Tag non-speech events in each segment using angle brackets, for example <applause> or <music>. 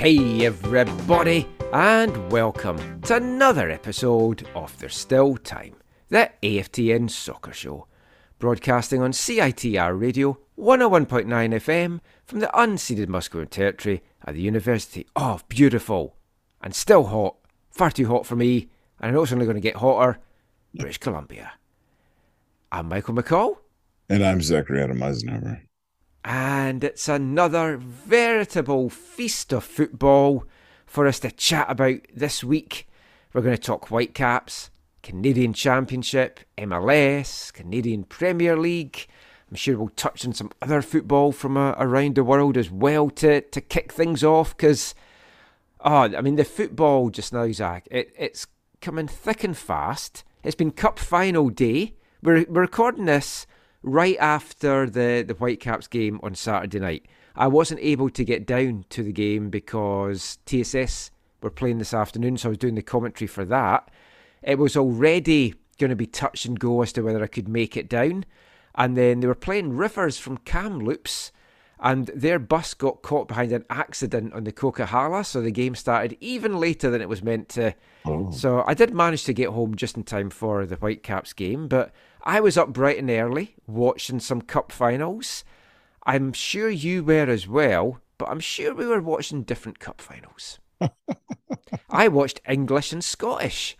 Hey, everybody, and welcome to another episode of There's Still Time, the AFTN Soccer Show, broadcasting on CITR Radio 101.9 FM from the unceded Musqueam Territory at the University of Beautiful and still hot, far too hot for me, and I know it's only going to get hotter, British Columbia. I'm Michael McCall. And I'm Zachary Adam Eisenhower. And it's another veritable feast of football for us to chat about this week. We're going to talk Whitecaps, Canadian Championship, MLS, Canadian Premier League. I'm sure we'll touch on some other football from uh, around the world as well to, to kick things off because, oh, I mean, the football just now, Zach, it, it's coming thick and fast. It's been Cup final day. We're, we're recording this right after the, the Whitecaps game on Saturday night. I wasn't able to get down to the game because TSS were playing this afternoon, so I was doing the commentary for that. It was already going to be touch and go as to whether I could make it down. And then they were playing Rivers from Kamloops, and their bus got caught behind an accident on the Coquihalla, so the game started even later than it was meant to. Oh. So I did manage to get home just in time for the Whitecaps game, but I was up bright and early watching some cup finals. I'm sure you were as well, but I'm sure we were watching different cup finals. <laughs> I watched English and Scottish.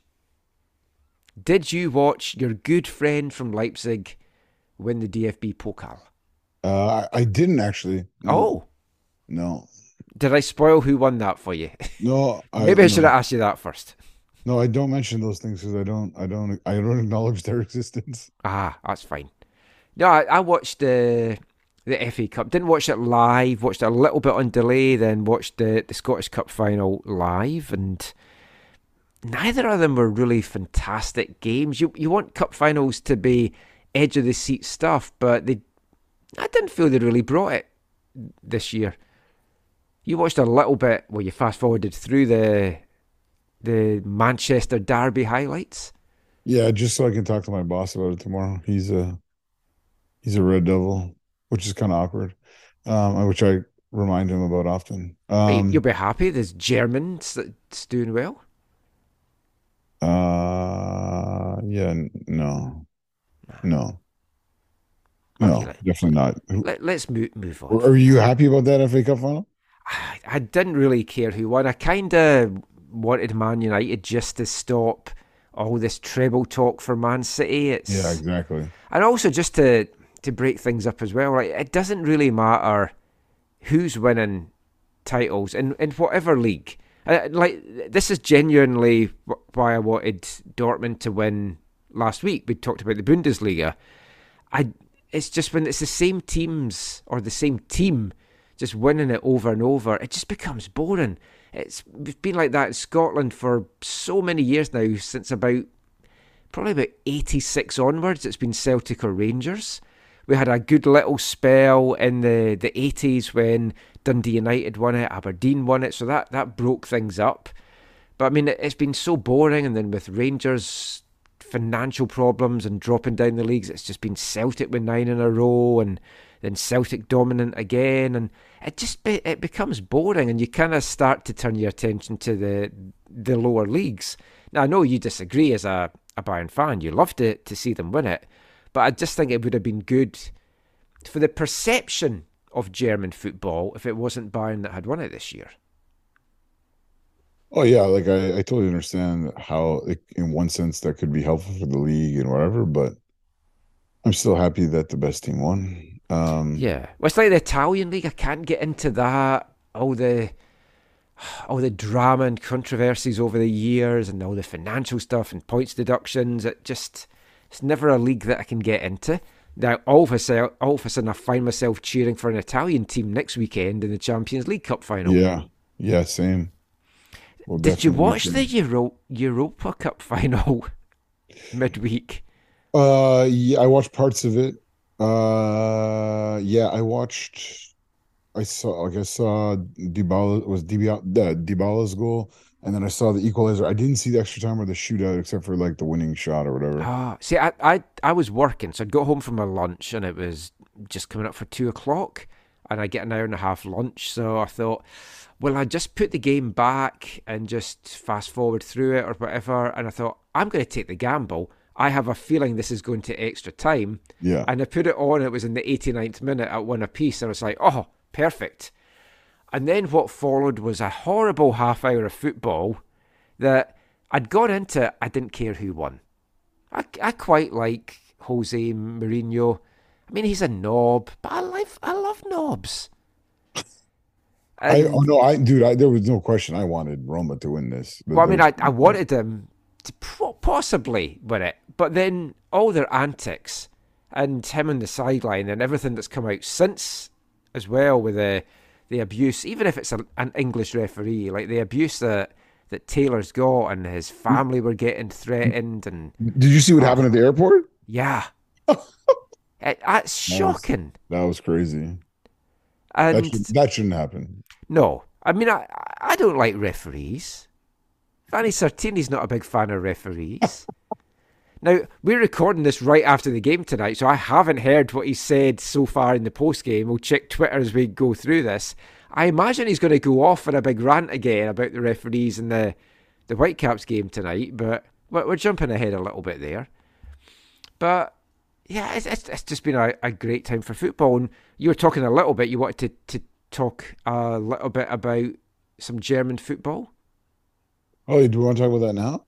Did you watch your good friend from Leipzig win the DFB Pokal? Uh, I, I didn't actually. No. Oh, No. did I spoil who won that for you? No. <laughs> I, Maybe I no. should have asked you that first. No, I don't mention those things because I don't, I don't, I don't <laughs> acknowledge their existence. Ah, that's fine. No, I, I watched the the FA Cup. Didn't watch it live. Watched it a little bit on delay. Then watched the the Scottish Cup final live, and neither of them were really fantastic games. You you want cup finals to be edge of the seat stuff, but they I didn't feel they really brought it this year. You watched a little bit. Well, you fast forwarded through the the Manchester Derby highlights. Yeah, just so I can talk to my boss about it tomorrow. He's a, he's a Red Devil, which is kind of awkward. Um, which I remind him about often. Um, You'll be happy. There's Germans that's doing well. uh, yeah, no, no, no, Okay. definitely not. Let, let's move, move on. Are you happy about that FA Cup final? I, I didn't really care who won. I kind of wanted Man United just to stop all this treble talk for Man City. It's Yeah, exactly. and also just to to break things up as well. Like it doesn't really matter who's winning titles in in whatever league. Uh, like this is genuinely why I wanted Dortmund to win last week. We talked about the Bundesliga. I it's just when it's the same teams or the same team just winning it over and over, it just becomes boring. It's been like that in Scotland for so many years now, since about probably about 86 onwards, it's been Celtic or Rangers. We had a good little spell in the, the 80s when Dundee United won it, Aberdeen won it, so that, that broke things up. But I mean, it, it's been so boring, and then with Rangers' financial problems and dropping down the leagues, it's just been Celtic with nine in a row, and then Celtic dominant again, and it just be, it becomes boring, and you kind of start to turn your attention to the the lower leagues. Now I know you disagree as a, a Bayern fan; you love to to see them win it, but I just think it would have been good for the perception of German football if it wasn't Bayern that had won it this year. Oh yeah, like I, I totally understand how, like, in one sense, that could be helpful for the league and whatever, but I'm still happy that the best team won. Um, Yeah, well, it's like the Italian league. I can't get into that. All the <sighs> all the drama and controversies over the years, and all the financial stuff and points deductions. It just it's never a league that I can get into. Now, all of a sudden, all of a sudden, I find myself cheering for an Italian team next weekend in the Champions League Cup final. yeah, yeah, same. We'll Did you watch the Euro Europa Cup <laughs> final midweek? Uh, yeah, I watched parts of it. Uh, yeah, I watched. I saw. Like I saw Dybala was Dybala, the Dybala's goal, and then I saw the equalizer. I didn't see the extra time or the shootout, except for like the winning shot or whatever. Ah, see, I, I I was working, so I'd got home from my lunch, and it was just coming up for two o'clock, and I get an hour and a half lunch. So I thought, well, I just put the game back and just fast forward through it or whatever. And I thought, I'm going to take the gamble. I have a feeling this is going to extra time. Yeah, And I put it on, it was in the 89th minute at one apiece. And I was like, oh, perfect. And then what followed was a horrible half hour of football that I'd gone into, I didn't care who won. I, I quite like Jose Mourinho. I mean, he's a knob, but I love, I love knobs. I oh no, I dude, I there was no question. I wanted Roma to win this. Well, I mean, I, I wanted pro- possibly win it, but then all their antics and him on the sideline and everything that's come out since, as well, with the the abuse, even if it's a, an English referee, like the abuse that that Taylor's got and his family were getting threatened, and Did you see what happened at the airport? yeah, <laughs> it, that's shocking. That was crazy. That, And should, that shouldn't happen. No, I mean, I I don't like referees. Vanni Sartini's not a big fan of referees. now we're recording this right after the game tonight, so I haven't heard what he said so far in the post game. We'll check Twitter as we go through this. I imagine he's going to go off on a big rant again about the referees in the the Whitecaps game tonight, but we're, we're jumping ahead a little bit there. But yeah, it's, it's, it's just been a, a great time for football. And you were talking a little bit. You wanted to, to talk a little bit about some German football. Oh, do we want to talk about that now?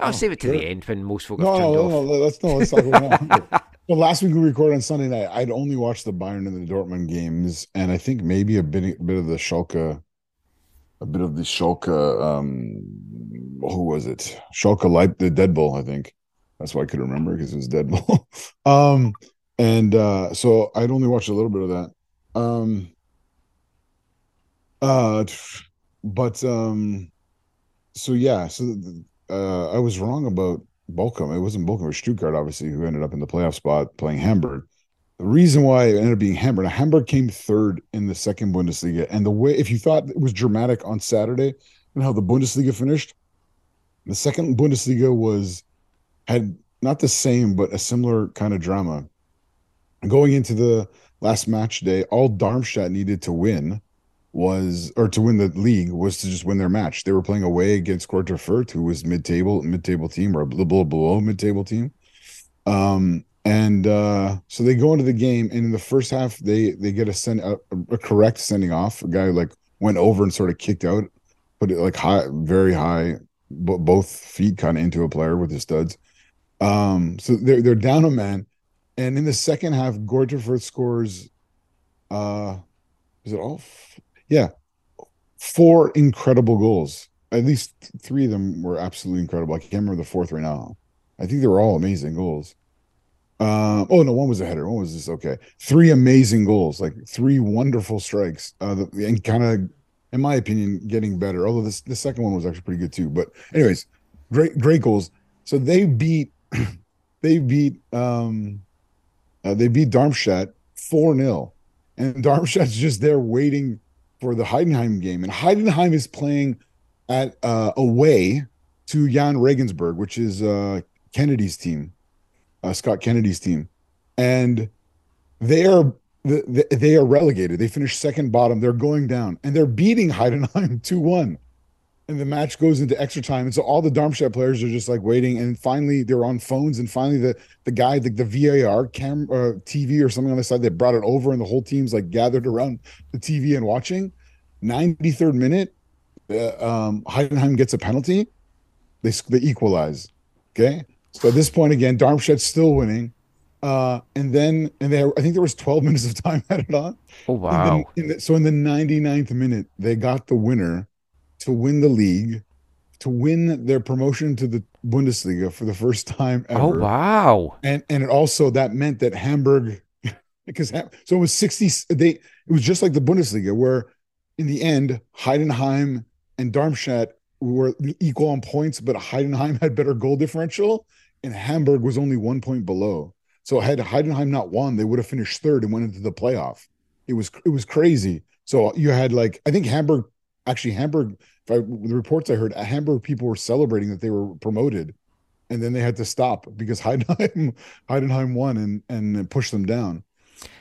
I'll Oh, save it to sure. the end when most folk No, no, off. no, no. Let's no. Let's talk about now. <laughs> Well, last week we recorded on Sunday night. I'd only watched the Bayern and the Dortmund games, and I think maybe a bit, a bit of the Schalke, a bit of the Schalke. Um, who was it? Schalke Leip, the Dead Bull. I think that's why I could remember because it was Dead Bull. <laughs> um, and uh, so I'd only watched a little bit of that. Um, uh, but um, so yeah, so uh, I was wrong about Bochum. It wasn't Bochum, or Stuttgart, obviously, who ended up in the playoff spot playing Hamburg. The reason why it ended up being Hamburg, Hamburg came third in the second Bundesliga. And the way, if you thought it was dramatic on Saturday and how the Bundesliga finished, the second Bundesliga was, had not the same, but a similar kind of drama. Going into the last match day, all Darmstadt needed to win was or to win the league was to just win their match. They were playing away against Greuther Fürth, who was mid-table, mid-table team or a little below mid-table team. Um, and uh, so they go into the game, and in the first half, they they get a send a, a correct sending off. A guy like went over and sort of kicked out, put it like high, very high, b- both feet kind of into a player with his studs. Um, so they're they're down a man, and in the second half, Greuther Fürth scores. Uh, is it all? F- yeah, four incredible goals. At least three of them were absolutely incredible. I can't remember the fourth right now. I think they were all amazing goals. Um, oh no, one was a header. One was just okay. Three amazing goals, like three wonderful strikes. Uh, and kind of, in my opinion, getting better. Although this the second one was actually pretty good too. But anyways, great great goals. So they beat <clears throat> they beat um uh, they beat Darmstadt four 0 and <laughs> Darmstadt's just there waiting for the Heidenheim game, and Heidenheim is playing at uh, away to Jahn Regensburg, which is uh, Kennedy's team, uh, Scott Kennedy's team, and they are they are relegated. They finished second bottom. They're going down, and they're beating <laughs> Heidenheim two one. And the match goes into extra time. And so all the Darmstadt players are just like waiting. And finally, they're on phones. And finally, the the guy, the, the VAR cam uh, TV or something on the side, they brought it over, and the whole team's like gathered around the TV and watching. 93rd minute, uh, um, Heidenheim gets a penalty. They they equalize. Okay, so at this point again, Darmstadt's still winning. Uh, and then and there, I think there was 12 <laughs> minutes of time added on. Oh wow! in the, so in the 99th minute, they got the winner to win the league, to win their promotion to the Bundesliga for the first time oh, ever. Oh wow! And and it also that meant that Hamburg, <laughs> because so it was 60. They it was just like the Bundesliga, where in the end Heidenheim and Darmstadt were equal on points, but Heidenheim <laughs> had better goal differential, and Hamburg was only one point below. So had Heidenheim not won, they would have finished third and went into the playoff. It was it was crazy. So you had like I think Hamburg actually Hamburg. If I, the reports I heard, Hamburg people were celebrating that they were promoted, and then they had to stop because <laughs> Heidenheim Heidenheim won and and pushed them down.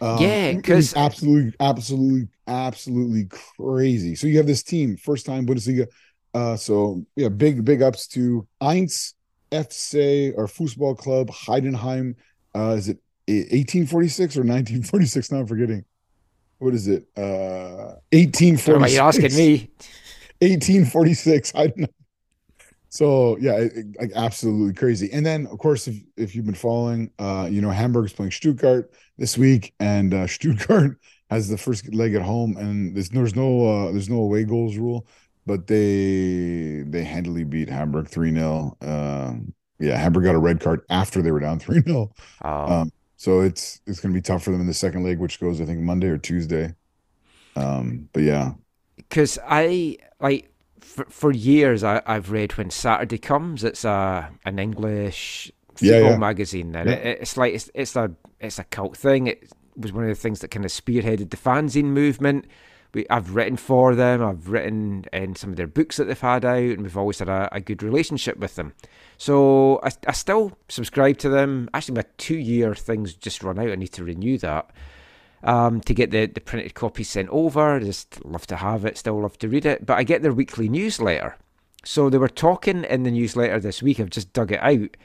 Um, Yeah, it was 'cause- absolutely, absolutely, absolutely crazy. So you have this team, first time Bundesliga. Uh, so yeah, big, big ups to Eins FC or Fußball Club Heidenheim. Uh, is it 1846 or 1946? Now I'm forgetting. What is it? Uh, Don't know why 1846. you're asking me. <laughs> 1846. I don't know. So yeah, like absolutely crazy. And then of course, if if you've been following, uh, you know, Hamburg's playing Stuttgart this week, and uh, <laughs> Stuttgart has the first leg at home, and there's there's no uh, there's no away goals rule, but they they handily beat Hamburg three 0 Um, yeah, Hamburg got a red card after they were down three 0 Oh, um, so it's it's going to be tough for them in the second leg, which goes I think Monday or Tuesday. Um, but yeah, because I like for, for years I, I've read when Saturday comes, it's a an English football yeah. magazine, Then Yeah. it, it's like it's, it's a it's a cult thing. It was one of the things that kind of spearheaded the fanzine movement. We, I've written for them. I've written in some of their books that they've had out, and we've always had a, a good relationship with them. So I, I still subscribe to them. Actually, my two year thing's just run out. I need to renew that um, to get the, the printed copy sent over. Just love to have it, still love to read it. But I get their weekly newsletter. So they were talking in the newsletter this week. I've just dug it out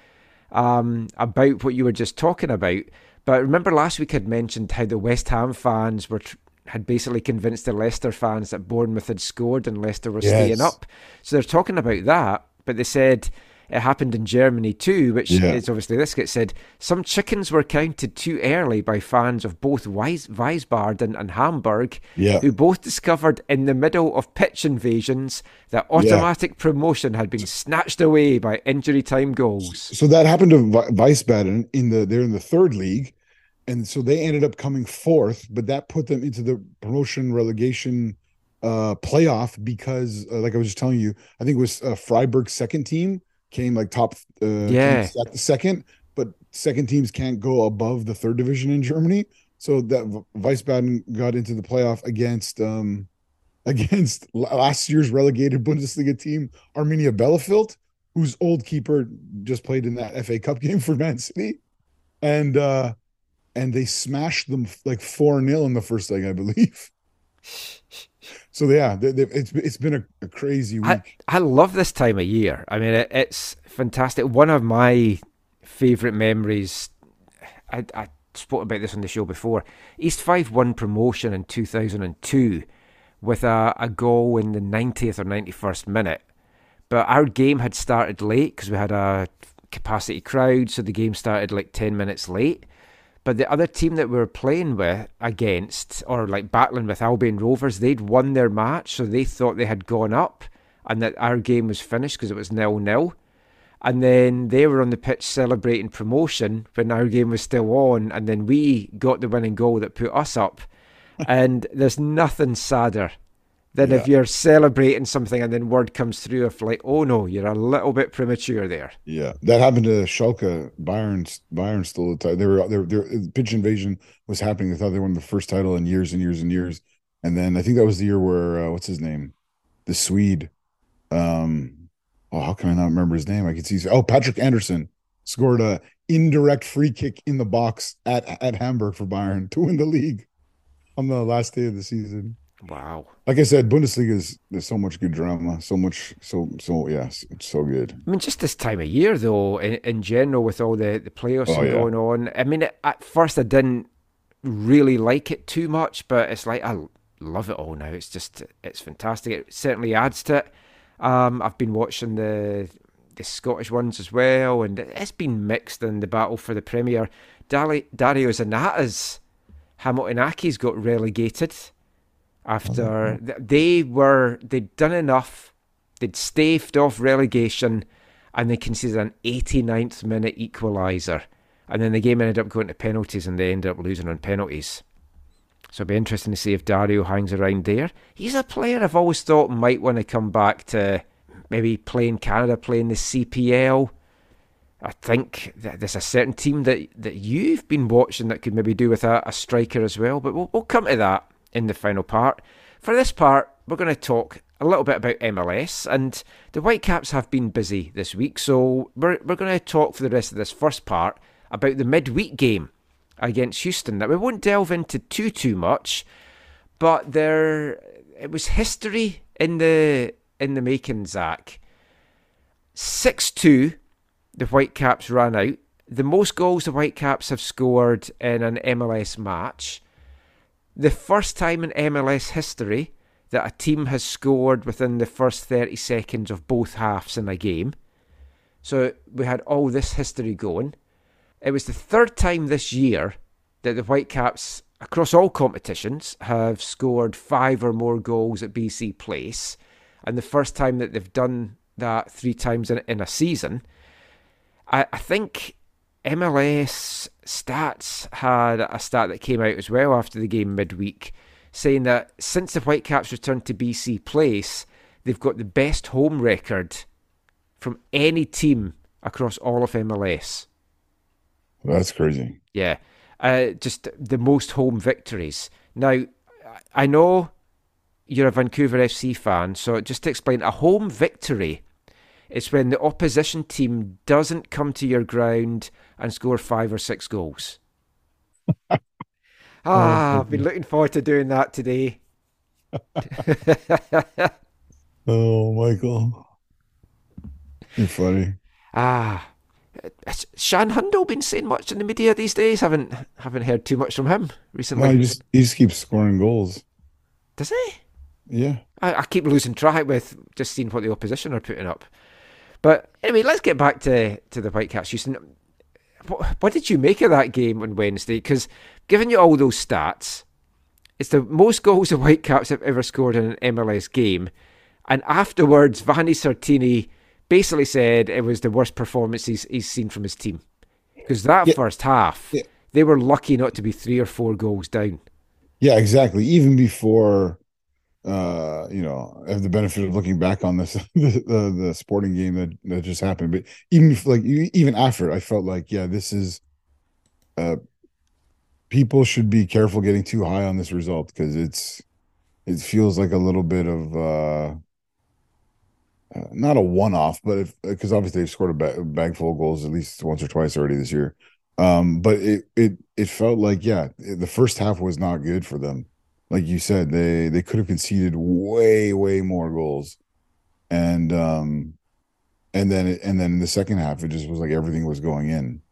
um, about what you were just talking about. But remember last week I'd mentioned how the West Ham fans were tr- had basically convinced the Leicester fans that Bournemouth had scored and Leicester were staying up. So they're talking about that, but they said it happened in Germany too, which Yeah. is obviously this gets said. Some chickens were counted too early by fans of both Weis- and Hamburg, yeah. who both discovered in the middle of pitch invasions that automatic promotion had been snatched away by injury time goals. So that happened to Wiesbaden in the they're in the third league, and so they ended up coming fourth, but that put them into the promotion relegation uh playoff because, uh, like I was just telling you, I think it was uh, Freiburg's second team came like top uh, Yeah. sec- second, but second teams can't go above the third division in Germany. So that Wiesbaden got into the playoff against um <laughs> against last year's relegated Bundesliga team Arminia Bielefeld whose old keeper just played in that FA Cup <laughs> game for Man City, and uh and they smashed them like four 0 in the first leg, I believe. <laughs> So yeah, they, they, it's it's been a, a crazy week. I, I love this time of year. I mean, it, it's fantastic. One of my favourite memories, I, I spoke about this on the show before. East Fife won promotion in 2002 with a, a goal in the 90th or 91st minute. But our game had started late because we had a capacity crowd, so the game started like 10 minutes late. But the other team that we were playing with against, or like battling with Albion Rovers, they'd won their match, so they thought they had gone up and that our game was finished because it was nil nil. And then they were on the pitch celebrating promotion when our game was still on, and then we got the winning goal that put us up. and there's nothing sadder than if you're celebrating something and then word comes through of like, oh no, you're a little bit premature there. Yeah, that happened to Schalke. Bayern, Bayern stole the title. They were, they were, pitch invasion was happening. They thought they won the first title in years and years and years. And then I think that was the year where uh, what's his name, the Swede. Um, oh, how can I not remember his name? I can see. Oh, Patrik Andersson scored a indirect free kick in the box at at Hamburg for Bayern to win the league on the last day of the season. Wow. Like I said, Bundesliga is there's so much good drama, so much, so so yes, it's so good. I mean, just this time of year, though, in, in general, with all the, the playoffs Oh, yeah. going on. I mean, at first I didn't really like it too much, but it's like I love it all now. It's just, it's fantastic. It certainly adds to it. Um, I've been watching the the Scottish ones as well, and it's been mixed in the battle for the Premier. Dali, Dario Zanatta's Hamilton Accies got relegated after th- they were they'd done enough they'd staved off relegation and they conceded an 89th minute equaliser. And then the game ended up going to penalties and they ended up losing on penalties. So it'll be interesting to see if Dario hangs around there. He's a player I've always thought might want to come back to maybe play in Canada play in the CPL I think that there's a certain team that, that you've been watching that could maybe do with a, a striker as well, but we'll, we'll come to that in the final part. For this part, we're going to talk a little bit about MLS, and the Whitecaps have been busy this week, so we're, we're going to talk for the rest of this first part about the midweek game against Houston. Now, we won't delve into too, too much, but there it was history in the in the making, Zach. 6 2 the Whitecaps ran out. The most goals the Whitecaps have scored in an MLS match. The first time in MLS history that a team has scored within the first 30 seconds of both halves in a game. So we had all this history going. It was the third time this year that the Whitecaps, across all competitions, have scored five or more goals at BC Place. And the first time that they've done that three times in, in a season. I, I think MLS stats had a stat that came out as well after the game midweek saying that since the Whitecaps returned to BC Place, they've got the best home record from any team across all of MLS. That's crazy. Yeah, uh, just the most home victories. Now, I know you're a Vancouver FC fan, so just to explain, a home victory is when the opposition team doesn't come to your ground and score five or six goals. <laughs> ah, I've been looking forward to doing that today. <laughs> Oh, Michael, you're funny. Ah, has Shaan Hundal been saying much in the media these days? Haven't haven't heard too much from him recently. No, he just he just keeps scoring goals. Does he? Yeah. I, I keep losing track with just seeing what the opposition are putting up. But anyway, let's get back to, to the Whitecaps. Houston, what, what did you make of that game on Wednesday? Because given you all those stats, it's the most goals <laughs> the Whitecaps have ever scored in an MLS game. And afterwards, Vanni Sartini basically said it was the worst performance he's, he's seen from his team. Because that Yeah. first half, Yeah. they were lucky not to be three or four goals down. Yeah, exactly. Even before, uh, you know, have the benefit of looking back on this <laughs> the the, the sporting game that that just happened. But even like even after, I felt like, yeah, this is, uh, people should be careful getting too high on this result because it's, it feels like a little bit of, uh, uh not a one off, but because obviously they've scored a ba- bag full of goals at least once or twice already this year. Um, but it it it felt like yeah, the first half was not good for them. Like you said, they they could have conceded way way more goals, and um, and then it, and then in the second half, it just was like everything was going in.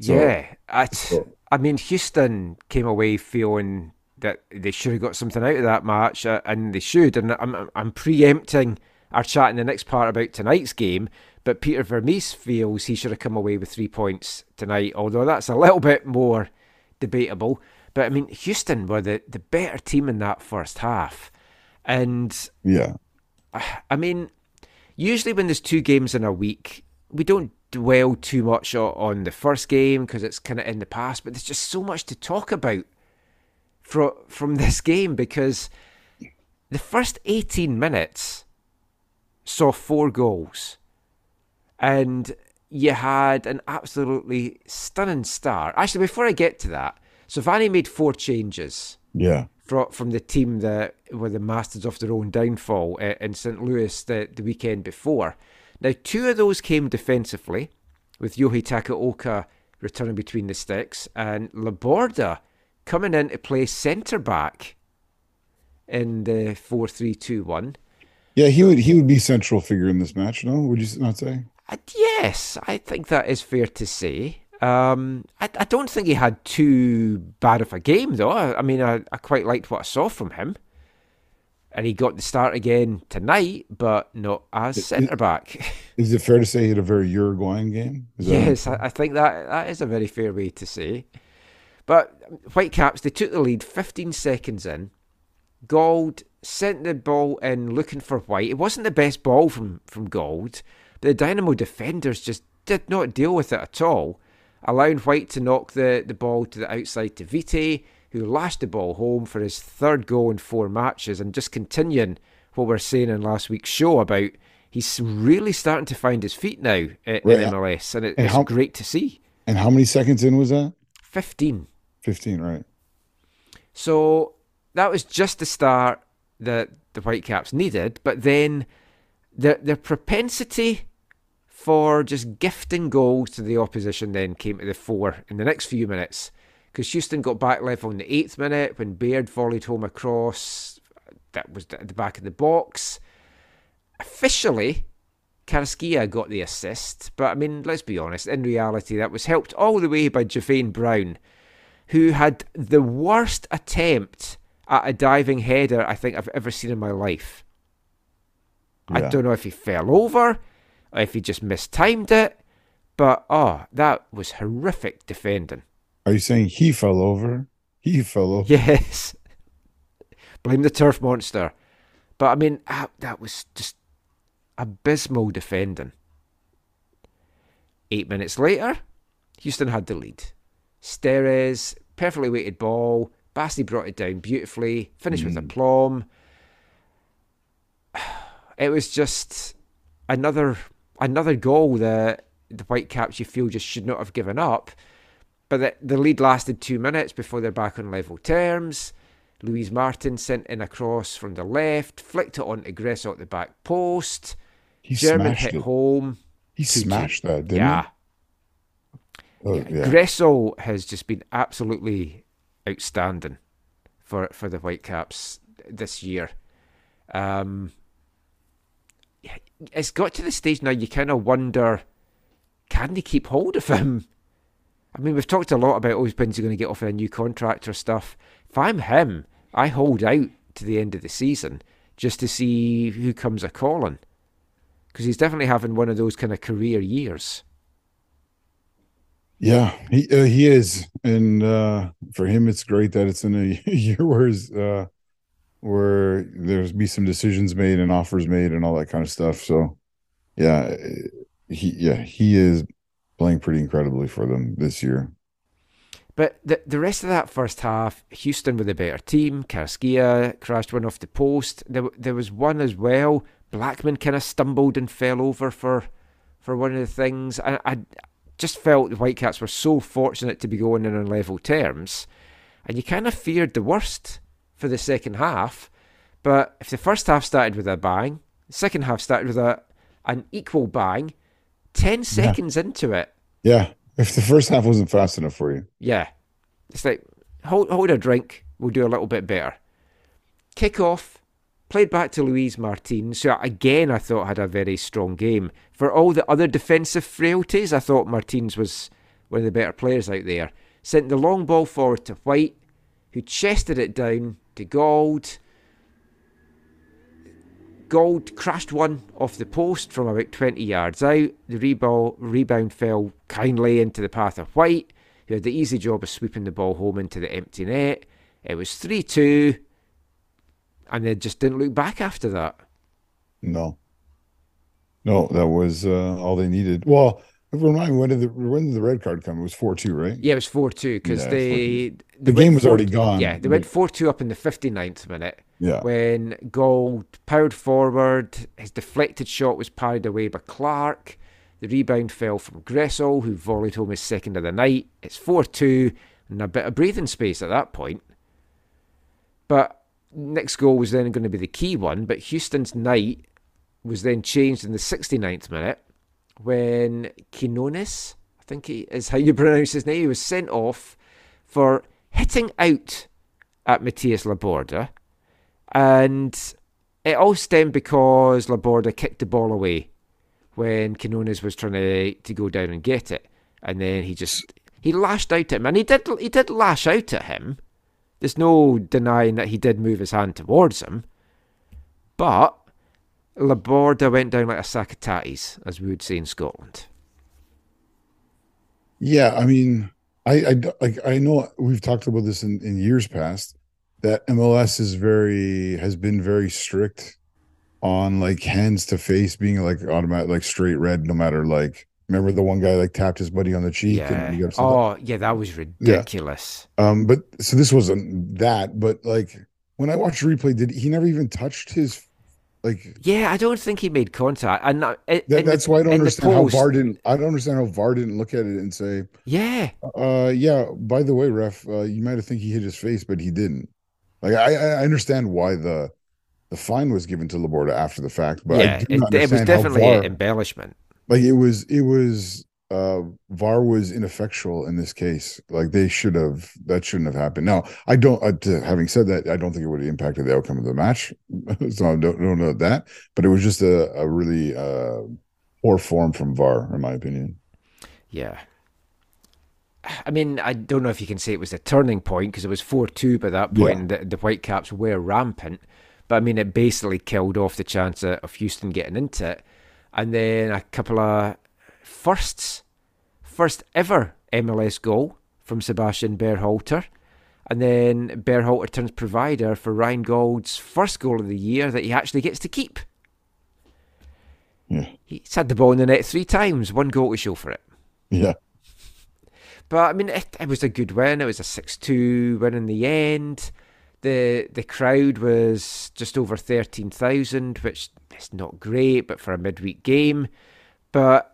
So- yeah, I, so- I mean, Houston came away feeling that they should have got something out of that match, uh, and they should. And I'm, I'm preempting our chat in the next part about tonight's game, but Peter Vermes feels he should have come away with three points tonight, although that's a little bit more debatable. But I mean, Houston were the, the better team in that first half. And Yeah, <sighs> I mean, usually when there's two games in a week, we don't dwell too much on the first game because it's kind of in the past. But there's just so much to talk about from from <laughs> this game because the first 18 minutes saw four goals, and you had an absolutely stunning start. Actually, before I get to that, Savani made four changes yeah, from from the team that were the masters of their own downfall uh, in St. Louis the, the weekend before. Now, two of those came defensively, with Yohei Takaoka returning between the sticks and Laborda coming in to play centre back. in the four three two one. Yeah, he would he would be central figure in this match. No, would you not say? Uh, yes, I think that is fair to say. Um, I, I don't think he had too bad of a game though. I, I mean, I, I quite liked what I saw from him, and he got the start again tonight, but not as centre back. <laughs> Is it fair to say he had a very Uruguayan game? Yes, I, I think that that is a very fair way to say. But Whitecaps, they took the lead 15 seconds in. Gauld sent the ball in looking for White. It wasn't the best ball from, from Gauld, but the Dynamo defenders just did not deal with it at all, allowing White to knock the, the ball to the outside to Vite, who lashed the ball home for his third goal in four matches, and just continuing what we we're saying in last week's show about he's really starting to find his feet now in, Right. MLS, and it, And it's how- great to see. And how many seconds in was that? 15. Fifteen, right? So that was just the start that the Whitecaps needed, but then their their propensity for just gifting goals to the opposition then came to the fore in the next few minutes because Houston got back level in the eighth minute when Baird volleyed home across that was at the back of the box. Officially, Carrasquilla got the assist, but I mean, let's be honest, in reality, that was helped all the way by Javain Brown, who had the worst attempt at a diving header I think I've ever seen in my life. I don't know if he fell over if he just mistimed it, but oh, that was horrific defending. Are you saying he fell over? He fell over. Yes. <laughs> Blame the turf monster. But I mean, ah, that was just abysmal defending. Eight minutes later, Houston had the lead. Steres, perfectly weighted ball. Bassi brought it down beautifully, finished with aplomb. <sighs> It was just another another goal that the Whitecaps you feel just should not have given up. But the, the lead lasted two minutes before they're back on level terms. Luís Martin sent in a cross from the left, flicked it onto Gressel at the back post. He German smashed hit it. home. He 2-2. smashed that, didn't yeah. he? Oh, yeah. Gressel has just been absolutely outstanding for for the Whitecaps this year. Um, yeah, it's got to the stage now you kind of wonder, can they keep hold of him? I mean, we've talked a lot about oh, when's he going to get off a new contract or stuff. If I'm him, I hold out to the end of the season just to see who comes a calling, because he's definitely having one of those kind of career years. Yeah, he uh, he is, and uh, for him, it's great that it's in a <laughs> year where uh, where there's be some decisions made and offers made and all that kind of stuff. So, yeah, he yeah he is playing pretty incredibly for them this year. But the the rest of that first half, Houston with a better team. Carrasquilla crashed one off the post. There there was one as well. Blackmon kind of stumbled and fell over for for one of the things. I, I just felt the Whitecaps were so fortunate to be going in on level terms, and you kind of feared the worst for the second half. But if the first half started with a bang, the second half started with a an equal bang. Ten seconds into it, Yeah, if the first half wasn't fast enough for you, yeah. It's like, hold, hold a drink, we'll do a little bit better. Kick off, played back to Luís Martins, who again I thought had a very strong game. For all the other defensive frailties, I thought Martins was one of the better players out there. Sent the long ball forward to White, who chested it down to Gauld. Gauld crashed one off the post from about 20 yards out. The rebound, rebound fell kindly into the path of White, who had the easy job of sweeping the ball home into the empty net. It was 3 2, and they just didn't look back after that. no, no, that was uh, all they needed. Well, remind me when did the when did the red card come? It was four two, right? Yeah, it was 4 2 because Yeah, they, The game was 4 already gone. Yeah, they went 4 2 up in the 59th minute. Yeah. when Gauld powered forward. His deflected shot was parried away by Clark. The rebound fell from Gressel, who volleyed home his second of the night. It's 4 2 and a bit of breathing space at that point. But next goal was then going to be the key one. But Houston's night was then changed in the 69th minute when Quinones, I think he is how you pronounce his name, he was sent off for hitting out at Matthias Laborda And it all stemmed because Laborda kicked the ball away when Quinones was trying to, to go down and get it. And then he just he lashed out at him. And he did he did lash out at him. There's no denying that he did move his hand towards him. But Laborda went down like a sack of tatties, as we would say in Scotland. Yeah, I mean, I, I like I know we've talked about this in, in years past that MLS is very has been very strict on like hands to face being like automatic like straight red no matter like remember the one guy like tapped his buddy on the cheek Yeah. and he got upset? Oh, yeah, that was ridiculous. um but so this wasn't that but like when I watched the replay did he never even touched his like Yeah, I don't think he made contact. And that, that, in the- that's why I don't understand how VAR didn't I don't understand how VAR didn't look at it and say Yeah, Uh, yeah. By the way, ref, uh, you might have think he hit his face, but he didn't. Like, I, I understand why the the fine was given to Laborda after the fact, but yeah, it, it was definitely VAR, an embellishment. like it was it was uh VAR was ineffectual in this case. Like they should have that shouldn't have happened. Now, I don't. Uh, having said that, I don't think it would have impacted the outcome of the match. <laughs> so I don't, don't know that, but it was just a, a really uh poor form from VAR, in my opinion. Yeah. I mean, I don't know if you can say it was a turning point because it was 4 2 by that point Yeah. and the, the Whitecaps were rampant. But I mean, it basically killed off the chance of Houston getting into it. And then a couple of firsts. First ever MLS goal from Sebastian Berhalter. And then Berhalter turns provider for Ryan Gauld's first goal of the year that he actually gets to keep. Yeah, He's had the ball in the net three times, one goal to show for it. yeah, But I mean, it, it was a good win. It was a six-two win in the end. the The crowd was just over thirteen thousand, which is not great, but for a midweek game. But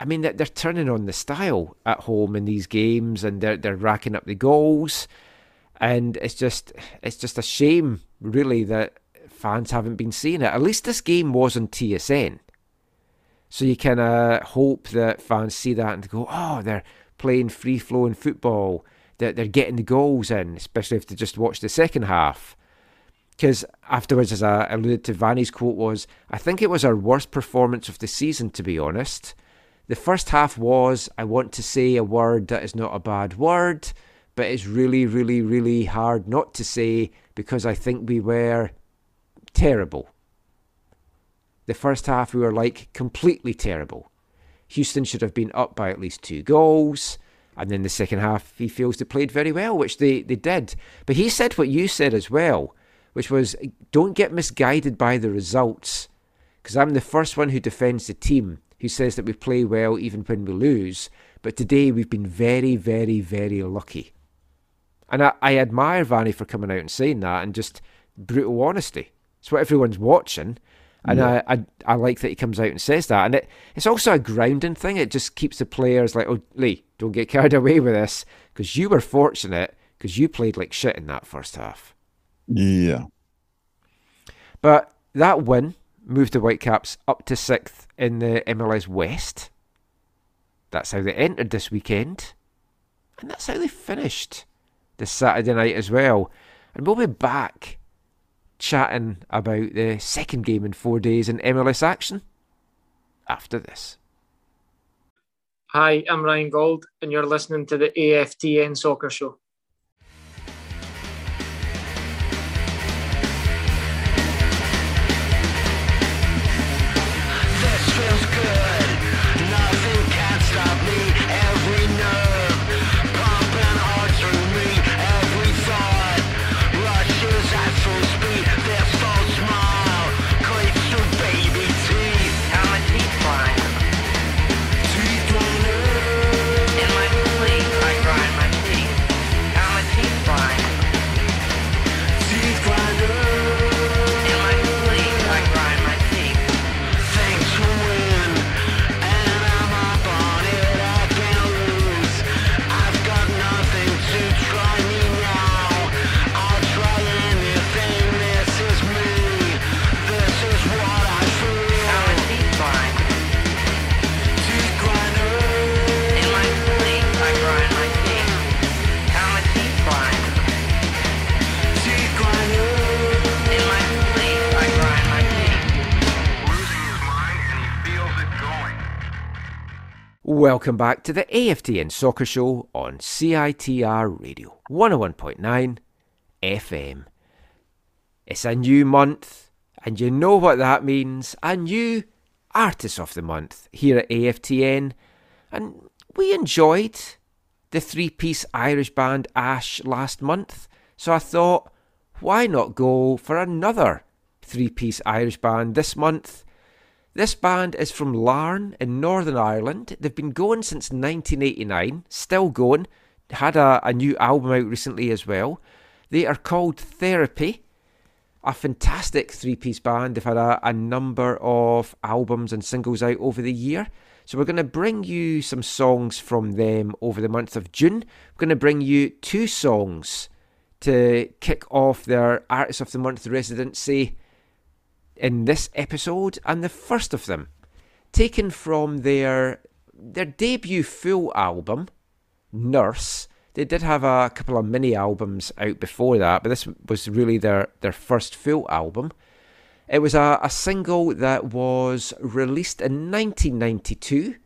I mean, they're, they're turning on the style at home in these games, and they're they're racking up the goals, and it's just it's just a shame, really, that fans haven't been seeing it. At least this game was on TSN. So you kind of hope that fans see that and go, oh, they're playing free flowing football. They're, they're getting the goals in, especially if they just watch the second half. Because afterwards, as I alluded to, Vanni's quote was, I think it was our worst performance of the season, to be honest. The first half was, I want to say a word that is not a bad word, but it's really, really, really hard not to say because I think we were terrible. The first half, we were like completely terrible. Houston should have been up by at least two goals. And then the second half, he feels they played very well, which they, they did. But he said what you said as well, which was don't get misguided by the results. Because I'm the first one who defends the team, who says that we play well even when we lose. But today we've been very, very, very lucky. And I, I admire Vanni for coming out and saying that and just brutal honesty. It's what everyone's watching. And I, I I like that he comes out and says that. And it, it's also a grounding thing. It just keeps the players like, oh, Lee, don't get carried <laughs> away with this because you were fortunate because you played like shit in that first half. yeah. But that win moved the Whitecaps up to sixth in the MLS West. That's how they entered this weekend. And that's how they finished this Saturday night as well. And we'll be back chatting about the second game in four days in MLS action after this. Hi, I'm Ryan Gauld, and you're listening to the AFTN Soccer Show. Welcome back to the AFTN Soccer Show on CITR Radio 101.9 FM. It's a new month, and you know what that means a new Artist of the Month here at AFTN. And we enjoyed the three piece Irish band Ash last month, so I thought, why not go for another three piece Irish band this month? This band is from Larne in Northern Ireland. They've been going since 1989, still going. Had a, a new album out recently as well. They are called Therapy, a fantastic three piece band. They've had a, a number of albums and singles out over the year. So we're going to bring you some songs from them over the month of June. We're going to bring you two songs to kick off their Artist of the Month residency in this episode, and the first of them, taken from their their debut full album, Nurse. They did have a couple of mini albums out before that, but this was really their, their first full album. It was a, a single that was released in 1992,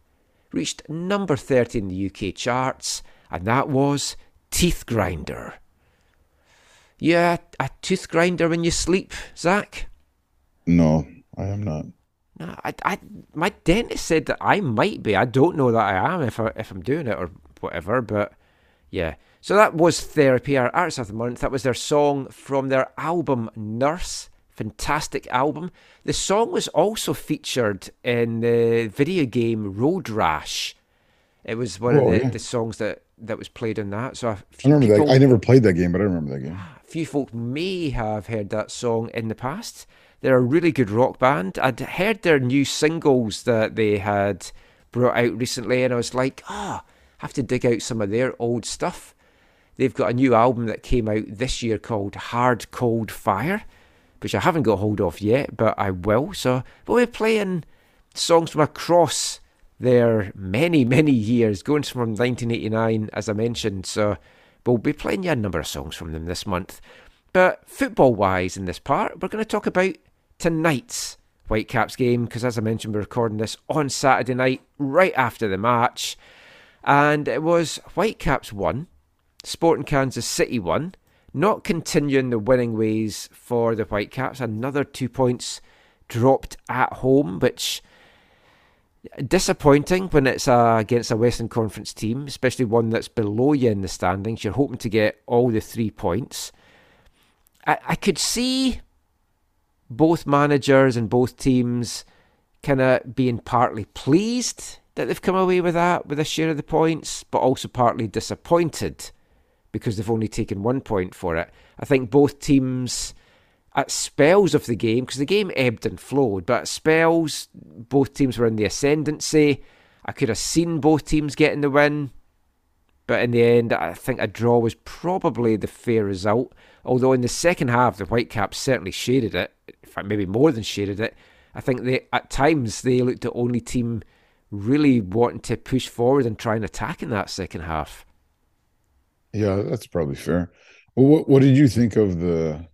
reached number 30 in the UK charts, and that was Teeth Grinder. Yeah, a tooth grinder when you sleep, Zach? No, I am not. No, I, I, my dentist said that I might be. I don't know that I am if I, if I'm doing it or whatever, but yeah. So that was therapy, our artist of the month. That was their song from their album Nurse. Fantastic album. The song was also featured in the video game Road Rash. It was one Oh, of the, yeah. the songs that, that was played in that. So a I few remember people, that. I never played that game, but I remember that game. Ah, a few folk may have heard that song in the past. They're a really good rock band. I'd heard their new singles that they had brought out recently, and I was like, ah, have to dig out some of their old stuff. They've got a new album that came out this year called Hard Cold Fire, which I haven't got hold of yet, but I will. So we'll be playing songs from across their many, many years, going from 1989, as I mentioned. So we'll be playing you a number of songs from them this month. But football wise, in this part, we're going to talk about tonight's Whitecaps game because, as I mentioned, we're recording this on Saturday night, right after the match. And it was Whitecaps 1, Sporting Kansas City 1. Not continuing the winning ways for the Whitecaps. Another two points dropped at home, which disappointing when it's uh, against a Western Conference team, especially one that's below you in the standings. You're hoping to get all the three points. I, I could see both managers and both teams kind of being partly pleased that they've come away with that, with a share of the points, but also partly disappointed because they've only taken one point for it. I think both teams, at spells of the game, because the game ebbed and flowed, but at spells, both teams were in the ascendancy. I could have seen both teams getting the win, but in the end, I think a draw was probably the fair result. Although in the second half, the Whitecaps certainly shaded it. In fact, maybe more than shaded it. I think they at times they looked the only team really wanting to push forward and try and attack in that second half. Yeah, that's probably fair. Well, what what did you think of the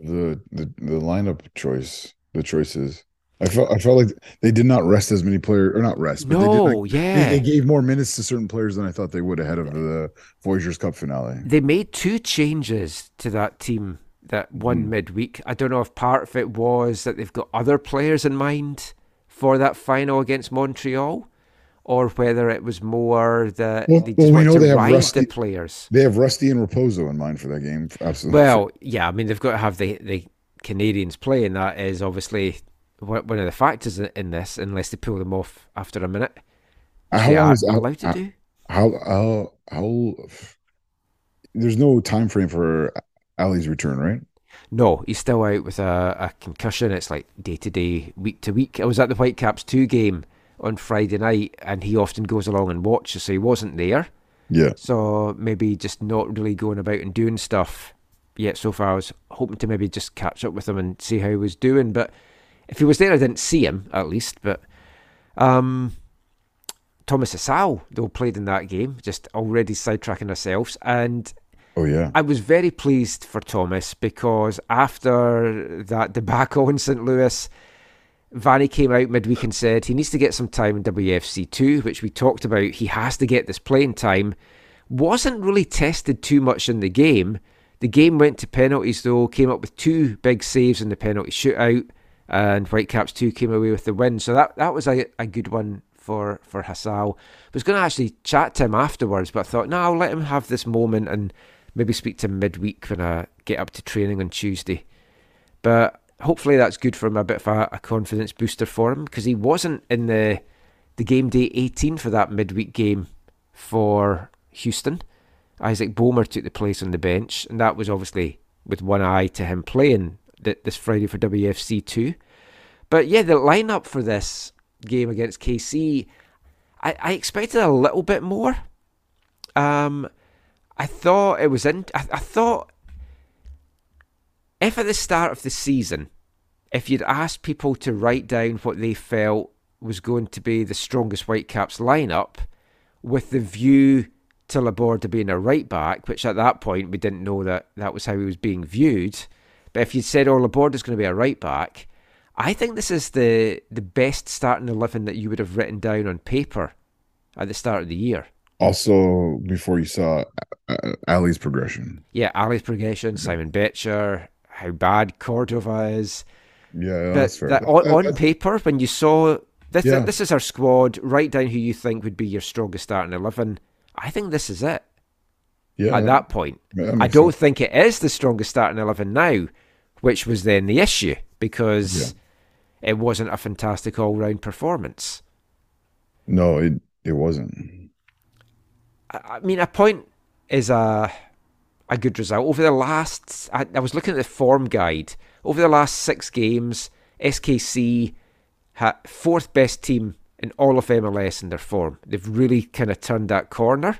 the the the lineup choice, the choices? I felt I felt like they did not rest as many players, or not rest, but they did No, like, yeah. they, they gave more minutes to certain players than I thought they would ahead of the Voyageurs Cup finale. They made two changes to that team that won hmm. midweek. I don't know if part of it was that they've got other players in mind for that final against Montreal, or whether it was more that Well- they well, we want know to they have Rusty- the players. They have Rusty and Raposo in mind for that game. Absolutely. Well, yeah, I mean they've got to have the the Canadians playing. That is obviously one of the factors in- this, unless they pull them off after a minute. how long is allowed to how, do. how how how there's no time frame for Ali's return, right? No, he's still out with a, a concussion. It's like day to day, week to week. I was at the Whitecaps 2 game on Friday night, and he often goes along and watches, so he wasn't there. Yeah. So maybe just not really going about and doing stuff yet so far. I was hoping to maybe just catch up with him and see how he was doing. But if he was there, I didn't see him at least. But um, Thomas Hasal, though, played in that game, just already sidetracking ourselves. And Oh yeah. I was very pleased for Thomas because after that debacle in St. Louis, Vanni came out midweek and said he needs to get some time in WFC two, which we talked about. He has to get this playing time. Wasn't really tested too much in the game. The game went to penalties though. Came up with two big saves in the penalty shootout, and Whitecaps two came away with the win. So that that was a, a good one for for Hasal. I was going to actually chat to him afterwards, but I thought no, I'll let him have this moment and maybe speak to him midweek when I get up to training on Tuesday. But hopefully that's good for him, a bit of a, a confidence booster for him because he wasn't in the the game day 18 for that midweek game for Houston. Isaac Boehmer took the place on the bench, and that was obviously with one eye to him playing th- this Friday for WFC two. But yeah, the lineup for this game against KC, I, I expected a little bit more. Um, I thought it was in. I, I thought if at the start of the season, if you'd asked people to write down what they felt was going to be the strongest Whitecaps lineup, with the view to Laborda being a right back, which at that point we didn't know that that was how he was being viewed. But if you'd said, "Oh, Laborda's going to be a right back," I think this is the the best starting eleven that you would have written down on paper at the start of the year. Also, before you saw uh, Ali's progression. Yeah, Ali's progression, Simon Becher, how bad Cordova is. Yeah, that's fair. that on, Uh, on uh, paper, when you saw this, Yeah. this is our squad. Write down who you think would be your strongest starting eleven. I think this is it. Yeah, at that point, that I don't sense. think it is the strongest starting eleven now, which was then the issue because it wasn't a fantastic all round performance. No, it it wasn't. I, I mean, a point is a a good result over the last. I, I was looking at the form guide over the last six games. SKC had fourth best team in all of MLS in their form. They've really kind of turned that corner.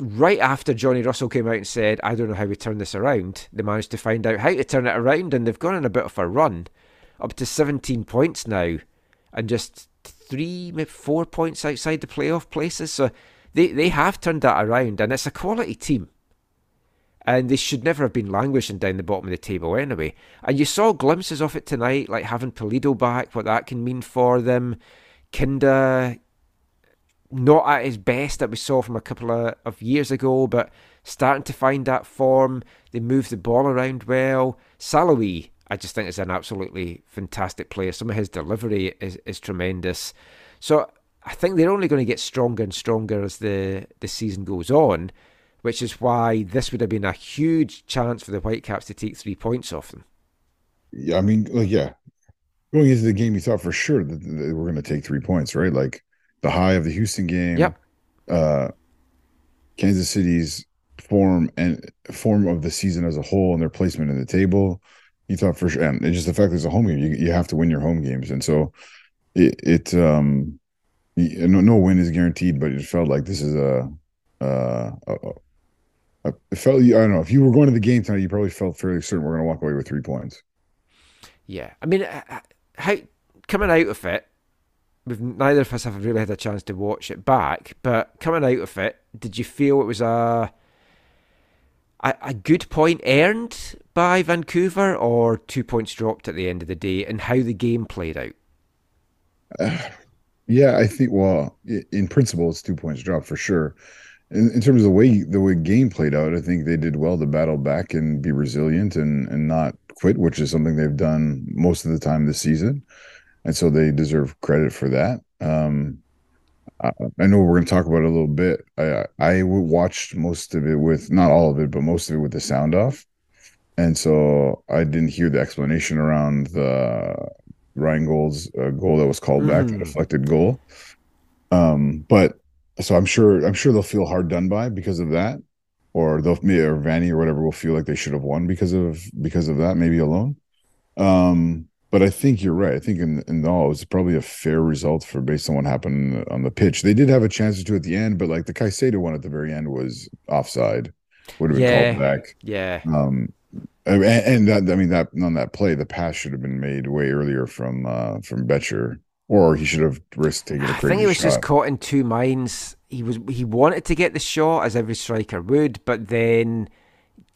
Right after Johnny Russell came out and said, "I don't know how we turn this around," they managed to find out how to turn it around, and they've gone on a bit of a run, up to 17 points now, and just three, maybe four points outside the playoff places. So they they have turned that around, and it's a quality team. And they should never have been languishing down the bottom of the table anyway. And you saw glimpses of it tonight, like having Pulido back, what that can mean for them. Kinda not at his best that we saw from a couple of, of years ago, but starting to find that form. They move the ball around well. Sallói, I just think is an absolutely fantastic player. Some of his delivery is, is tremendous. So I think they're only going to get stronger and stronger as the, the season goes on, which is why this would have been a huge chance for the Whitecaps to take three points off them. Yeah, I mean, like, yeah, going into the game, you thought for sure that, that we're going to take three points, right? Like the high of the Houston game. Yep. Uh, Kansas City's form and form of the season as a whole and their placement in the table. You thought for sure, and it's just the fact that it's a home game. You you have to win your home games, and so it it um no no win is guaranteed, but it felt like this is a uh a, a, it felt I don't know if you were going to the game tonight, you probably felt fairly certain we're going to walk away with three points. Yeah, I mean, how coming out of it, we've neither of us have really had a chance to watch it back. But coming out of it, did you feel it was a a, a good point earned by Vancouver, or two points dropped at the end of the day, and how the game played out? <sighs> Yeah, I think. Well, in principle, it's two points dropped for sure. In, in terms of the way the way game played out, I think they did well to battle back and be resilient and and not quit, which is something they've done most of the time this season, and so they deserve credit for that. Um, I, I know we're going to talk about it a little bit. I I watched most of it with not all of it, but most of it with the sound off, and so I didn't hear the explanation around the Ryan Gauld's uh, goal that was called back, the Mm. deflected goal. Um, but so I'm sure I'm sure they'll feel hard done by because of that, or they'll me or Vanni or whatever will feel like they should have won because of because of that, maybe alone. Um, but I think you're right. I think in in all it was probably a fair result for based on what happened on the pitch. They did have a chance to at the end, but like the Caicedo one at the very end was offside, would have been Yeah. called back. Yeah, Um, and, and that I mean that on that play, the pass should have been made way earlier from uh from Becher, or he should have risked taking a crazy I think he was shot. just caught in two minds. He was he wanted to get the shot as every striker would, but then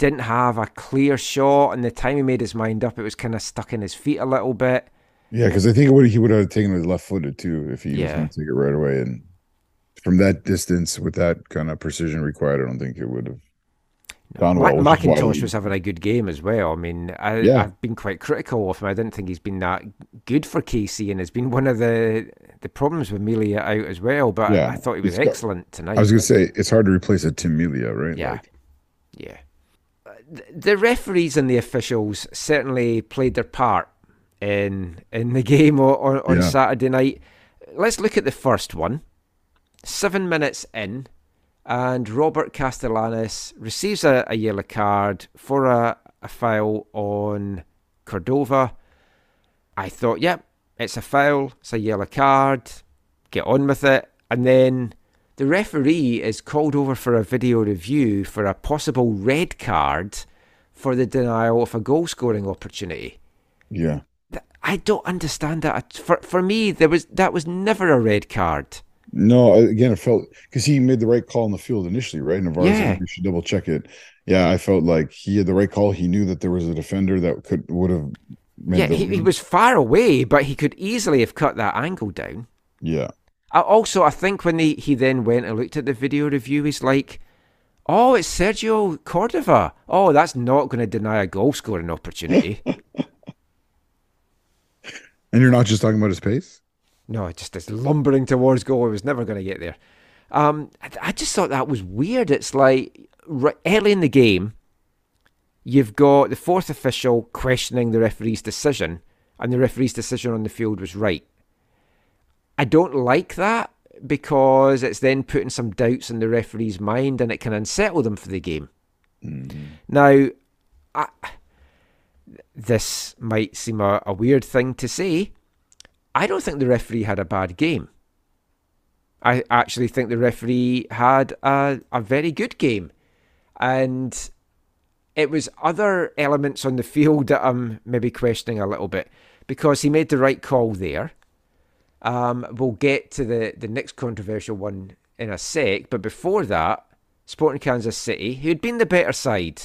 didn't have a clear shot. And the time he made his mind up, it was kind of stuck in his feet a little bit. Yeah, because I think it would he would have taken it left footed too if he was going to take it right away. And from that distance, with that kind of precision required, I don't think it would have gone Ma- well. which McIntosh was having a good game as well. I mean, I, Yeah. I've been quite critical of him. I didn't think he's been that good for KC, and has been one of the the problems with Melia out as well. But Yeah, I, I thought he was he's got- excellent tonight. I was going to say it's hard to replace a Tim Melia, right? Yeah. Like, Yeah. Th- The referees and the officials certainly played their part in in the game on, on Yeah. Saturday night. Let's look at the first one. Seven minutes in, and Robert Castellanos receives a, a yellow card for a, a foul on Cordova. I thought, yep, it's a foul, it's a yellow card, get on with it. And then the referee is called over for a video review for a possible red card for the denial of a goal scoring opportunity. yeah. I don't understand that. For for me, there was that was never a red card. No, again, it felt because he made the right call in the field initially, right? Navarro Yeah. we should double check it. Yeah, I felt like he had the right call. He knew that there was a defender that could would have made yeah, the he, he was far away, but he could easily have cut that angle down. yeah. I- Also, I think when he, he then went and looked at the video review, he's like, "Oh, it's Sergio Cordova. Oh, that's not going to deny a goal scoring opportunity." <laughs> And you're not just talking about his pace. no, just is lumbering towards goal. He was never going to get there. Um, I, I just thought that was weird. It's like right, early in the game, you've got the fourth official questioning the referee's decision, and the referee's decision on the field was right. I don't like that because it's then putting some doubts in the referee's mind and it can unsettle them for the game. Mm-hmm. Now, I, this might seem a, a weird thing to say. I don't think the referee had a bad game. I actually think the referee had a, a very good game. And it was other elements on the field that I'm maybe questioning a little bit because he made the right call there. Um, we'll get to the, the next controversial one in a sec, but before that, Sporting Kansas City, who'd been the better side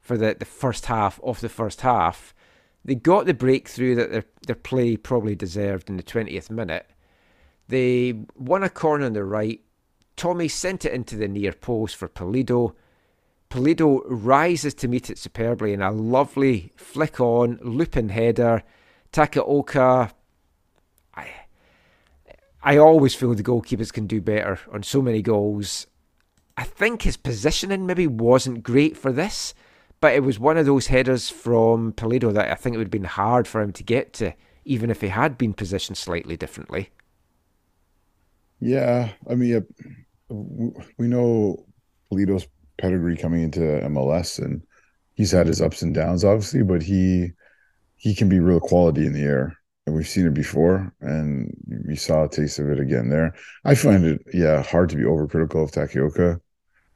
for the, the first half of the first half, they got the breakthrough that their, their play probably deserved in the 20th minute. They won a corner on the right. Thommy sent it into the near post for Pulido. Pulido rises to meet it superbly in a lovely flick on, looping header. Takaoka. I, always feel the goalkeepers can do better on so many goals. I think his positioning maybe wasn't great for this, but it was one of those headers from Pulido that I think it would have been hard for him to get to, even if he had been positioned slightly differently. Yeah, I mean, we know Pulido's pedigree coming into MLS, and he's had his ups and downs, obviously, but he he can be real quality in the air, and we've seen it before, and we saw a taste of it again there. I find it, yeah, hard to be overcritical of Takaoka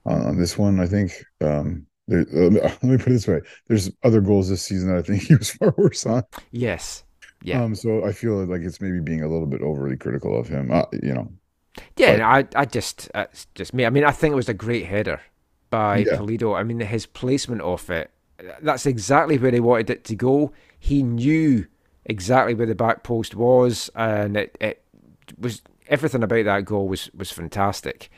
on, on this one. I think. Um, there, <laughs> let, me, let me put it this way: there's other goals this season that I think <laughs> he was far worse on. Yes. Yeah. Um, so I feel like it's maybe being a little bit overly critical of him. Uh, you know, Yeah, no, I, I just, it's just me. I mean, I think it was a great header by Yeah. Pulido. I mean, his placement of it, that's exactly where he wanted it to go. He knew exactly where the back post was, and it, it was everything about that goal was was fantastic.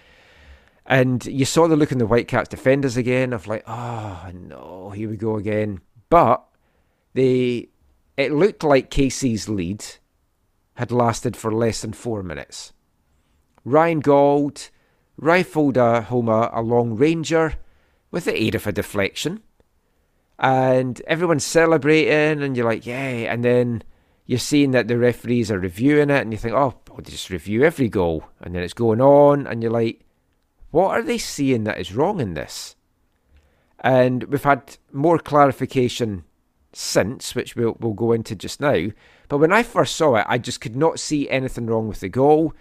And you saw the look in the Whitecaps defenders again of like, oh no, here we go again. But they, it looked like KC's lead had lasted for less than four minutes. Ryan Gauld rifled a home a, a long ranger with the aid of a deflection. And everyone's celebrating, and you're like, yay. And then you're seeing that the referees are reviewing it, and you think, oh, well, they just review every goal. And then it's going on, and you're like, what are they seeing that is wrong in this? And we've had more clarification since, which we'll, we'll go into just now. But when I first saw it, I just could not see anything wrong with the goal.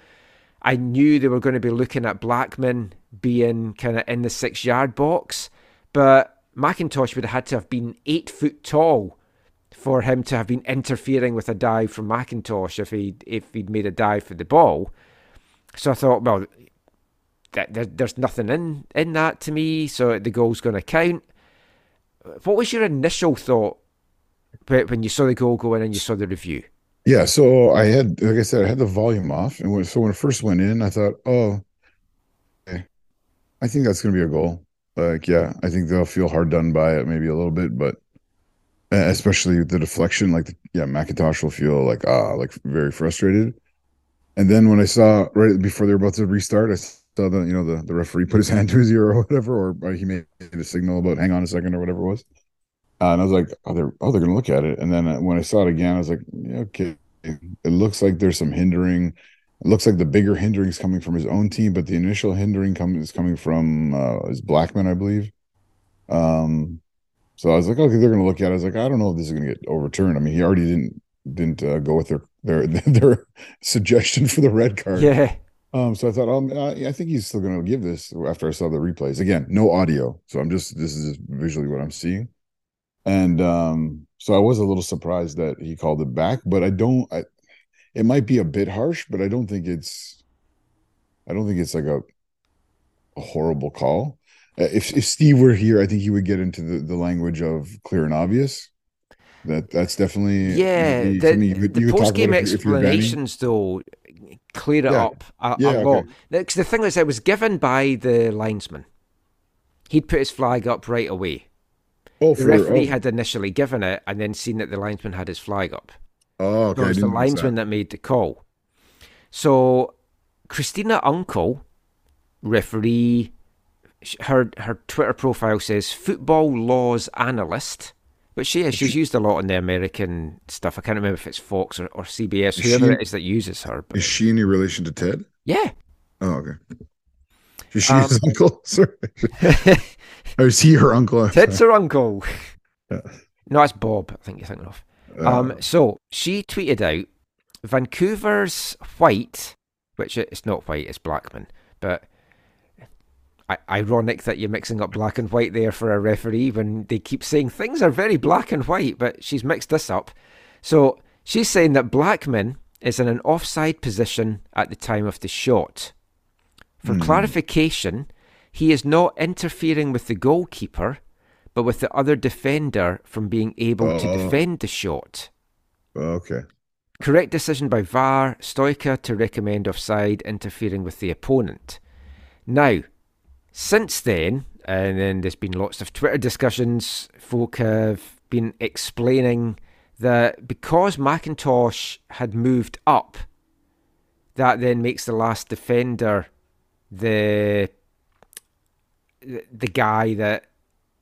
I knew they were going to be looking at Blackmon being kind of in the six yard box, but McIntosh would have had to have been eight foot tall for him to have been interfering with a dive from McIntosh if he if he'd made a dive for the ball. So I thought, well, that, there, there's nothing in in that to me, so the goal's going to count. What was your initial thought when you saw the goal go in and you saw the review? Yeah, so I had, like I said, I had the volume off, and when, so when it first went in, I thought, oh, okay, I think that's going to be a goal. Like, yeah, I think they'll feel hard done by it, maybe a little bit, but uh, especially the deflection, like, yeah, McIntosh will feel like ah, like very frustrated. And then when I saw right before they were about to restart, I saw the you know the the referee put his <laughs> hand to his ear or whatever, or he made a signal about hang on a second or whatever it was. Uh, and I was like, oh, they're oh they're gonna look at it. And then uh, when I saw it again, I was like, yeah, okay, it looks like there's some hindering. It looks like the bigger hindering is coming from his own team, but the initial hindering come, is coming from uh, his Blackmon, I believe. Um, so I was like, okay, they're gonna look at it. I was like, I don't know if this is gonna get overturned. I mean, he already didn't didn't uh, go with their their <laughs> their suggestion for the red card. Yeah. Um, so I thought, um, I, I think he's still going to give this after I saw the replays. Again, no audio, so I'm just this is just visually what I'm seeing, and um, so I was a little surprised that he called it back, but I don't. I, it might be a bit harsh, but I don't think it's, I don't think it's like a, a horrible call. Uh, if if Steve were here, I think he would get into the, the language of clear and obvious. That that's definitely Yeah, maybe the, you the you post game about if you- if you're banning. explanations though clear it Yeah. up a, Yeah, a lot. okay. Because the thing is, it was given by the linesman. He'd put his flag up right away. Oh, The referee oh, had initially given it and then seen that the linesman had his flag up. Oh, okay. It was the linesman that. that made the call. So Cristina Unkel, referee, her her Twitter profile says football laws analyst, but she is. She's used a lot in the American stuff. I can't remember if it's Fox or, or CBS, Is whoever she- it is that uses her. But Is she any relation to Ted? yeah, Oh, okay. Is she Um, his uncle? <laughs> Sorry. <laughs> or is he her uncle? Ted's her uncle. <laughs> Yeah. No, it's Bob. I think you're thinking of. Uh, Um, so she tweeted out Vancouver's white, which it's not white, it's Blackmon, but I- ironic that you're mixing up black and white there for a referee when they keep saying things are very black and white, but she's mixed this up. So she's saying that Blackmon is in an offside position at the time of the shot. For Hmm. clarification, he is not interfering with the goalkeeper, but with the other defender from being able to Oh. defend the shot. okay. Correct decision by VAR, Stoica to recommend offside, interfering with the opponent. Now, since then, and then there's been lots of Twitter discussions, folk have been explaining that because McIntosh had moved up, that then makes the last defender the the guy that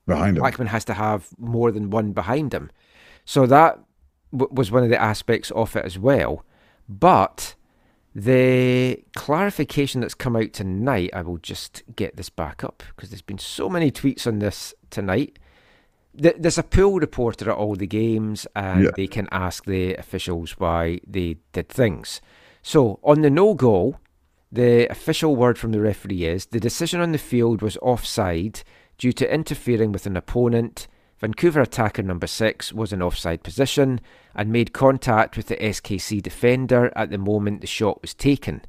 Behind him. Blackmon has to have more than one behind him. So that w- was one of the aspects of it as well. But the clarification that's come out tonight, I will just get this back up because there's been so many tweets on this tonight. Th- There's a pool reporter at all the games, and Yeah. they can ask the officials why they did things. So on the no goal, the official word from the referee is the decision on the field was offside due to interfering with an opponent. Vancouver attacker number six was in offside position and made contact with the SKC defender at the moment the shot was taken.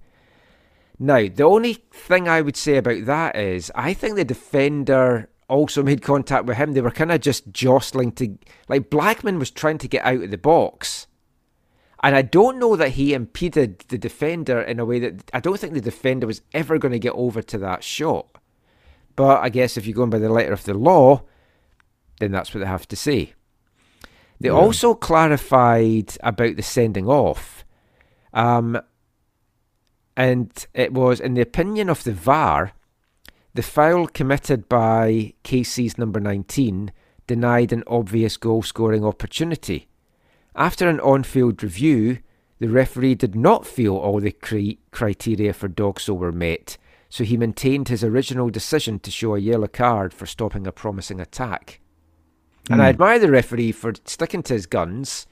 Now, the only thing I would say about that is I think the defender also made contact with him. They were kind of just jostling to. Like, Blackmon was trying to get out of the box. And I don't know that he impeded the defender in a way that I don't think the defender was ever going to get over to that shot. But I guess if you're going by the letter of the law, then that's what they have to say. They Yeah. also clarified about the sending off. Um, and it was, in the opinion of the VAR, the foul committed by KC's number 19 denied an obvious goal scoring opportunity. After an on field review, the referee did not feel all the cri- criteria for Dogso were met, so he maintained his original decision to show a yellow card for stopping a promising attack. And I Hmm. admire the referee for sticking to his guns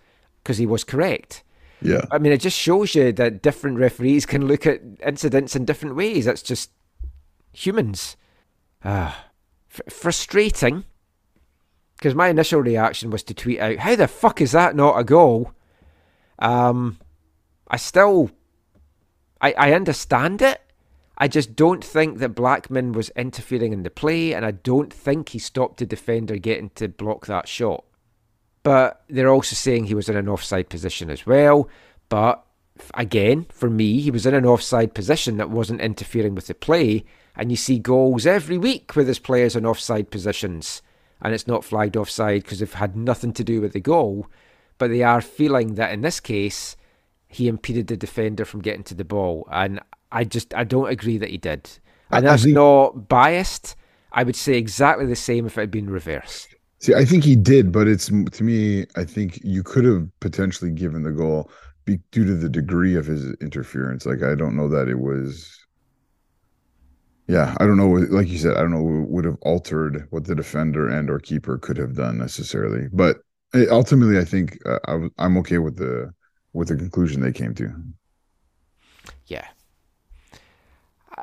because he was correct. Yeah. I mean, it just shows you that different referees can look at incidents in different ways. That's just humans. Ah, f- frustrating. Because my initial reaction was to tweet out, "How the fuck is that not a goal?" Um, I still, I I understand it. I just don't think that Blackmon was interfering in the play, and I don't think he stopped the defender getting to block that shot but they're also saying he was in an offside position as well. But again, for me, he was in an offside position that wasn't interfering with the play. And you see goals every week with his players in offside positions, and it's not flagged offside because they've had nothing to do with the goal. But they are feeling that in this case, he impeded the defender from getting to the ball, and I just I don't agree that he did. And I that's think- not biased. I would say exactly the same if it had been reversed. See, I think he did, but it's to me. I think you could have potentially given the goal be, due to the degree of his interference. Like I don't know that it was. Yeah, I don't know. Like you said, I don't know. Would have altered what the defender and or keeper could have done necessarily. But eh, ultimately, I think uh, I, I'm okay with the with the conclusion they came to. Yeah.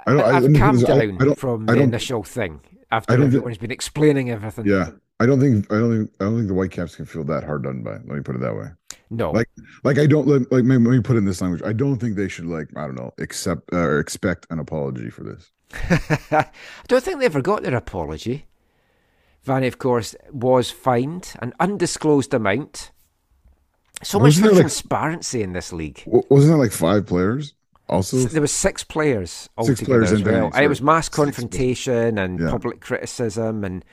I don't- I- I've put calmed I- down I don't- from I the initial thing after I everyone's been explaining everything. Yeah, I don't think I don't think I don't think the Whitecaps can feel that hard done by. Let me put it that way. No. Like, like I don't like. like let me put it in this language. I don't think they should like. I don't know. Accept uh, or expect an apology for this. <laughs> I don't think they ever got their apology. Vanni, of course, was fined an undisclosed amount. So much Wasn't for there, like- transparency in this league. Wasn't there like five players? Also, There was six players altogether Six players as well. And it was mass confrontation and Yeah. public criticism, and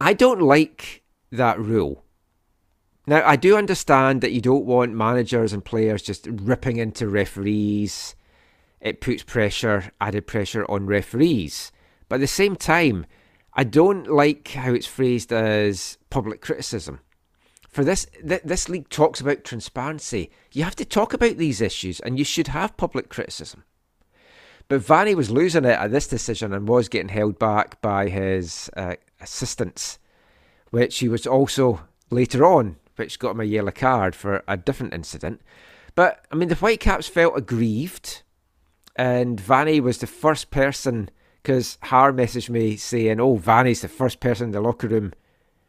I don't like that rule. Now, I do understand that you don't want managers and players just ripping into referees. It puts pressure, added pressure on referees. But at the same time, I don't like how it's phrased as public criticism. For this, th- this league talks about transparency. You have to talk about these issues, and you should have public criticism. But Vanni was losing it at this decision and was getting held back by his uh, assistants, which he was also later on, which got him a yellow card for a different incident. But I mean, the Whitecaps felt aggrieved, and Vanni was the first person because Har messaged me saying, "Oh, Vanni's the first person in the locker room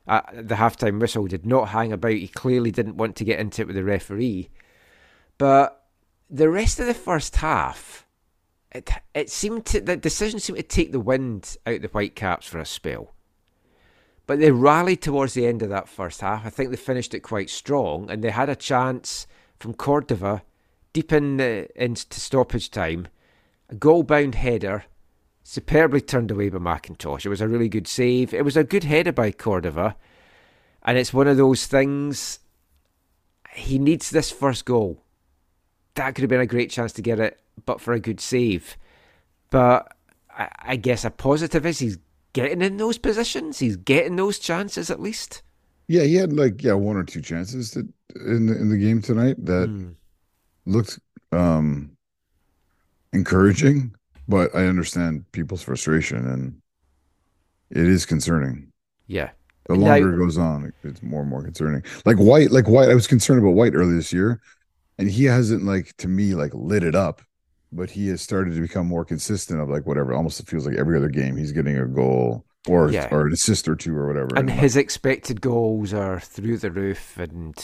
at the halftime whistle. Did not hang about. He clearly didn't want to get into it with the referee." But the rest of the first half, it it seemed to the decision seemed to take the wind out the Whitecaps for a spell. But they rallied towards the end of that first half. I think they finished it quite strong, and they had a chance from Cordova deep in the, into stoppage time, a goal-bound header, superbly turned away by McIntosh. It was a really good save. It was a good header by Cordova, and it's one of those things. He needs this first goal. That could have been a great chance to get it, but for a good save. But I, I guess a positive is he's getting in those positions. He's getting those chances at least. yeah, he had like yeah one or two chances that in the, in the game tonight that Hmm. looked um encouraging. But I understand people's frustration, and it is concerning. Yeah. The Now- longer it goes on, it's more and more concerning. Like White, like White, I was concerned about White earlier this year, and he hasn't like to me like lit it up, but he has started to become more consistent of like whatever. Almost it feels like every other game he's getting a goal or Yeah. or an assist or two or whatever. And I'm his expected goals are through the roof, and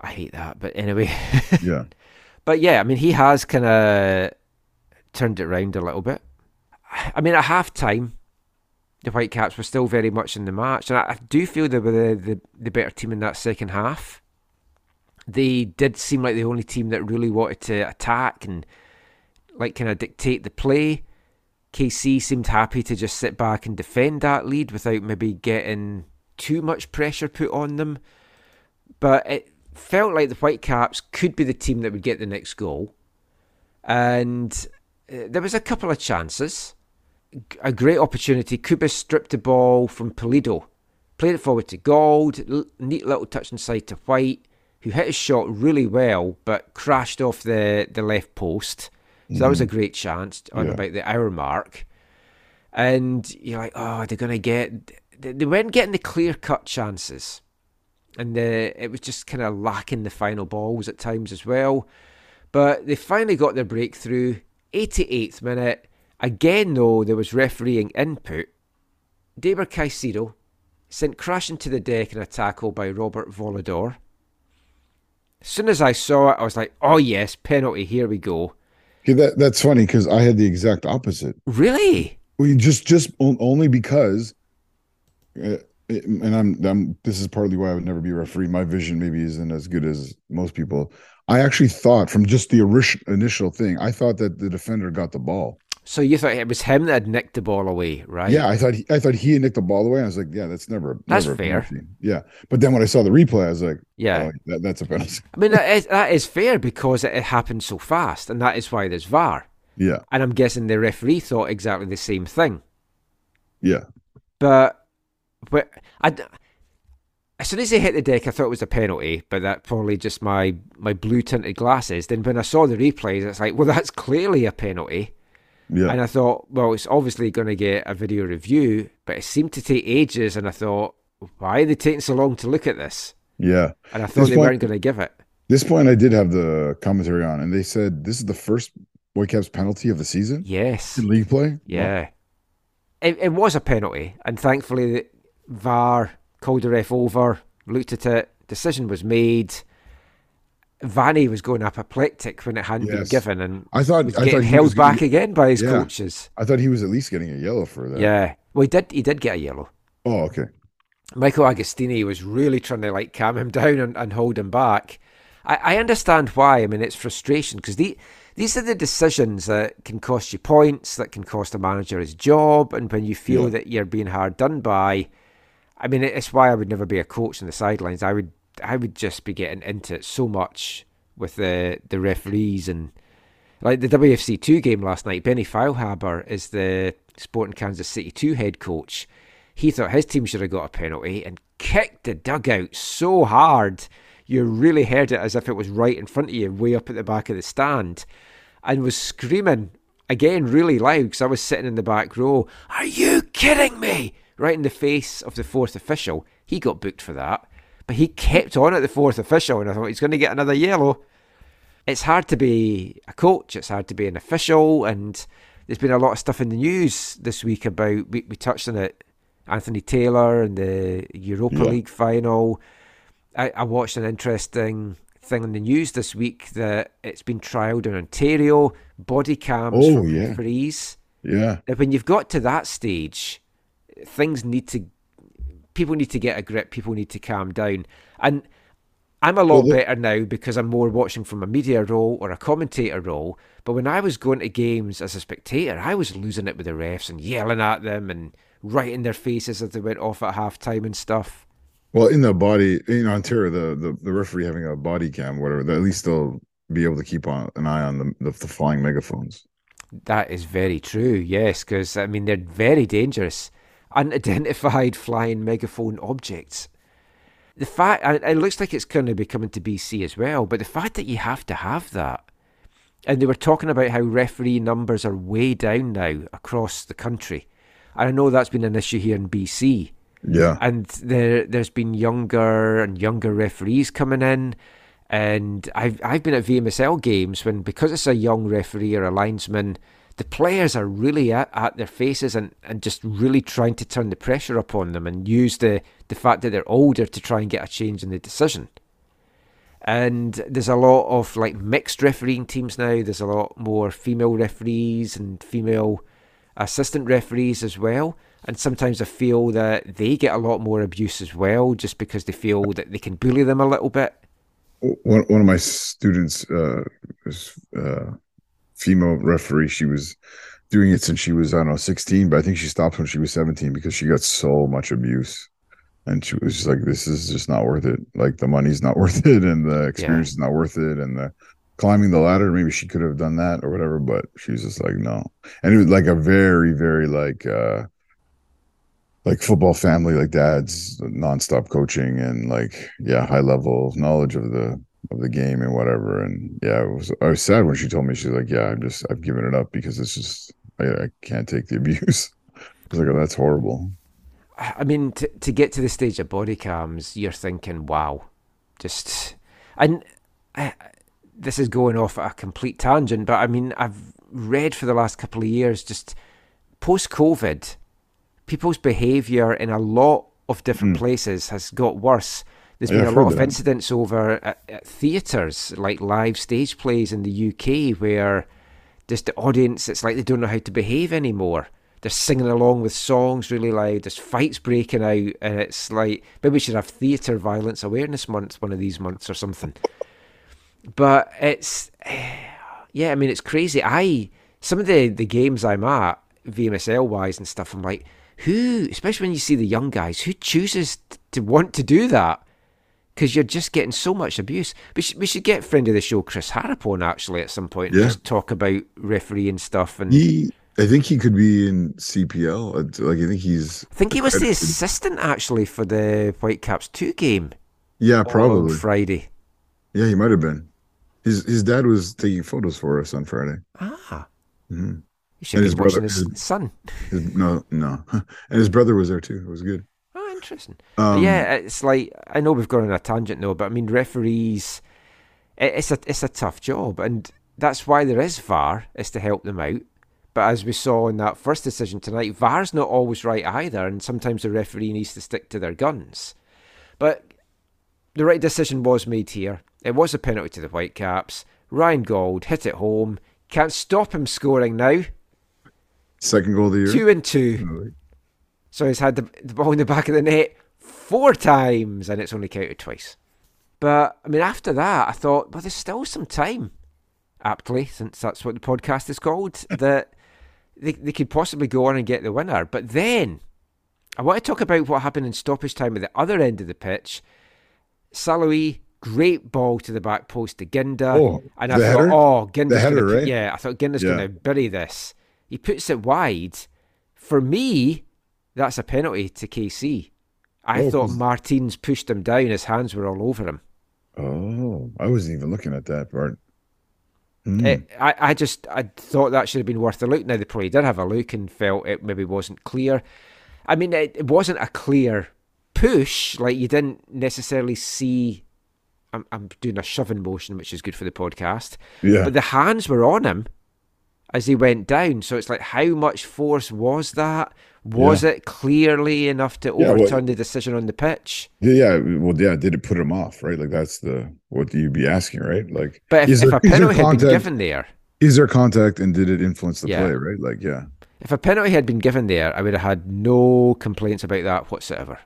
I hate that. But anyway, yeah, <laughs> but yeah, I mean, he has kind of turned it round a little bit. I mean, at half time, the Whitecaps were still very much in the match, and I, do feel they were the, the, the better team in that second half. They did seem like the only team that really wanted to attack and like kind of dictate the play. KC seemed happy to just sit back and defend that lead without maybe getting too much pressure put on them. But it felt like the Whitecaps could be the team that would get the next goal. And Uh, there was a couple of chances. A great opportunity. Kuba stripped the ball from Pulido, played it forward to Gauld. Neat little touch inside to White, who hit his shot really well, but crashed off the, the left post. So that was a mm. great chance on Yeah. about the hour mark. And you're like, oh, they're going to get. They they weren't getting the clear cut chances. And the, it was just kind of lacking the final balls at times as well. But they finally got their breakthrough. 88th minute. Again, though, there was refereeing input. Déiber Caicedo sent crashing to the deck in a tackle by Robert Voloder. As soon as I saw it, I was like, oh, yes, penalty, here we go. okay, that that's funny because I had the exact opposite. Really? We just just only because uh, and I'm, I'm this is partly why I would never be a referee. My vision maybe isn't as good as most people. I actually thought from just the initial thing, I thought that the defender got the ball. So you thought it was him that had nicked the ball away, right? Yeah, I thought he, I thought he had nicked the ball away. I was like, yeah, that's never That's never fair. Yeah, but then when I saw the replay, I was like, Yeah. oh, that, that's a penalty. I mean, that is, that is fair because it, it happened so fast, and that is why there's VAR. Yeah, And I'm guessing the referee thought exactly the same thing. yeah, But, but I, as soon as he hit the deck, I thought it was a penalty, but that probably just my my blue tinted glasses. Then when I saw the replays, it's like, well, <laughs> that's clearly a penalty. yeah. And I thought, well, it's obviously going to get a video review, but it seemed to take ages. And I thought, why are they taking so long to look at this? yeah. And I thought This they one- weren't going to give it. This point, I did have the commentary on, and they said this is the first Whitecaps penalty of the season Yes. in league play. Yeah. It, it was a penalty, and thankfully, the VAR called the ref over, looked at it, decision was made. Vanni was going apoplectic when it hadn't been given, and I thought was I getting thought held was back be- again by his Yeah. coaches. I thought he was at least getting a yellow for that. Yeah. Well, he did. He did get a yellow. Oh, okay. Michael Agostini was really trying to like calm him <laughs> down and, and hold him back. I, I understand why. I mean, it's frustration because the, these are the decisions that can cost you points, that can cost a manager his job, and when you feel Yeah. that you're being hard done by, I mean, it's why I would never be a coach on the sidelines. I would, I would just be getting into it so much with the the referees and like the WFC two game last night. Benny Feilhaber is the Sporting Kansas City two head coach. He thought his team should have got a penalty and kicked the dugout so hard you really heard it as if it was right in front of you, way up at the back of the stand, and was screaming again really loud because I was sitting in the back row. Are you kidding me? Right in the face of the fourth official. He got booked for that, but he kept on at the fourth official, and I thought he's going to get another yellow it's hard to be a coach, it's hard to be an official, and there's been a lot of stuff in the news this week about we, we touched on it. Anthony Taylor and the Europa Yeah. League final. I, I watched an interesting thing in the news this week that it's been trialled in Ontario, body cams Oh, for yeah. referees. Yeah. When you've got to that stage, things need to, people need to get a grip, people need to calm down. And I'm a lot better now because I'm more watching from a media role or a commentator role. But when I was going to games as a spectator, I was losing it with the refs and yelling at them and right in their faces as they went off at half time and stuff. Well, in the body in Ontario, the, the the referee having a body cam, whatever, at least they'll be able to keep on an eye on the the, the flying megaphones. That is very true, yes, because I mean, they're very dangerous. Unidentified flying megaphone objects. The fact, and it looks like it's going to be coming to BC as well, but the fact that you have to have that, and they were talking about how referee numbers are way down now across the country. And I know that's been an issue here in BC. Yeah. and there there's been younger and younger referees coming in and I've I've been at VMSL games when because it's a young referee or a linesman the players are really at, at their faces and, and just really trying to turn the pressure upon them and use the, the fact that they're older to try and get a change in the decision. And there's a lot of like mixed refereeing teams now. There's a lot more female referees and female assistant referees as well. And sometimes I feel that they get a lot more abuse as well, just because they feel that they can bully them a little bit. one one of my students uh was uh female referee she was doing it since she was i don't know 16 but i think she stopped when she was 17 because she got so much abuse. And she was just like this is just not worth it. Like the money's not <laughs> worth it and the experience is not worth it and the climbing the ladder maybe she could have done that or whatever but she was just like no. And it was like a very very like uh like football family, like dad's nonstop coaching and like yeah, high level knowledge of the of the game and whatever. And yeah, it was I was sad when she told me she's like, yeah, I'm just I've given it up because it's just I, I can't take the <laughs> abuse. I was like, oh, that's horrible. I mean, to to get to the stage of body cams, you're thinking, wow, just and I, this is going off at a complete tangent, but I mean, I've read for the last couple of years, just post COVID, people's behaviour in a lot of different hmm. places has got worse. There's. Yeah, been I've a lot of that. incidents over at, at theatres, like live stage plays in the UK, where just the audience, it's like they don't know how to behave anymore. they're singing along with songs really loud. There's fights breaking out, and it's like maybe we should have Theatre Violence Awareness Month one of these months or something. But it's <sighs> yeah, I mean it's crazy. I some of the the games I'm at VMSL wise and stuff. I'm like, who, especially when you see the young guys, who chooses to want to do that? Because you're just getting so much abuse. We should, we should get friend of the show Chris Harrop on actually at some point. and Yeah. Just talk about referee and stuff. And He, I think he could be in CPL. Like I think he's I think he was the assistant actually for the Whitecaps two game yeah, on probably. Friday. Yeah, he might have been. His his dad was taking photos for us on Friday. Ah, hmm you should And be his brother- his his- son. His, no, no, <laughs> and his brother was there too. It was good. Interesting. Um, yeah, it's like I know we've gone on a tangent though, but I mean referees, it, it's a it's a tough job, and that's why there is VAR is to help them out. But as we saw in that first decision tonight, VAR's not always right either, and sometimes the referee needs to stick to their guns. But the right decision was made here. It was a penalty to the Whitecaps. Ryan Gauld hit it home. Can't stop him scoring now. Second goal of the year. Two and two. So he's had the, the ball in the back of the net four times and it's only counted twice. But, I mean, after that, I thought, well, there's still some time, aptly, since that's what the podcast is called, <laughs> that they, they could possibly go on and get the winner. But then, I want to talk about what happened in stoppage time at the other end of the pitch. Sallói, great ball to the back post to Kinda. Oh, and I the thought, header? oh, Kinda's The header, gonna, right? Yeah, I thought Kinda's Yeah. going to bury this. He puts it wide. For me, that's a penalty to KC. I Oh, thought Martins pushed him down. His hands were all over him. Oh, I wasn't even looking at that part. Hmm. It, I, I just I thought that should have been worth a look. Now they probably did have a look and felt it maybe wasn't clear. I mean, it, it wasn't a clear push. Like you didn't necessarily see. I'm, I'm doing a shoving motion, which is good for the podcast. yeah, But the hands were on him as he went down. So it's like, how much force was that? Was it clearly enough to Yeah, well- overturn the decision on the pitch? yeah, yeah. Well, yeah. Did it put him off? Right. Like that's the what you'd be asking, right? Like, But if, is if there- a penalty had been contact- given there, is there contact and did it influence the Yeah. play? Right. Like, yeah. if a penalty had been given there, I would have had no complaints about that whatsoever.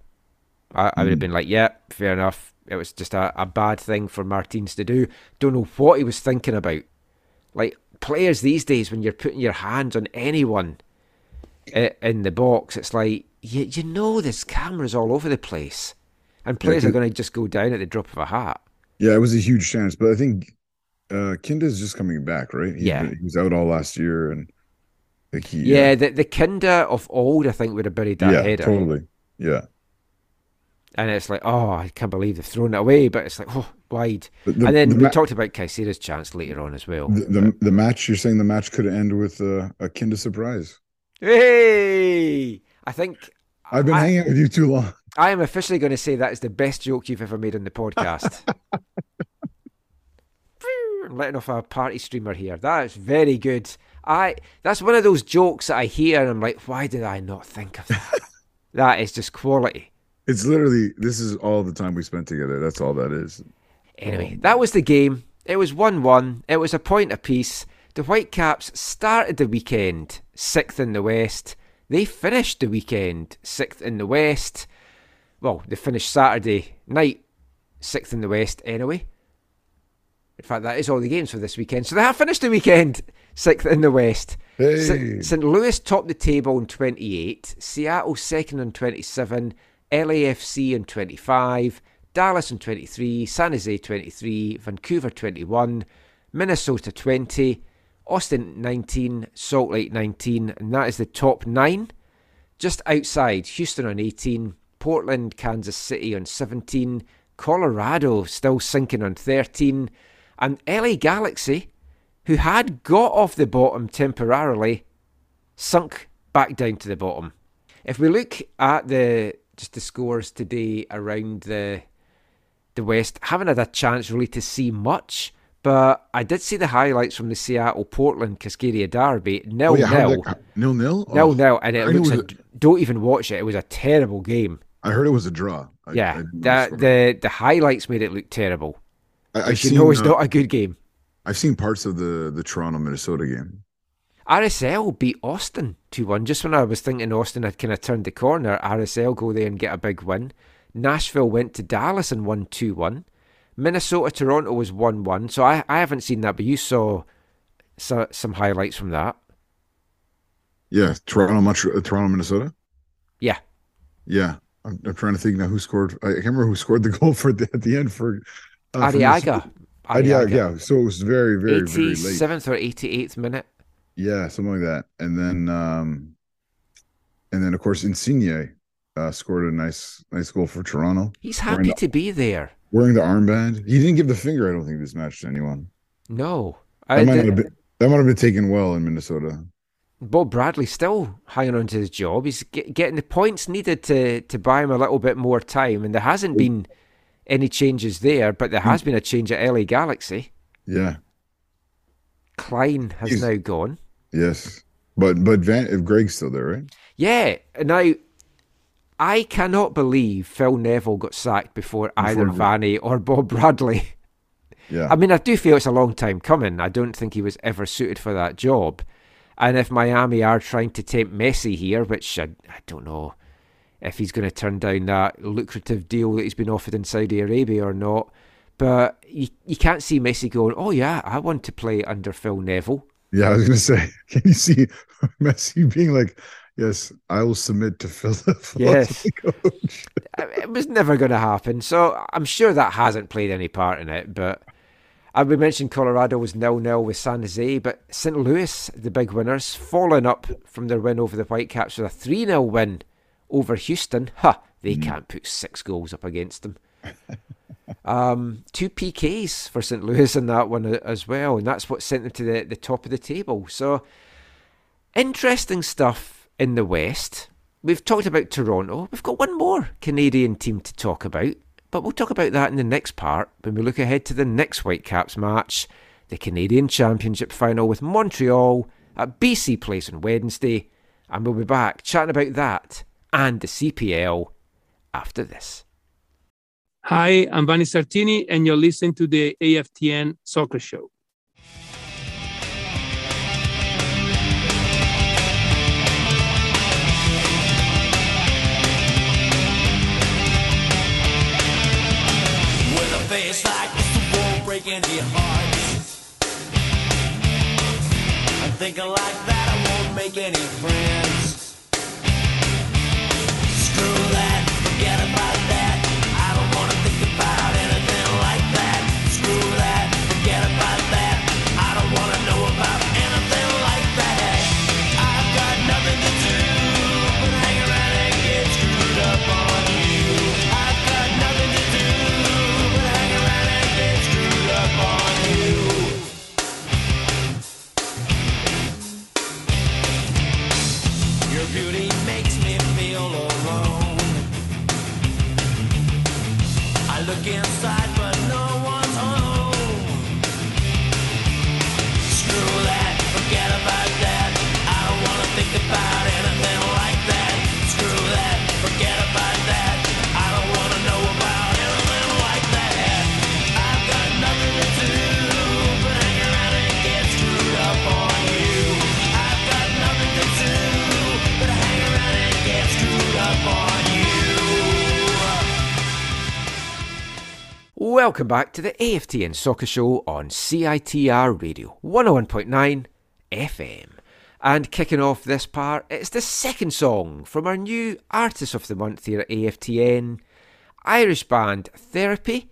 I, I would have hmm. been like, yeah, fair enough. It was just a, a bad thing for Martins to do. Don't know what he was thinking about. Like players these days, when you're putting your hands on anyone in the box, it's like you you know there's cameras all over the place, and players are going to just go down at the drop of a hat. Yeah, it was a huge chance, but I think uh Kinda's just coming back, right? He's Yeah. been- he was out all last year, and like he, Yeah, the the Kinda of old, I think, would have buried that yeah, header. totally, yeah. And it's like, oh, I can't believe they've thrown it away. But it's like, oh, wide. The, and then the, we ma- talked about Caicedo's chance later on as well. the, the the match. You're saying the match could end with uh, a Kinda surprise. hey, I think I've been I- hanging out with you too long. I am officially going to say that is the best joke you've ever made on the podcast. <laughs> I'm letting off a party streamer here. That is very good. I that's one of those jokes that I hear and I'm like, why did I not think of that? <laughs> that is just quality. It's literally this is all the time we spent together. That's all that is. Anyway, um, that was the game. It was 1 1. It was a point apiece. The Whitecaps started the weekend sixth in the West. They finished the weekend sixth in the West. Well, they finished Saturday night sixth in the West anyway. In fact, that is all the games for this weekend. So they have finished the weekend sixth in the West. Hey. St. Louis topped the table on 28, Seattle second on 27, LAFC in 25, Dallas in 23, San Jose 23, Vancouver 21, Minnesota 20, Austin 19, Salt Lake 19, and that is the top nine. Just outside, Houston on 18, Portland, Kansas City on 17, Colorado still sinking on 13, and LA Galaxy, who had got off the bottom temporarily, sunk back down to the bottom. If we look at the just the scores today around the the West, haven't had a chance really to see much, but I did see the highlights from the Seattle Portland Cascadia derby. Nil Oh, yeah, nil. that- nil nil. Nil Oh, nil, and it I looks. A, don't even watch it. It was a terrible game. I heard it was a draw. I, I yeah, didn't the, the the highlights made it look terrible. I, I've you seen know it's uh, not a good game. I've seen parts of the the Toronto Minnesota game. RSL beat Austin 2 1. Just when I was thinking Austin had kind of turned the corner, RSL go there and get a big win. Nashville went to Dallas and won 2 1. Minnesota Toronto was 1 1. So I, I haven't seen that, but you saw so, some highlights from that. Yeah, Toronto, Montreal, uh, Toronto, Minnesota. Yeah. Yeah, I'm, I'm trying to think now who scored. I can't remember who scored the <laughs> goal for the, at the end for uh, Arriaga. Yeah. So it was very, very, very late. 87th or 88th minute. Yeah, something like that. And then, um, and then of course Insigne uh, scored a nice, nice goal for Toronto. He's happy the- to be there. Wearing the armband, he didn't give the finger. I don't think this match to anyone. No. That I might have been. That might have been taken well in Minnesota. Bob Bradley still hanging on to his job. He's get, getting the points needed to, to buy him a little bit more time, and there hasn't been any changes there, but there has been a change at LA Galaxy. Yeah. Klein has He's- now gone. Yes. But but Van if Greg's still there, right? Yeah, now I cannot believe Phil Neville got sacked before either Before- Vanney or Bob Bradley. Yeah. <laughs> I mean, I do feel it's a long time coming. I don't think he was ever suited for that job. And if Miami are trying to tempt Messi here, which I, I don't know if he's going to turn down that lucrative deal that he's been offered in Saudi Arabia or not, but you, you can't see Messi going, oh yeah, I want to play under Phil Neville. Yeah, I was gonna say, <laughs> can you see Messi being like, Yes, I will submit to Philip." <laughs> Yes. coach. <laughs> it was never going to happen. So I'm sure that hasn't played any part in it. But uh, we mentioned Colorado was nil nil with San Jose, but St. Louis, the big winners, fallen up from their win over the Whitecaps with a 3 0 win over Houston. Ha! They can't put six goals up against them. Um, two PKs for St. Louis in that one as well, and that's what sent them to the, the top of the table. So interesting stuff in the West. We've talked about Toronto. We've got one more Canadian team to talk about, but we'll talk about that in the next part when we look ahead to the next Whitecaps match, the Canadian Championship final with Montreal at BC Place on Wednesday. And we'll be back chatting about that and the CPL after this. Hi, I'm Vanni Sartini, and you're listening to the AFTN Soccer Show. Thinking like that, I won't make any friends. Welcome back to the AFTN Soccer Show on CITR Radio 101.9 FM. And kicking off this part, it's the second song from our new Artist of the Month here at AFTN Irish band Therapy.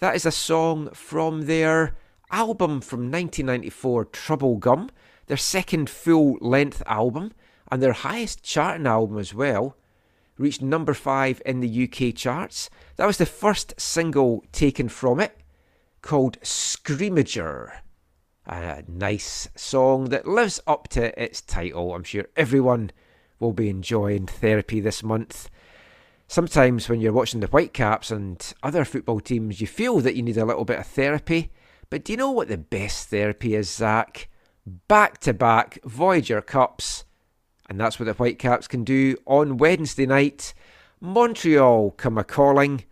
That is a song from their album from 1994, Troublegum, their second full length album, and their highest charting album as well reached number five in the UK charts. That was the first single taken from it, called Screamager. A nice song that lives up to its title. I'm sure everyone will be enjoying therapy this month. Sometimes when you're watching the Whitecaps and other football teams, you feel that you need a little bit of therapy. But do you know what the best therapy is, Zach? Back to back Voyageurs Cups. And that's what the Whitecaps can do on Wednesday night. Montreal come a calling.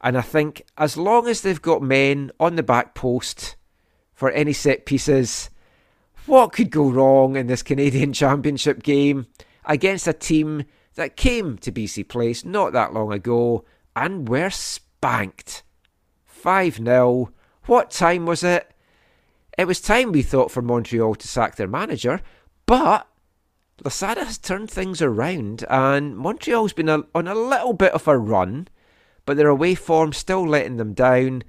And I think as long as they've got men on the back post for any set pieces, what could go wrong in this Canadian <laughs> Championship game against a team that came to BC Place not that long ago and were spanked? 5 0. What time was it? It was time, we thought, for Montreal to sack their manager, but Losada has turned things around and Montreal's been a, on a little bit of a run, but their away form still letting them down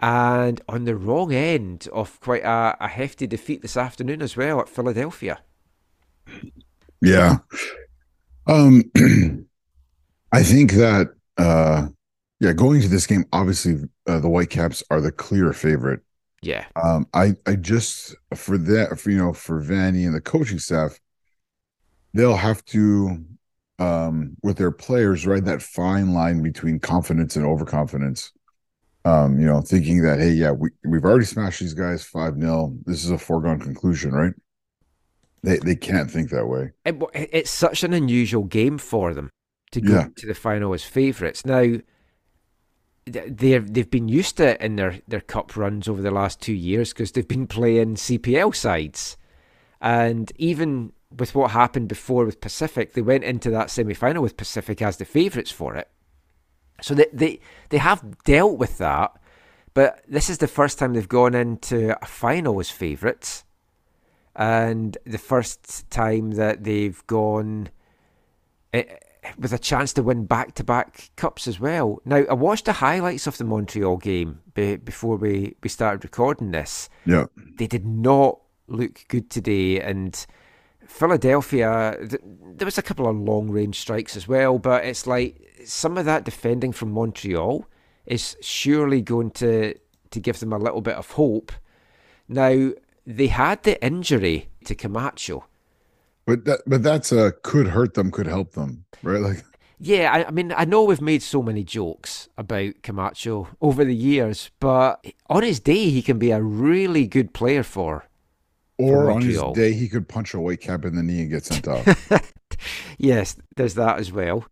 and on the wrong end of quite a, a hefty defeat this afternoon as well at Philadelphia. Yeah. Um <clears throat> I think that uh yeah, going to this game, obviously uh, the Whitecaps are the clear favorite. Yeah. Um I I just for that for you know for Vanni and the coaching staff, they'll have to um with their players ride that fine line between confidence and overconfidence. Um, you know, thinking that hey, yeah, we we've already smashed these guys 5-0. This is a foregone conclusion, right? They they can't think that way. It, it's such an unusual game for them to go Yeah. to the final as favourites. Now, they've they've been used to it in their, their cup runs over the last two years because they've been playing CPL sides, and even with what happened before with Pacific, they went into that semi final with Pacific as the favourites for it. So they, they they have dealt with that, but this is the first time they've gone into a final as favourites, and the first time that they've gone eh, with a chance to win back to back cups as well. Now I watched the highlights of the Montreal game be, before we we started recording this. Yeah. They did not look good today, and Philadelphia. Th- there was a couple of long range strikes as well, but it's like some of that defending from Montreal is surely going to to give them a little bit of hope. Now they had the injury to Camacho. But that but that's uh could hurt them, could help them, right? Like Yeah, I, I mean, I know we've made so many jokes about Camacho over the years, but on his day, he can be a really good player for. Or on his day he could punch a white cap in the knee and get sent off. <laughs> Yes, there's that as well.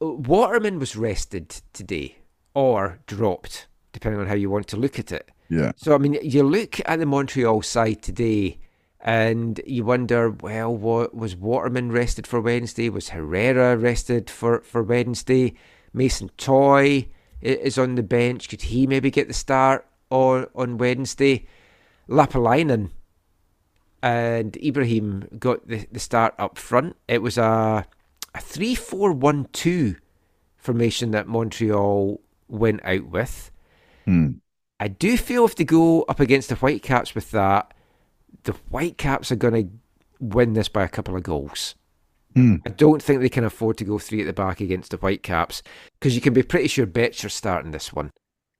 Waterman was rested today or dropped, depending on how you want to look at it. yeah. So, I mean, you look at the Montreal side today and you wonder, well, what was Waterman rested for Wednesday? Was Herrera rested for, for Wednesday? Mason Toye is on the bench. Could he maybe get the start on, on Wednesday? Lappalainen and Ibrahim got the, the start up front. It was a, a 3 4 1 2 formation that Montreal went out with. Hmm. I do feel if they go up against the Whitecaps with that, the Whitecaps are going to win this by a couple of goals. Hmm. I don't think they can afford to go three at the back against the Whitecaps because you can be pretty sure Becher's starting this one.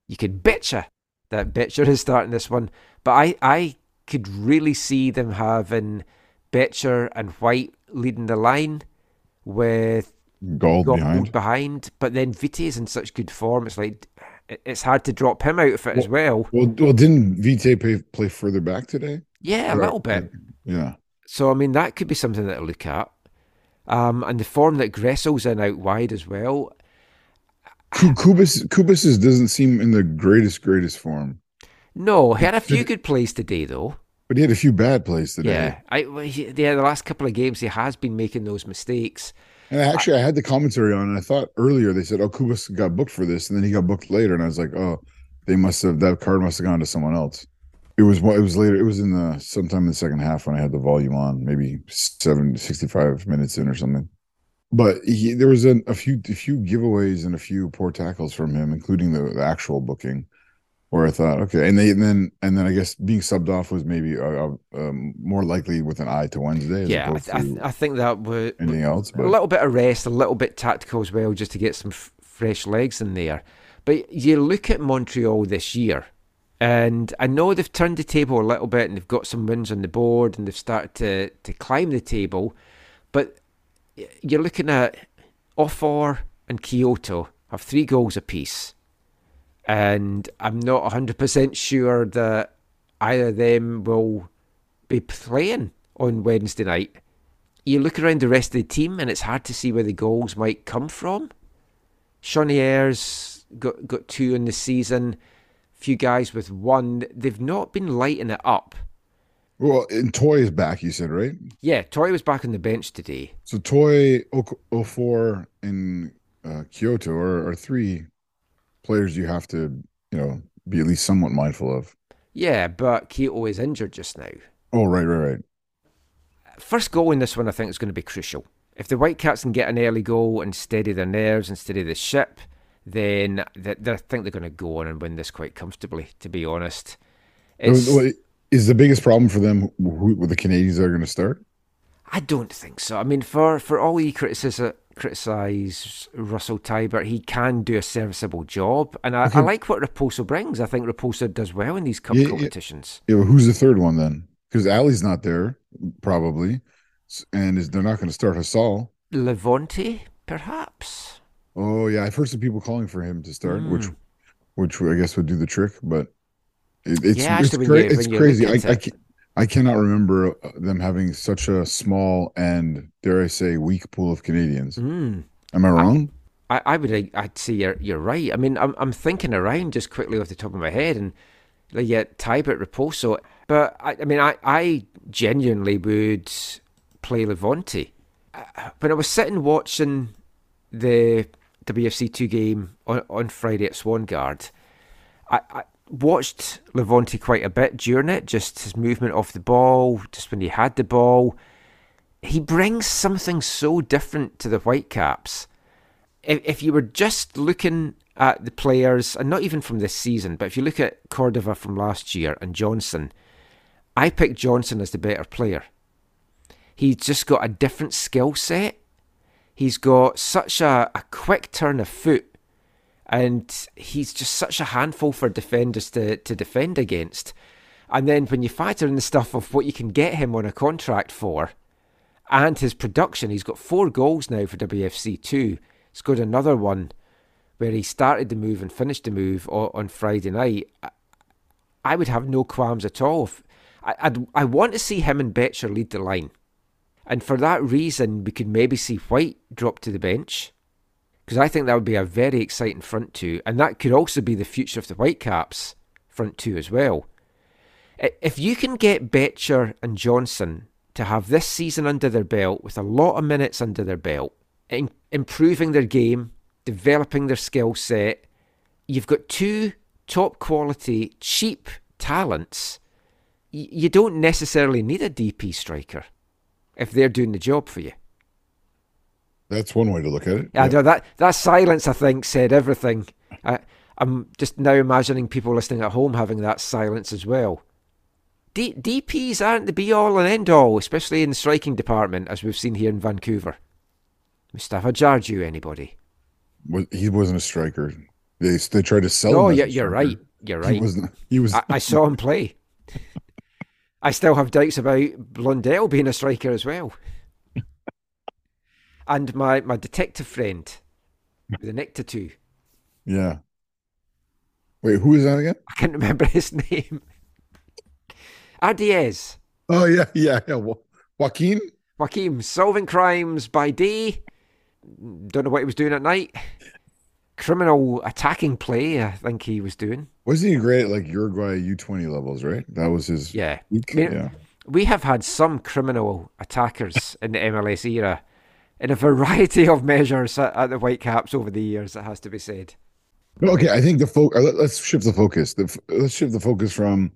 You can betcha that Becher is starting this one, but I, I could really see them having Becher and White leading the line with Gauld Gauld behind. behind. But then Vite is in such good form. It's like it's hard to drop him out of it as well. Well, well, didn't Vite play, play further back today? Yeah, a little bit. Yeah. So I mean that could be something that to look at. Um, and the form that Gressel's in out wide as well. Ku- Cubas Cubas doesn't seem in the greatest greatest form, No, he had a few good plays today though. but he had a few bad plays today. Yeah, I yeah, the last couple of games he has been making those mistakes. And actually, I had the commentary on, and I thought earlier they said, "Oh, Cubas got booked for this," and then he got booked later, and I was like, "Oh, they must have that card must have gone to someone else." It was it was later. It was in the sometime in the second half when I had the volume on, maybe seven sixty five minutes in or something. But he, there was a, a few a few giveaways and a few poor tackles from him, including the, the actual booking, where I thought, okay, and they and then and then I guess being subbed off was maybe uh, uh, um, more likely with an eye to Wednesday as Yeah, I, th- I, th- I think that would anything else. a little bit of rest, a little bit tactical as well, just to get some f- fresh legs in there. But you look at Montreal this year, and I know they've turned the table a little bit, and they've got some wins on the board, and they've started to to climb the table. But you're looking at Offor and Quioto have three goals apiece, and I'm not 100% sure that either of them will be playing on Wednesday night you look around the rest of the team and it's hard to see where the goals might come from. Choinière's got got two in the season, a few guys with one. They've not been lighting it up. Well, and Toye is back. You said right. Yeah, Toye was back on the bench today. So Toye, O- 04, and uh, Quioto are, are three players you have to, you know, be at least somewhat mindful of. Yeah, but Quioto is injured just now. Oh, right, right, right. First goal in this one, I think, is going to be crucial. If the Whitecaps can get an early goal and steady their nerves and steady the ship, then th- th- I think they're going to go on and win this quite comfortably. To be honest, it's, Is the biggest problem for them who, who the Canadians that are going to start? I don't think so. I mean, for for all he criticize criticize Russell Teibert, he can do a serviceable job, and I, I like what Raposo brings. I think Raposo does well in these cup Yeah, competitions. Yeah, well, who's the third one then? Because Ali's not there, probably, and is, they're not going to start Hasal. Levonte, perhaps. Oh yeah, I've heard some people calling for him to start, which, Mm. which I guess would do the trick. But it, it's Yeah, it's, cra- you- it's crazy. I, I, it. I cannot remember uh, them having such a small and dare I say weak pool of Canadians. Mm. Am I wrong? I, I would I'd say you're you're right. I mean, I'm I'm thinking around just quickly off the top of my head, and like, yeah, Teibert, Raposo. But I, I mean, I I genuinely would play Levonte. Uh, When I was sitting watching the WFC two game on, on Friday at Swangard, I, I watched Levonte quite a bit during it. Just his movement off the ball, just when he had the ball. He brings something so different to the Whitecaps if, if you were just looking at the players, and not even from this season, but if you look at Cordova from last year and Johnson, I picked Johnson as the better player. He's just got a different skill set. He's got such a, a quick turn of foot, and he's just such a handful for defenders to, to defend against. And then when you factor in the stuff of what you can get him on a contract for, and his production, he's got four goals now for WFC two. He's another one where he started the move and finished the move on, Friday night. I, would have no qualms at all. I, I'd, I want to see him and Becher lead the line. And for that reason, we could maybe see White drop to the bench. Because I think that would be a very exciting front two. And that could also be the future of the Whitecaps front two as well. If you can get Becher and Johnson to have this season under their belt with a lot of minutes under their belt, in, improving their game, developing their skill set, you've got two top quality, cheap talents. You don't necessarily need a DP striker if they're doing the job for you. That's one way to look at it. Yeah. know that that silence, I think, said everything. I, I'm just now imagining people listening at home having that silence as well. D, DPs aren't the be all and end all, especially in the striking department, as we've seen here in Vancouver. Mustafa Jarju, anybody? Was- He wasn't a striker. They they tried to sell. Oh, him yeah, you're right. You're He right. wasn't. He was. I, I saw him play. <laughs> I still have doubts about Blundell being a striker as well. And my, my detective friend, the neck tattoo. yeah. Wait, who is that again? I can't remember <laughs> his name. Ardaiz. Oh yeah, yeah, yeah. Wa- Joaquin. Joaquim, solving crimes by day. Don't know what he was doing at night. Criminal attacking play, I think he was doing. Wasn't he great at like Uruguay U twenty levels? Right. That was his. Yeah. I mean, yeah. We have had some criminal attackers in the MLS era in a variety of measures at, at the Whitecaps over the years, it has to be said. Okay, I think the focus. Let's shift the focus. The, f- let's shift the focus from,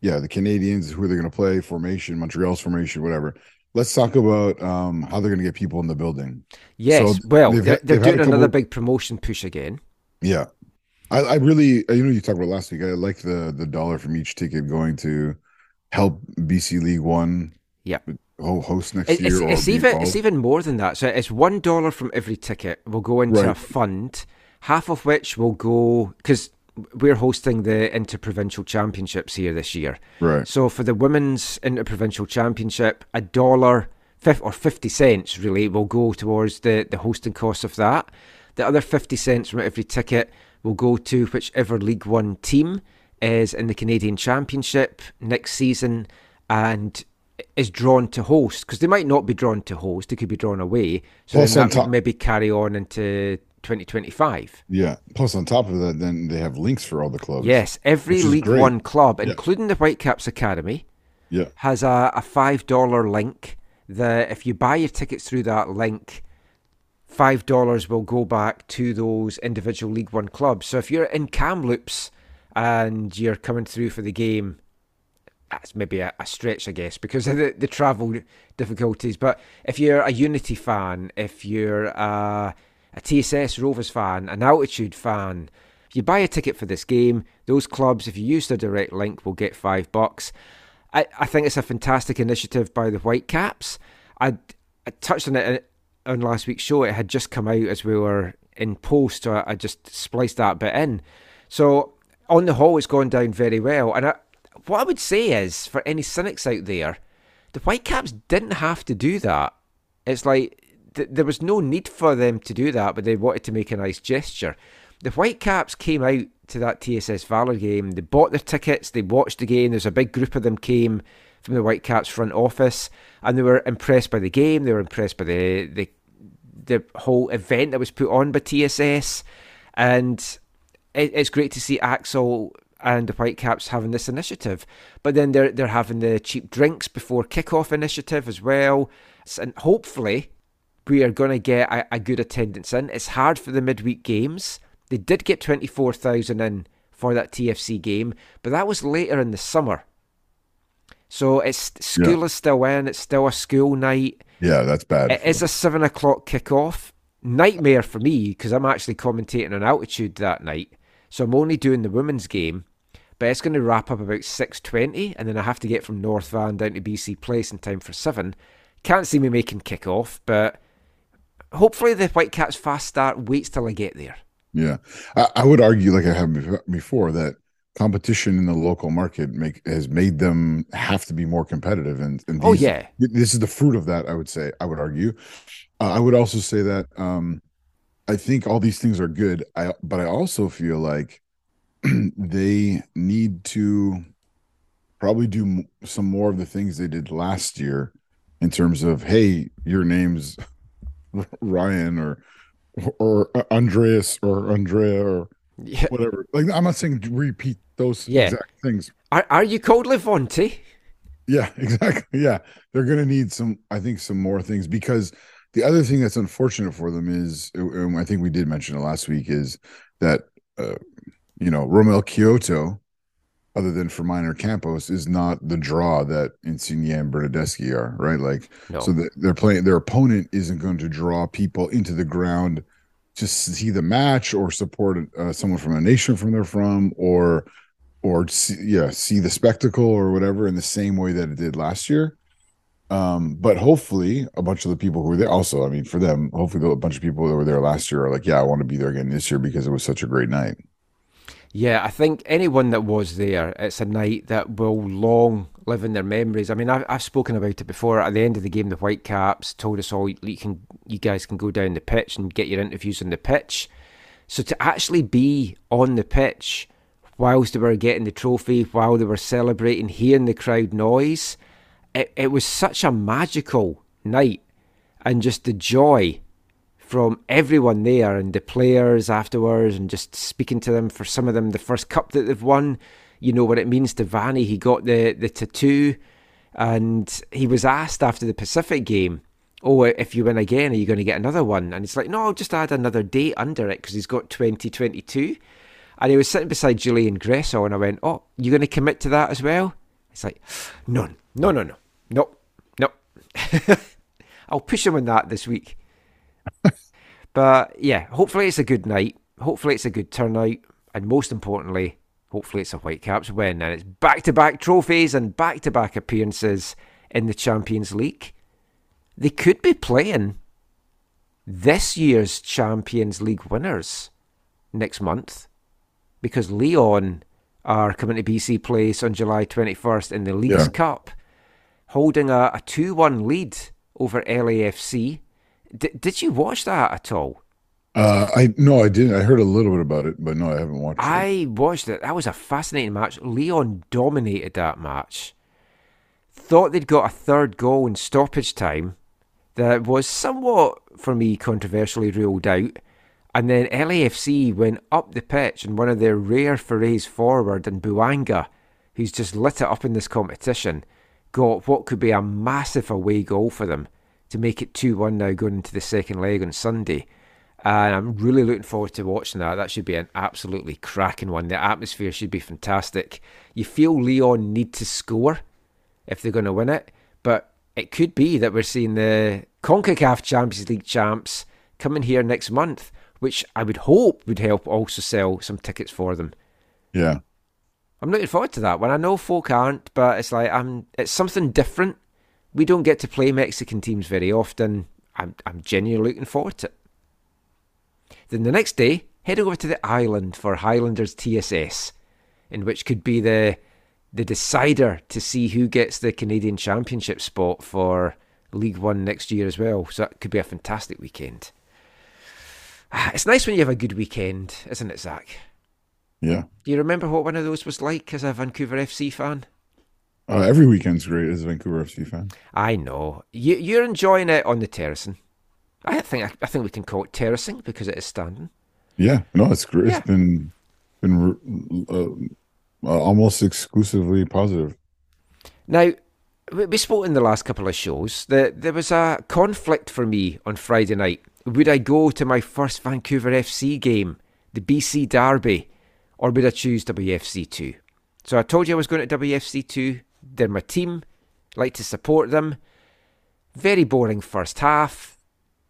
yeah, the Canadians, who they're going to play, formation, Montreal's formation, whatever. Let's talk about um, how they're going to get people in the building. Yes, So well, they've they're, they're they've doing another big promotion push again. Yeah, I, I really, you know, you talked about last week. I like the the dollar from each ticket going to help BC League One. Yeah. Ho- host next It- year. It's, it's even it's even more than that. So it's one dollar from every ticket will go into a fund, half of which will go because we're hosting the interprovincial championships here this year. right. So for the women's interprovincial championship, a dollar or fifty cents really will go towards the the hosting costs of that. The other fifty cents from every ticket will go to whichever League One team is in the Canadian Championship next season and is drawn to host because they might not be drawn to host; they could be drawn away. So Plus then that top- maybe carry on into 2025. Yeah. Plus, on top of that, then they have links for all the clubs. Yes, every League great. One club, Yeah. including the Whitecaps Academy, Yeah. has a, a five dollar link. That if you buy your tickets through that link, five dollars will go back to those individual League One clubs. So if you're in Kamloops and you're coming through for the game, that's maybe a, a stretch, I guess, because of the, the travel difficulties. But if you're a Unity fan, if you're a, a TSS Rovers fan, an Altitude fan, if you buy a ticket for this game, those clubs, if you use the direct link, will get five bucks. I, I think it's a fantastic initiative by the Whitecaps. I, I touched on it uh, on last week's show. It had just come out as we were in post, so I, I just spliced that bit in. So on the whole, it's gone down very well. And I, what I would say is, for any cynics out there, the Whitecaps didn't have to do that. It's like th- there was no need for them to do that, but they wanted to make a nice gesture. The Whitecaps came out to that TSS Valor game. They bought their tickets. They watched the game. There's a big group of them came from the Whitecaps front office, and they were impressed by the game. They were impressed by the the the whole event that was put on by TSS, and it, it's great to see Axel and the Whitecaps having this initiative. But then they're they're having the cheap drinks before kickoff initiative as well, and hopefully we are going to get a, a good attendance in. It's hard for the midweek games. They did get twenty four thousand in for that TFC game, but that was later in the summer. So it's school Yeah. is still in. It's still a school night. Yeah, that's bad. It is a seven o'clock kickoff. Nightmare for me because I'm actually commentating on altitude that night, so I'm only doing the women's game. But it's going to wrap up about six twenty, and then I have to get from North Van down to BC Place in time for seven. Can't see me making kick-off, but hopefully the Whitecaps fast start waits till I get there. Yeah, I, I would argue, like I have before, that competition in the local market make has made them have to be more competitive. And, and Oh yeah, this is the fruit of that. I would say. I would argue. Uh, I would also say that um, I think all these things are good. I but I also feel like <clears throat> they need to probably do some more of the things they did last year in terms of hey, your name's <laughs> Ryan or or Andreas or Andrea or yeah. whatever. Like I'm not saying repeat those Yeah. exact things. Are are you called Levonte? Yeah, <laughs> exactly. Yeah, they're going to need some. I think some more things because the other thing that's unfortunate for them is, and I think we did mention it last week, is that uh, you know Romell Quioto, other than for Minor Campos, is not the draw that Insigne and Bernardeschi are. Right, like No. so that they're playing. Their opponent isn't going to draw people into the ground to see the match or support uh, someone from a nation from they're from or or see, yeah see the spectacle or whatever in the same way that it did last year um but hopefully a bunch of the people who were there also i mean for them hopefully a bunch of people that were there last year are like yeah i want to be there again this year because it was such a great night Yeah, I think anyone that was there, it's a night that will long live in their memories. I mean, I've, I've spoken about it before. At the end of the game, the Whitecaps told us all you can, you guys can go down the pitch and get your interviews on the pitch. So to actually be on the pitch whilst they were getting the trophy, while they were celebrating, hearing the crowd noise, it, it was such a magical night, and just the joy from everyone. There and the players afterwards and just speaking to them for some of them the first cup that they've won. You know what it means to Vanni. He got the the tattoo and he was asked after the Pacific game oh if you win again are you going to get another one? And it's like no I'll just add another date under it because he's got 2022 and he was sitting beside Julian Gressel and I went oh you're going to commit to that as well? It's like no no no no. No no <laughs> I'll push him on that this week <laughs> but yeah, hopefully it's a good night. Hopefully it's a good turnout. And most importantly, hopefully it's a Whitecaps win. And it's back to back trophies and back to back appearances in the Champions League. They could be playing this year's Champions League winners next month because Leon are coming to BC Place on July 21st in the Leagues Yeah. Cup, holding a, a 2 1 lead over LAFC. D- did you watch that at all? uh i no i didn't i heard a little bit about it but no i haven't watched it I watched it. That was a fascinating match. Leon dominated that match. Thought they'd got a third goal in stoppage time that was somewhat, for me, controversially ruled out. And then LAFC went up the pitch and one of their rare forays forward and Bouanga, who's just lit it up in this competition, got what could be a massive away goal for them to make it 2 1 now going into the second leg on Sunday. And I'm really looking forward to watching that. That should be an absolutely cracking one. The atmosphere should be fantastic. You feel Leon need to score if they're going to win it, but it could be that we're seeing the CONCACAF Champions League champs coming here next month, which I would hope would help also sell some tickets for them. Yeah. I'm looking forward to that one. I know folk aren't, but it's like I'm. It's something different. We don't get to play Mexican teams very often. I'm. I'm genuinely looking forward to it. Then the next day, head over to the island for Highlanders TSS, in which could be the the decider to see who gets the Canadian Championship spot for League One next year as well. So that could be a fantastic weekend. Ah, It's nice when you have a good weekend, isn't it, Zach? Yeah. Do you remember what one of those was like as a Vancouver FC fan? Uh, every weekend's great as a Vancouver FC fan. I know you, you're enjoying it on the terracing. I think I, think we can call it terracing because it is standing. Yeah. No, it's great. Yeah. It's been been uh, uh, almost exclusively positive. Now, we we spoke in the last couple of shows that there was a conflict for me on Friday night. Would I go to my first Vancouver FC game, the BC Derby, or would I choose WFC2? So I told you I was going to WFC2. They're my team, like to support them. Very boring first half.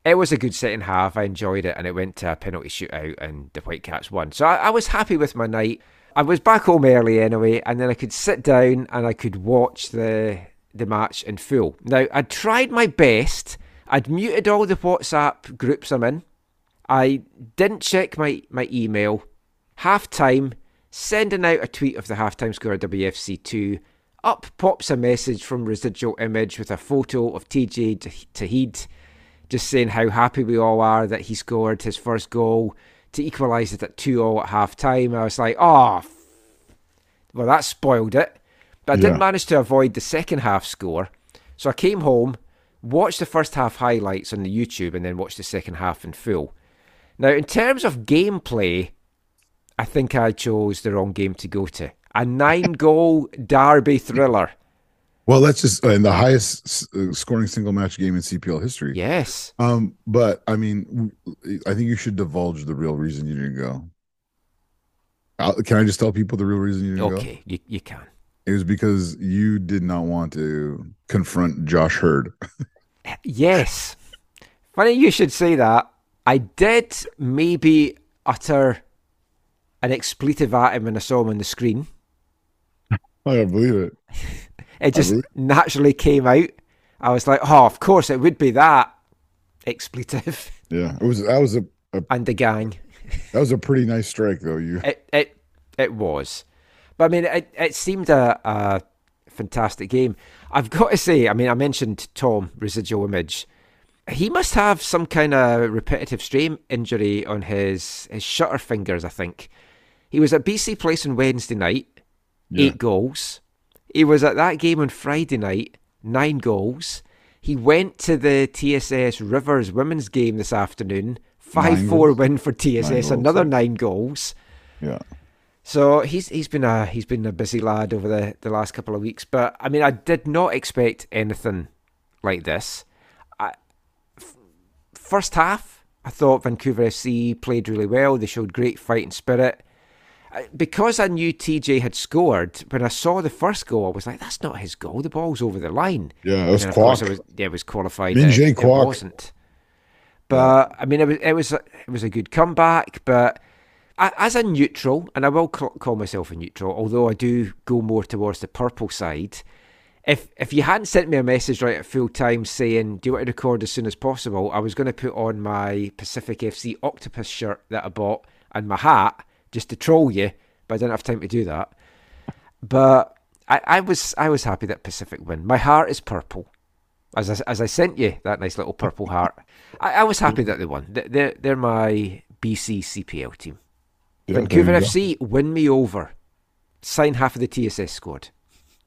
It was a good second half. I enjoyed it, and it went to a penalty shootout, and the Whitecaps won. So I, I was happy with my night. I was back home early anyway, and then I could sit down and I could watch the the match in full. Now I tried my best. I'd muted all the WhatsApp groups I'm in. I didn't check my, my email. Half time, sending out a tweet of the halftime score of WFC2. Up pops a message from Residual Image with a photo of TJ Tahid just saying how happy we all are that he scored his first goal to equalise it at 2 all at half time. I was like, oh, well, that spoiled it. But I Yeah. did manage to avoid the second half score. So I came home, watched the first half highlights on the YouTube, and then watched the second half in full. Now, in terms of gameplay, I think I chose the wrong game to go to. A nine goal derby thriller. Well, that's just uh, in the highest uh, scoring single match game in CPL history. Yes. Um, but I mean, I think you should divulge the real reason you didn't go. I'll, can I just tell people the real reason you didn't go? Okay, you, you can. It was because you did not want to confront Josh Heard. <laughs> Yes. Funny you should say that. I did maybe utter an expletive at him when I saw him on the screen. I don't believe it. <laughs> It just naturally came out. I was like, oh, of course it would be that expletive. <laughs> Yeah, it was. That was a, a And the gang. that was a pretty nice strike, though. You It it it was, but I mean, it it seemed a, a fantastic game. I've got to say, I mean, I mentioned Tom residual image. He must have some kind of repetitive strain injury on his his shutter fingers. I think he was at BC Place on Wednesday night, Yeah. eight goals. He was at that game on Friday night, nine goals. He went to the TSS Rovers women's game this afternoon, five Nine four goals? win for TSS, goals, another yeah. nine goals. yeah. So he's he's been a he's been a busy lad over the, the last couple of weeks. But I mean, I did not expect anything like this. I, f- first half, I thought Vancouver FC played really well. They showed great fighting spirit. Because I knew TJ had scored, when I saw the first goal, I was like, "That's not his goal. The ball's over the line." Yeah, it was And then, of course, Kwok. it was, yeah, it was qualified. Min that Jae it wasn't. But I mean, it was it was a, it was a good comeback. But as a neutral, and I will ca- call myself a neutral, although I do go more towards the purple side. If if you hadn't sent me a message right at full time saying, "Do you want to record as soon as possible?" I was going to put on my Pacific FC Octopus shirt that I bought and my hat just to troll you, but I didn't have time to do that. But I, I was I was happy that Pacific win. My heart is purple, as I, as I sent you that nice little purple heart. I, I was happy that they won. They- They're they're my BC CPL team. Yeah, Vancouver go. FC win me over. Sign half of the TSS squad.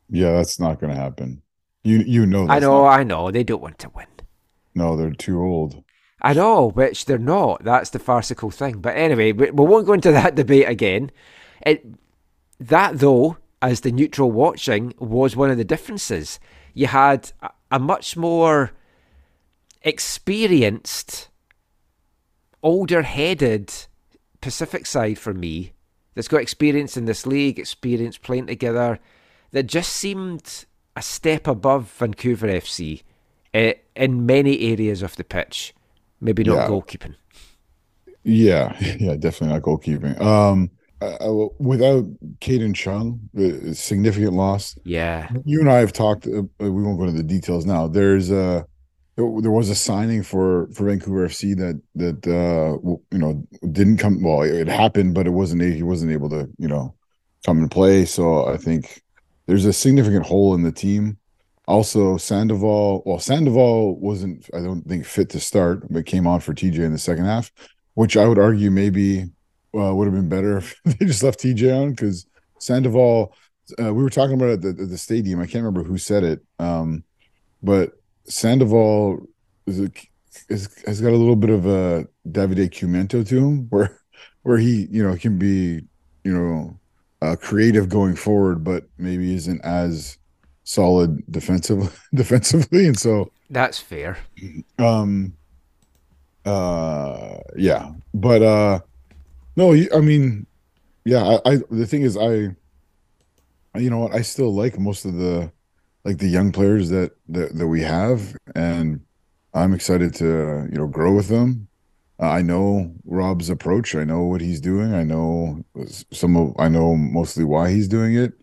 Yeah, that's not going to happen. You you know. That's I know, not- I know. They don't want to win. no, they're too old. I know, which they're not. That's the farcical thing. But anyway, we, we won't go into <laughs> that debate again. It, that, though, as the neutral watching, was one of the differences. you had a, a much more experienced, older headed Pacific side for me that's got experience in this league, experience playing together, that just seemed a step above Vancouver FC uh, in many areas of the pitch. Maybe not Yeah. goalkeeping. Yeah, <laughs> yeah, definitely not goalkeeping. Um, uh, uh, without Caden Chung, the significant loss. Yeah. You and I have talked. Uh, we won't go into the details now. There's a there, there was a signing for for Vancouver FC that that uh you know didn't come. Well, it happened, but it wasn't. He wasn't able to you know come and play. So I think there's a significant hole in the team. Also, Sandoval. Well, Sandoval wasn't. I don't think fit to start, but came on for TJ in the second half, which I would argue maybe uh, would have been better <laughs> if they just left TJ on because Sandoval. Uh, we were talking about it at the, the stadium. I can't remember who said it, um, but Sandoval is, a, is has got a little bit of a Davide Cumento to him, <laughs> where where he you know can be you know uh, creative going forward, but maybe isn't as solid defensive <laughs> defensively, and so That's fair. um uh yeah but uh no i mean yeah I, I the thing is i you know what? I still like most of the like the young players that that, that we have and i'm excited to you know grow with them. Uh, i know rob's approach. I know what he's doing. I know some of i know mostly why he's doing it.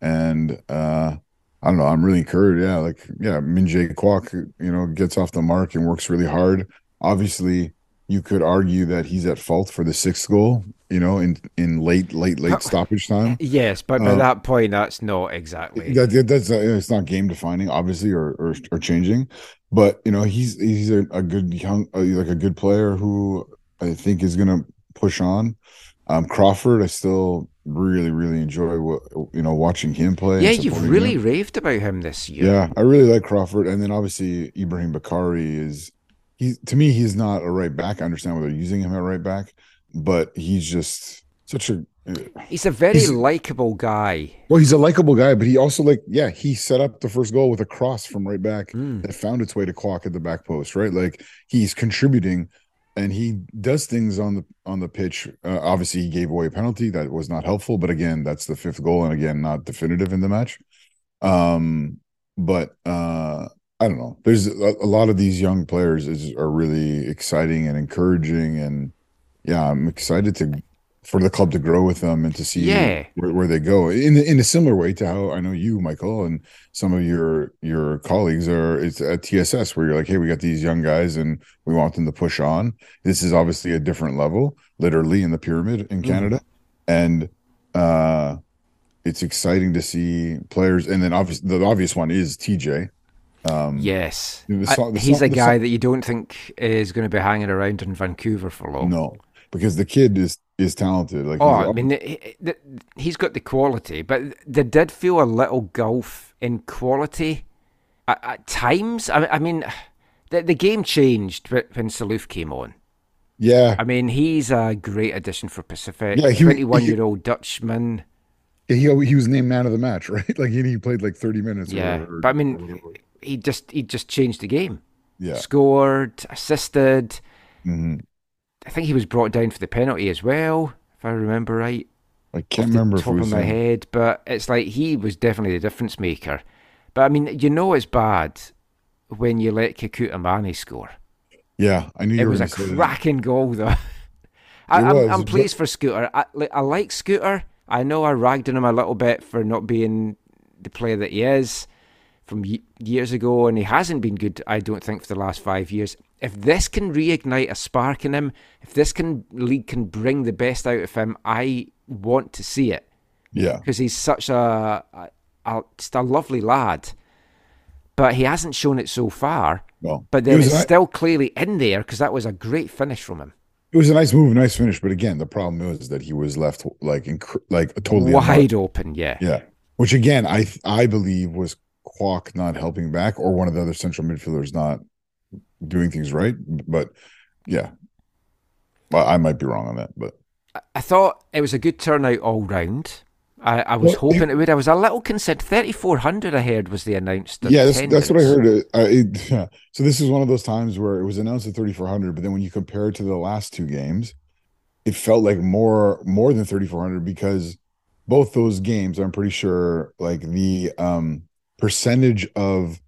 And uh I don't know. I'm really encouraged. Yeah, like yeah, Minjay Kwok, you know, gets off the mark and works really hard. Obviously, you could argue that he's at fault for the sixth goal. You know, in in late, late, late stoppage time. Yes, but by Uh, that point, that's not exactly. That, that- that's uh, it's not game defining, obviously, or, or or changing. But you know, he's he's a, a good young, uh, like a good player who I think is going to push on. Um, Crawford, I still really, really enjoy what you know watching him play. yeah, you've really him. raved about him this year. Yeah, I really like Crawford, and then obviously Ibrahim Bakari is he to me he's not a right back. I understand why they're using him at right back, but he's just such a He's a very likable guy. well, he's a likable guy, but he also like yeah, he set up the first goal with a cross from right back Mm. that found its way to clock at the back post, right? Like he's contributing and he does things on the on the pitch. Uh, obviously, he gave away a penalty that was not helpful, but again, that's the fifth goal, and again, not definitive in the match. Um, but uh, I don't know. There's a, a lot of these young players is are really exciting and encouraging, and yeah, I'm excited to for the club to grow with them and to see Yeah. where, where they go in in a similar way to how I know you, Michael, and some of your your colleagues are. It's at TSS where you're like, hey, we got these young guys and we want them to push on. This is obviously a different level, literally in the pyramid in Canada, and uh, it's exciting to see players. And then obviously the obvious one is TJ. Um, Yes. The I- the he's song- a guy song- that you don't think is going to be hanging around in Vancouver for long. no, because the kid is is talented. Like, Oh, he's- I mean, he- he's got the quality, but there did feel a little gulf in quality at, at times. I, I mean, the, the game changed when Sellouf came on. yeah, I mean, he's a great addition for Pacific. Yeah, he- 21 year old Dutchman. he he was named man of the match, <laughs> right? Like he, he played like thirty minutes. or Yeah, whatever. but I mean, he just he just changed the game. yeah, Scored, assisted. hmm I think he was brought down for the penalty as well, if I remember right. I can't off the remember if top of my head, but it's like he was definitely the difference maker. But I mean, you know, it's bad when you let Kekuta Manneh score. Yeah, I knew you It was a gonna that. cracking goal, though. <laughs> I, I'm, was, I'm but- pleased for Scooter. I, like, I like Scooter. I know I ragged on him a little bit for not being the player that he is from years ago, and he hasn't been good. I don't think for the last five years. If this can reignite a spark in him, if this can league can bring the best out of him, I want to see it Yeah, because he's such a, a, a just a lovely lad. But he hasn't shown it so far. well, But then was, it's a, still clearly in there because that was a great finish from him. it was a nice move, nice finish. But again, the problem was that he was left like inc- like totally unmarked. Wide open, yeah. Yeah, which again, I I believe was Kwok not helping back, or one of the other central midfielders not doing things right. But yeah, well, I might be wrong on that. But I thought it was a good turnout all round. I, I was Well, hoping it would. I was a little concerned. 3,400 I heard was the announced. yeah, that's, that's what I heard. Uh, it, <laughs> yeah. So this is one of those times where it was announced at 3,400, but then when you compare it to the last two games, it felt like more more than 3,400 because both those games, I'm pretty sure, like the um percentage of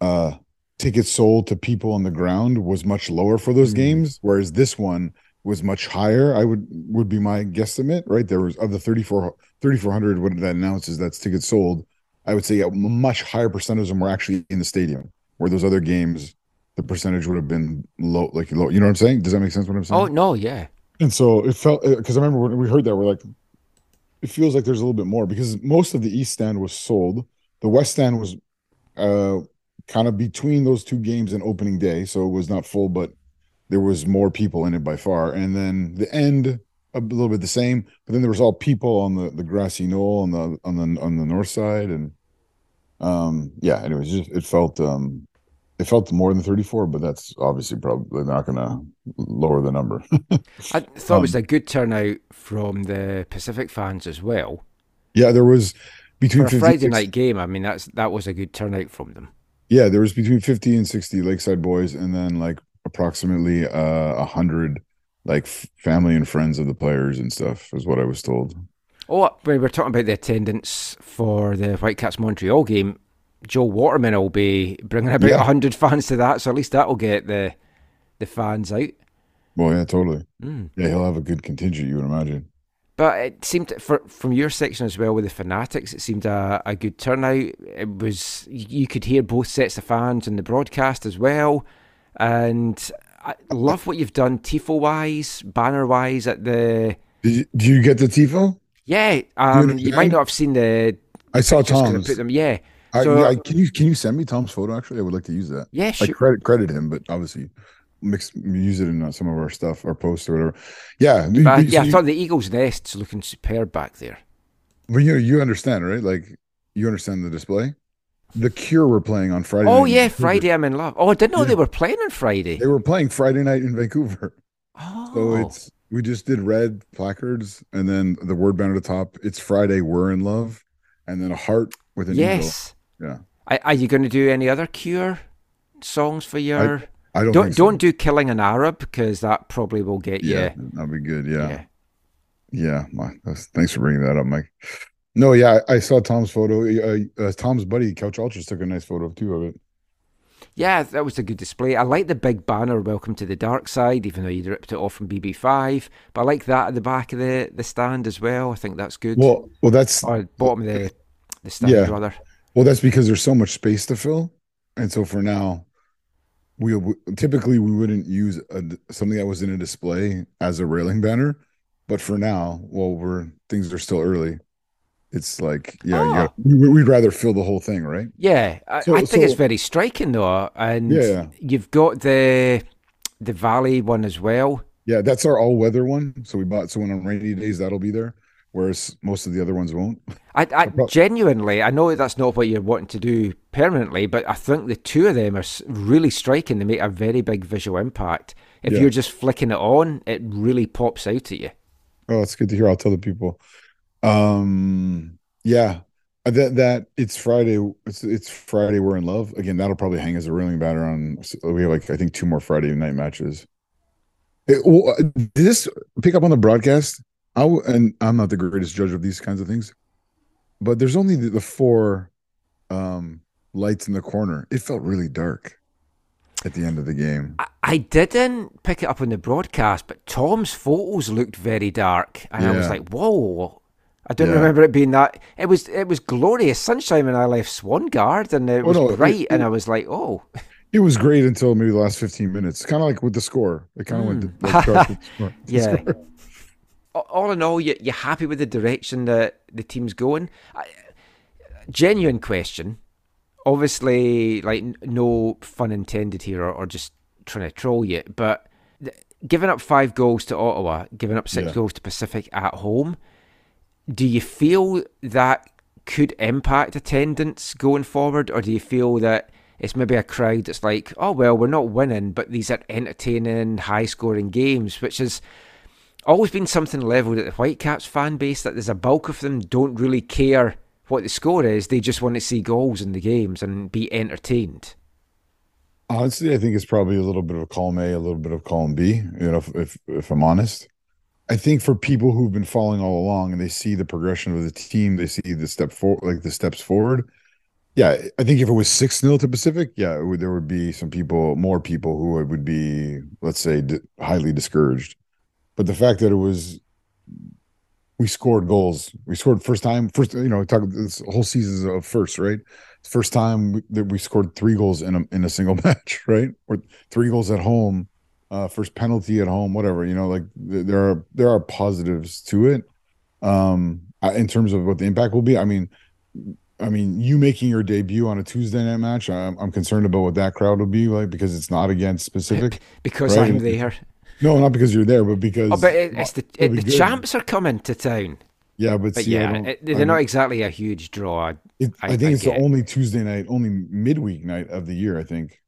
uh tickets sold to people on the ground was much lower for those Mhm. games, whereas this one was much higher. I would would be my guesstimate, right? There was of the 34 3,400 what did that announces that's tickets sold. I would say a much higher percentage of them were actually in the stadium, where those other games, the percentage would have been low, like low. You know what I'm saying? Does that make sense? What I'm saying? Oh, no, yeah. And so it felt because I remember when we heard that, we're like, it feels like there's a little bit more because most of the East Stand was sold. The West Stand was uh kind of between those two games and opening day, so it was not full, but there was more people in it by far. And then the end a little bit the same, but then there was all people on the the grassy knoll on the on the on the north side, and um yeah. Anyways, just it felt um it felt more than 34, but that's obviously probably not going to lower the number. <laughs> I thought it was Um, a good turnout from the Pacific fans as well. Yeah, there was between For a 50 Friday night game, I mean, that's that was a good turnout from them. Yeah, there was between 50 and 60 Lakeside boys, and then like approximately uh, a hundred like f- family and friends of the players and stuff, is what I was told. Oh, when we're talking about the attendance for the Whitecaps Montreal game, Joel Waterman will be bringing about a Yeah. 100 <laughs> fans to that, so at least that will get the the fans out. Well, yeah, totally. Mm. Yeah, he'll have a good contingent, you would imagine. But it seemed for from your section as well with the fanatics, it seemed a, a good turnout. It was you could hear both sets of fans in the broadcast as well, and I love what you've done tifo wise, banner wise at the. Do you get the tifo? Yeah, um, you might not have seen the. I saw I Tom's. put them. Yeah, I, so- yeah, can you can you send me Tom's photo? Actually, I would like to use that. yeah, I sure. credit credit him, but obviously mix use it in uh, some of our stuff, our posts or whatever. Yeah, you- But you- yeah, so I you- thought the Eagles' nest's looking superb back there. Well, you you understand, right? Like you understand the display. The Cure were playing on Friday. Oh yeah, Friday I'm in love. Oh, I didn't know Yeah. they were playing on Friday. They were playing Friday night in Vancouver. Oh, So it's we just did red placards and then the word banner at the top. It's Friday, we're in love, and then a heart with an yes. eagle. Yeah, Are, are you going to do any other Cure songs for your? I don't don't so. don't do killing an Arab because that probably will get you. Yeah, you. that'd be good. Yeah, yeah. yeah. my- thanks for bringing that up, Mike. No, yeah, I, I saw Tom's photo. Uh, uh, Tom's buddy Couch Ultras took a nice photo too of it. Yeah, that was a good display. I like the big banner "Welcome to the Dark Side," even though you ripped it off from BB5. But I like that at the back of the, the stand as well. I think that's good. Well, well, that's or bottom of the the stand, Yeah. rather. Well, that's because there's so much space to fill, and so for now, we we- typically we wouldn't use a, something that was in a display as a railing banner, but for now, while we're things are still early. It's like yeah, Ah. yeah, we, we'd rather fill the whole thing, right? Yeah, I, So- I think it's very striking though, and Yeah. you've got the the Valley one as well. Yeah, that's our all weather one. So we bought so when on rainy days that'll be there, whereas most of the other ones won't. I, I <laughs> genuinely, I know that's not what you're wanting to do permanently, but I think the two of them are really striking. They make a very big visual impact. If Yeah. you're just flicking it on, it really pops out at you. Oh, it's good to hear. I'll tell the people. Um, yeah, Uh, that that it's Friday. It's it's Friday. We're in love again. That'll probably hang as a railing banner on. We have like I think two more Friday night matches. It- well, uh, did this pick up on the broadcast? I w- and I'm not the greatest judge of these kinds of things, but there's only the, the four um lights in the corner. It felt really dark at the end of the game. I, I didn't pick it up on the broadcast, but Tom's photos looked very dark, and I was like, "Whoa!" I don't Yeah. remember it being that. It was it was glorious sunshine when I left Swan Guard, and it Oh, was no, it- bright, and I was like, "Oh." It was great until maybe the last 15 minutes. Kind of like with the score. It kind of went Mm. dark with the score. The Yeah. score. All in all, you, you're happy with the direction that the team's going. I, genuine question. Obviously, like no fun intended here, or, or just trying to troll you. But th- giving up five goals to Ottawa, giving up six Yeah. goals to Pacific at home, do you feel that could impact attendance going forward, or do you feel that it's maybe a crowd that's like, oh well, we're not winning, but these are entertaining, high-scoring games, which is always been something levelled at the Whitecaps fan base that there's a bulk of them don't really care what the score is. They just want to see goals in the games and be entertained. Honestly, I think it's probably a little bit of a column A, a little bit of column B. You know, if if, if I'm honest, I think for people who've been following all along and they see the progression of the team, they see the step forward, like the steps forward. Yeah, I think if it was six 0 to Pacific, yeah, would, there would be some people, more people who would be, let's say, d- highly discouraged. But the fact that it was, we scored goals. We scored first time, first, you know, talk this whole season of first, right? First time we- that we scored three goals in a in a single <laughs> match, right? Or three goals at home, uh, first penalty at home, whatever. You know, like th- there are there are positives to it. Um, in terms of what the impact will be, I mean, I mean, you making your debut on a Tuesday night match, I'm, I'm concerned about what that crowd will be like because it's not against specific. because Right. I'm there. No, not because you're there, but because Oh, but it, it's the be the good. champs are coming to town. Yeah, but, But see, yeah, it, they're not exactly a huge draw. It, I, I- think I it's the it. only Tuesday night, only midweek night of the year. I think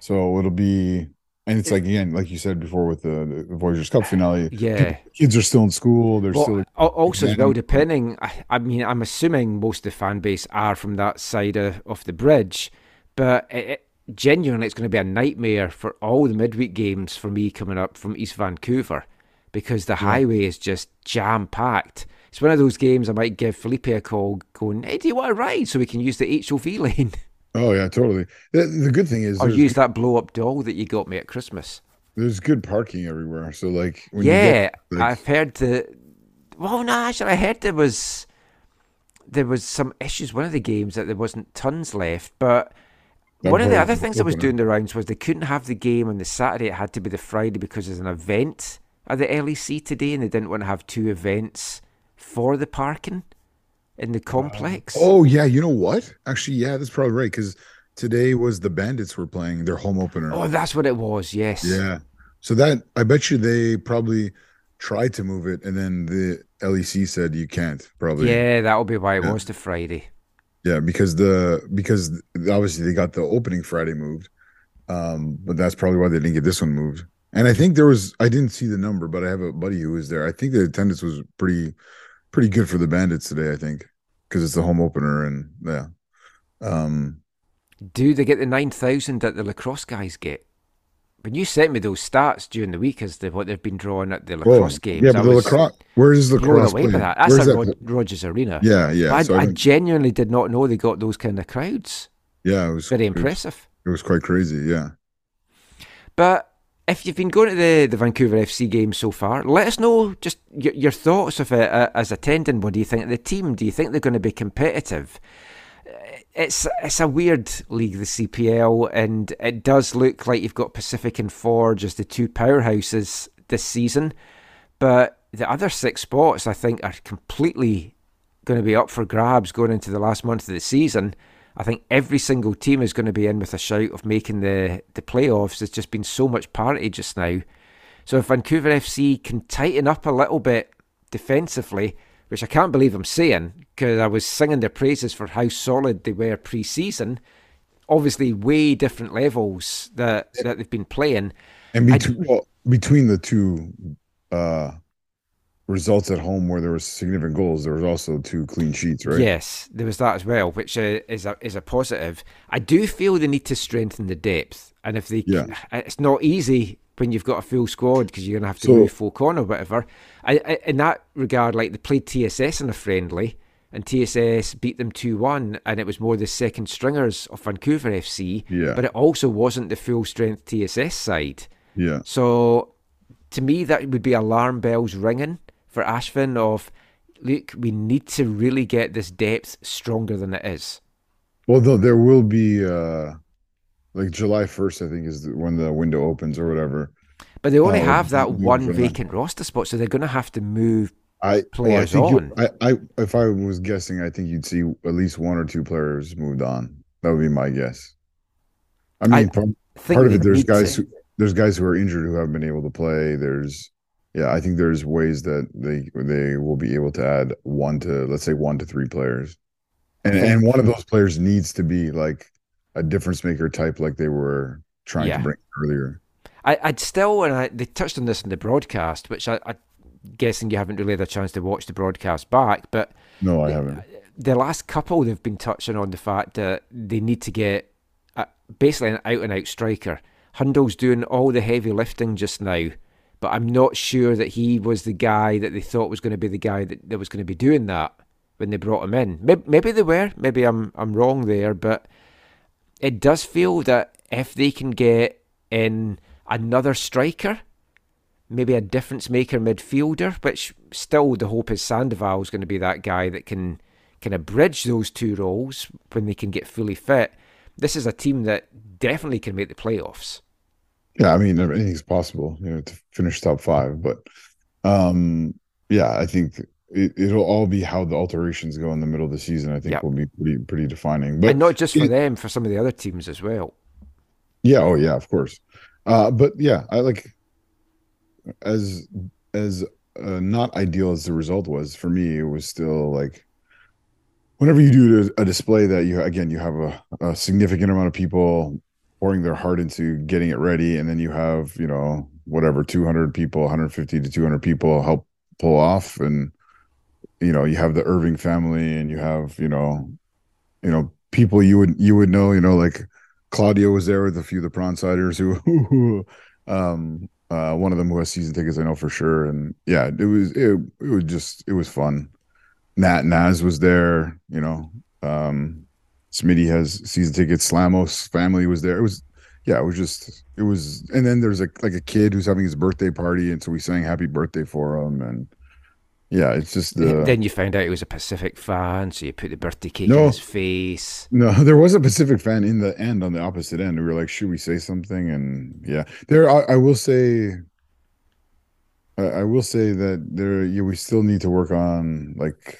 so. It'll be, and it's like again, like you said before with the, the Voyageurs Cup finale. <sighs> Yeah. kids are still in school. They're Well, still al- also as well, depending. I, I mean, I'm assuming most of the fan base are from that side of, of the bridge, but it, it, genuinely, it's going to be a nightmare for all the midweek games for me coming up from East Vancouver because the highway is just jam packed. It's one of those games I might give Felipe a call, going, "Hey, do you want to ride so we can use the HOV <laughs> lane Oh yeah, totally. The, the good thing is or use that blow up doll that you got me at Christmas?" there's good parking everywhere. So like, when you yeah, get, like, I've heard the. Well, no, actually, I heard there was there was some issues. One of the games that there wasn't tons left, but That one of the other things that was doing the rounds was they couldn't have the game on the Saturday. It had to be the Friday because there's an event at the LEC today, and they didn't want to have two events for the parking in the complex. oh yeah, you know what? Actually, yeah, that's probably right because today was the Bandits were playing their home opener. Oh, that's what it was. Yes. Yeah. So that I bet you they probably tried to move it, and then the LEC said you can't. Probably. Yeah, that'll be why it Yeah. was the Friday. Yeah, because the because obviously they got the opening Friday moved, um, but that's probably why they didn't get this one moved. And I think there was I didn't see the number, but I have a buddy who was there. I think the attendance was pretty pretty good for the Bandits today. I think because it's the home opener, and yeah, um, Do they get the 9,000 that the lacrosse guys get? When you sent me those stats during the week as to what they've been drawing at the well, lacrosse games, yeah, I but the lacrosse. Where is the lacrosse away by that. That's Where's at that- Rod- Rogers Arena. Yeah, yeah. I, so I I genuinely did not know they got those kind of crowds. yeah, it was Very it was- impressive. It was quite crazy. Yeah. But if you've been going to the, the Vancouver FC game so far, let us know just your, your thoughts of it uh, as attending. What do you think of the team? Do you think they're going to be competitive? It's it's a weird league, the CPL, and it does look like you've got Pacific and Forge as the two powerhouses this season. But the other six spots, I think, are completely going to be up for grabs going into the last month of the season. I think every single team is going to be in with a shout of making the, the playoffs. There's just been so much parity just now. So if Vancouver FC can tighten up a little bit defensively, which I can't believe I'm saying, because I was singing their praises for how solid they were pre season, obviously way different levels that, that they've been playing. And between well, between the two uh results at home where there was significant goals, there was also two clean sheets, right? Yes, there was that as well, which uh, is a is a positive. I do feel they need to strengthen the depth, and if they, Yeah. it's not easy when you've got a full squad because you're gonna have to So- move folk on or whatever. I, I, in that regard, like they played TSS in a friendly, and TSS beat them two one, and it was more the second stringers of Vancouver FC. Yeah. but it also wasn't the full strength TSS side. Yeah. So to me, that would be alarm bells ringing for Afshin of, look, we need to really get this depth stronger than it is. Well, though there will be uh like July first, I think, is when the window opens or whatever. But they only Oh, have that one vacant roster spot, so they're going to have to move. I oh, Players well, I on. you, I, I if I was guessing, I think you'd see at least one or two players moved on. That would be my guess. I mean, I part, part of it, there's guys to. who there's guys who are injured who haven't been able to play. There's yeah, I think there's ways that they they will be able to add one to let's say one to three players, and and one of those players needs to be like a difference maker type, like they were trying Yeah. to bring earlier. I, I'd still, and I, they touched on this in the broadcast, which I, I guessing you haven't really had a chance to watch the broadcast back, but No, I haven't. the last couple they've been touching on the fact that they need to get a, basically an out and out striker. Hundal's doing all the heavy lifting just now, but I'm not sure that he was the guy that they thought was going to be the guy that, that was going to be doing that when they brought him in. Maybe, maybe they were, maybe I'm I'm wrong there, but it does feel that if they can get in another striker, maybe a difference maker midfielder, which still the hope is Sandoval is going to be that guy that can kind of bridge those two roles when they can get fully fit. This is a team that definitely can make the playoffs. Yeah, I mean anything's possible, you know, to finish top five. But um yeah, I think it, it'll all be how the alterations go in the middle of the season. I think Yep. will be pretty pretty defining. But and not just for it- them, for some of the other teams as well. Yeah, oh yeah, of course. Uh, but yeah, I like as as uh, not ideal as the result was for me. It was still like whenever you do a display that you again you have a, a significant amount of people pouring their heart into getting it ready, and then you have you know whatever 200 people, 150 to 200 people help pull off, and you know you have the Irving family, and you have you know you know people you would you would know you know like Claudio was there with a few of the prawn siders who, <laughs> who um uh one of them who has season tickets I know for sure. And yeah it was it, it was just it was fun. Nat Naz was there you know um Smitty has season tickets. Slamos family was there. It was yeah it was just it was and then there's a like a kid who's having his birthday party. And so we sang happy birthday for him. And yeah it's just the then you found out he was a Pacific fan, so you put the birthday cake No. in his face. No, <laughs> there was a Pacific fan in the end on the opposite end. We were like, should we say something? And yeah, there. I, I will say, I, I will say that there. Yeah, we still need to work on like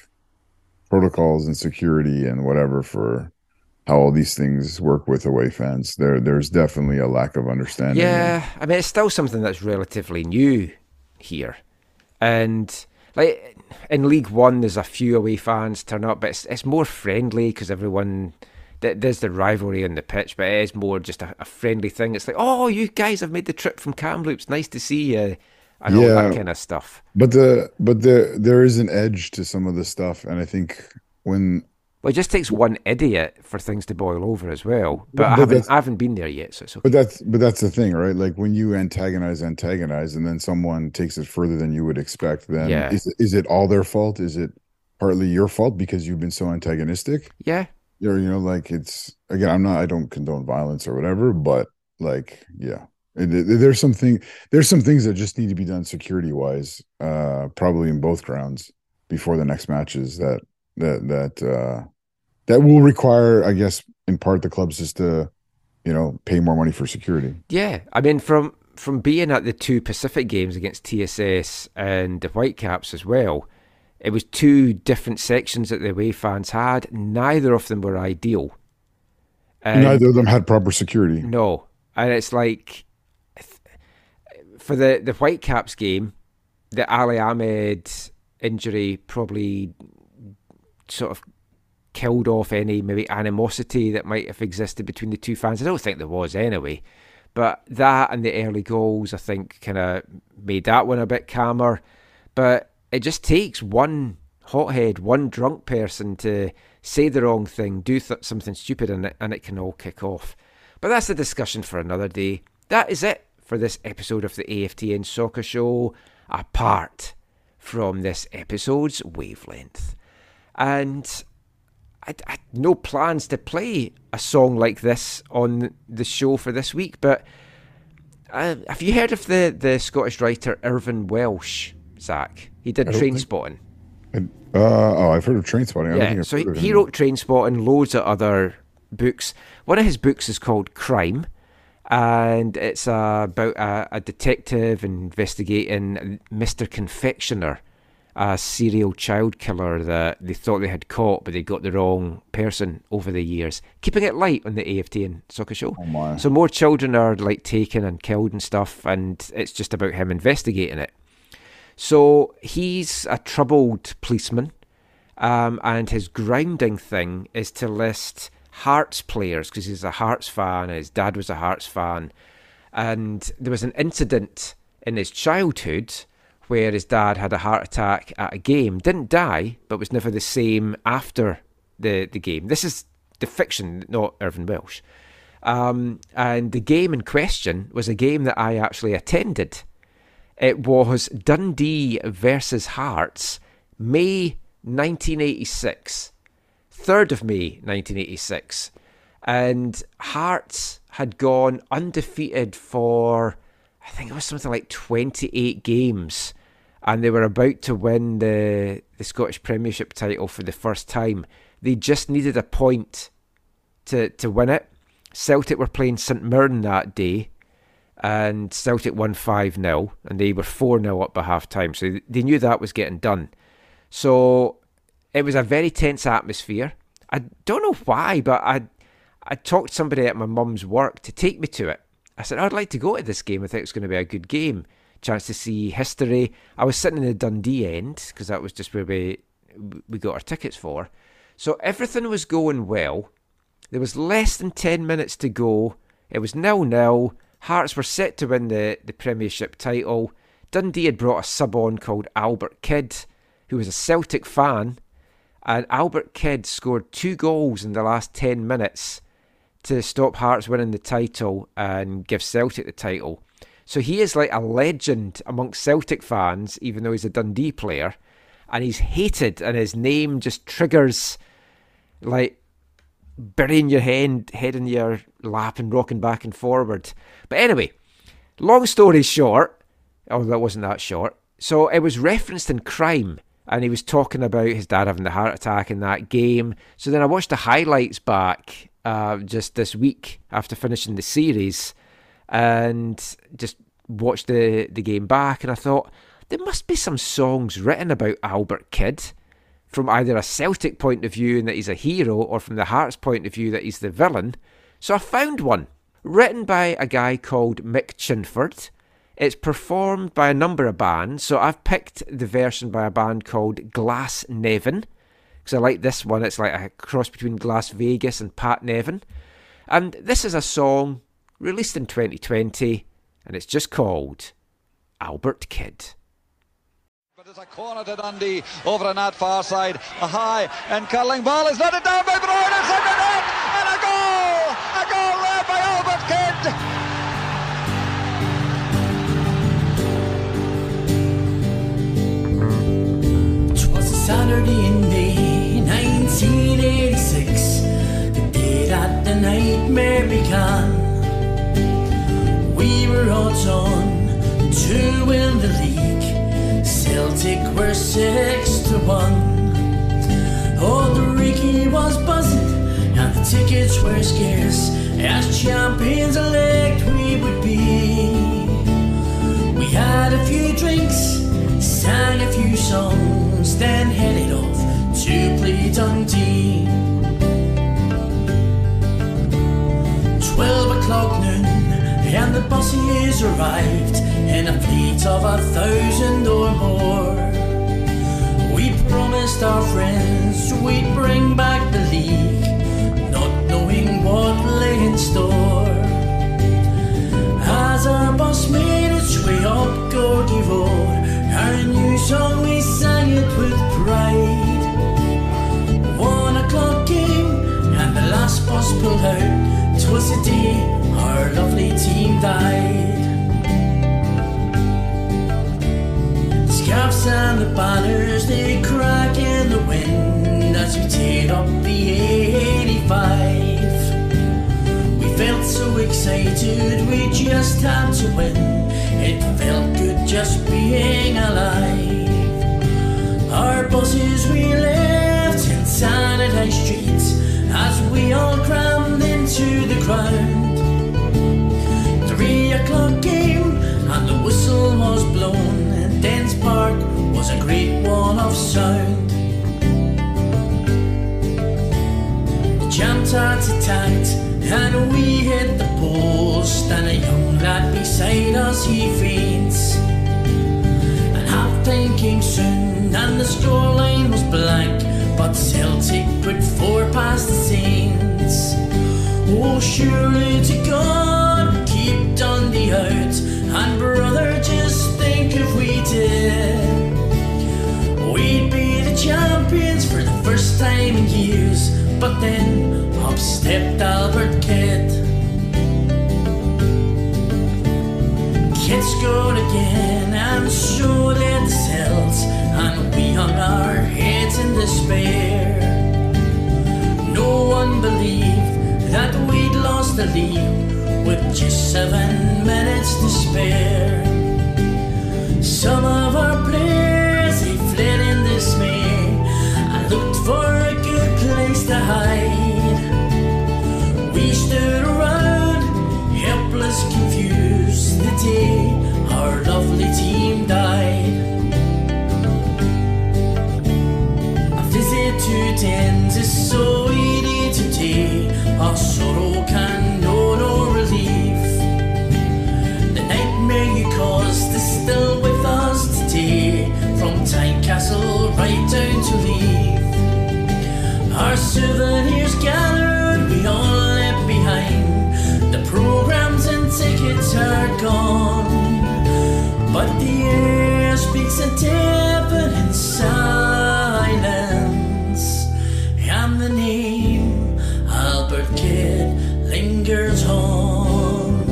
protocols and security and whatever for how all these things work with away fans. There, there's definitely a lack of understanding. Yeah, I mean, it's still something that's relatively new here. And, like, in League One, there's a few away fans turn up, but it's, it's more friendly because everyone. th- There's the rivalry on the pitch, but it is more just a, a friendly thing. It's like, oh, you guys have made the trip from Kamloops. Nice to see you. And all that kind of stuff. But the but the there is an edge to some of the stuff, and I think when Well, it just takes one idiot for things to boil over as well. But, But- I, haven't, I haven't been there yet, so it's okay. But that's but that's the thing, right? Like when you antagonize, antagonize, and then someone takes it further than you would expect, then Yeah. is is it all their fault? Is it partly your fault because you've been so antagonistic? yeah, Or you know, like it's again, I'm not, I don't condone violence or whatever, but like, yeah, there's something, there's some things that just need to be done security wise, uh, probably in both grounds before the next matches that that that uh that will require, I guess, in part the clubs just to you know pay more money for security. Yeah, I mean, from from being at the two Pacific games against TSS and the Whitecaps as well, it was two different sections that the away fans had. Neither of them were ideal. And Neither of them had proper security. No, and it's like for the the Whitecaps game, the Ali Ahmed injury probably sort of killed off any maybe animosity that might have existed between the two fans. I don't think there was anyway. But that and the early goals, I think, kind of made that one a bit calmer. But it just takes one hothead, one drunk person to say the wrong thing, do th- something stupid, and it, and it can all kick off. But that's a discussion for another day. That is it for this episode of the AFTN Soccer Show, apart from this episode's wavelength. And I, I no plans to play a song like this on the show for this week, but uh, have you heard of the, the Scottish writer Irvine Welsh, Zach? He did Trainspotting. Uh, oh, I've heard of Trainspotting. I don't think Yeah, so he, he wrote Trainspotting, loads of other books. One of his books is called Crime, and it's uh, about a, a detective investigating Mr. Confectioner, a serial child killer that they thought they had caught, but they got the wrong person over the years. Keeping it light on the AFTN Soccer Show. Oh. So more children are like taken and killed and stuff, and it's just about him investigating it. So he's a troubled policeman, um, and his grounding thing is to list Hearts players because he's a Hearts fan. His dad was a Hearts fan, and there was an incident in his childhood where his dad had a heart attack at a game. Didn't die, but was never the same after the, the game. This is the fiction, not Irvine Welsh. Um, and the game in question was a game that I actually attended. It was Dundee versus Hearts, May 1986, 3rd of May 1986. And Hearts had gone undefeated for, I think it was something like 28 games. And they were about to win the, the Scottish Premiership title for the first time. They just needed a point to, to win it. Celtic were playing St Mirren that day, and Celtic won 5 0, and they were 4 0 up by half time. So they knew that was getting done. So it was a very tense atmosphere. I don't know why, but I I talked somebody at my mum's work to take me to it. I said, I'd like to go to this game. I think it's going to be a good game. Chance to see history. I was sitting in the Dundee end because that was just where we we got our tickets for. So everything was going well. There was less than 10 minutes to go. It was nil nil. Hearts were set to win the, the Premiership title. Dundee had brought a sub on called Albert Kidd, who was a Celtic fan. And Albert Kidd scored two goals in the last 10 minutes to stop Hearts winning the title and give Celtic the title. So he is like a legend amongst Celtic fans, even though he's a Dundee player. And he's hated, and his name just triggers like burying your head, head in your lap and rocking back and forward. But anyway, long story short, oh, that wasn't that short. So it was referenced in crime, and he was talking about his dad having the heart attack in that game. So then I watched the highlights back uh, just this week after finishing the series, and just watched the the game back, and I thought there must be some songs written about Albert Kidd from either a Celtic point of view and that he's a hero, or from the Hearts point of view that he's the villain. So I found one written by a guy called Mick Chinford. It's performed by a number of bands, so I've picked the version by a band called Glasnevin because I like this one. It's like a cross between Glasvegas and Pat Nevin. And this is a song released in 2020, and it's just called Albert Kidd. But it's a corner to Dundee over on that far side. A high and curling ball is let it down by Brown. It's in the net and a goal! A goal there by Albert Kidd. Twas a Saturday in May 1986, the day that the nightmare began. Were on to win the league. Celtic were six to one. Oh, the Ricky was buzzing, and the tickets were scarce. As champions elect, we would be. We had a few drinks, sang a few songs, then headed off to play Dundee. Twelve o'clock noon, and the buses arrived in a fleet of a thousand or more. We promised our friends we'd bring back the league, not knowing what lay in store. As our bus made its way up Gorgie Road, our new song we sang it with pride. One o'clock came and the last bus pulled out. 'Twas a day our lovely team died. The and the banners they crack in the wind as we tear up the 85. We felt so excited, we just had to win. It felt good just being alive. Our buses we left in sanitized streets as we all crammed into the crowd. Whistle was blown, and Dens Park was a great wall of sound. The jam tarts attacked, and we hit the post, and a young lad beside us he faints. And half time came soon, and the scoreline was blank, but Celtic put four past the Saints. Oh, surely to God, keep Dundee out, and brother, think if we did, we'd be the champions for the first time in years. But then up stepped Albert Kidd. Kidd's gone again, and showed did cells, and we hung our heads in despair. No one believed that we'd lost the lead with just seven minutes to spare. Some of our players they fled in dismay and looked for a good place to hide. We stood around, helpless, confused, the day souvenirs gathered, we all left behind. The programs and tickets are gone, but the air speaks a deafening silence, and the name Albert Kidd lingers on.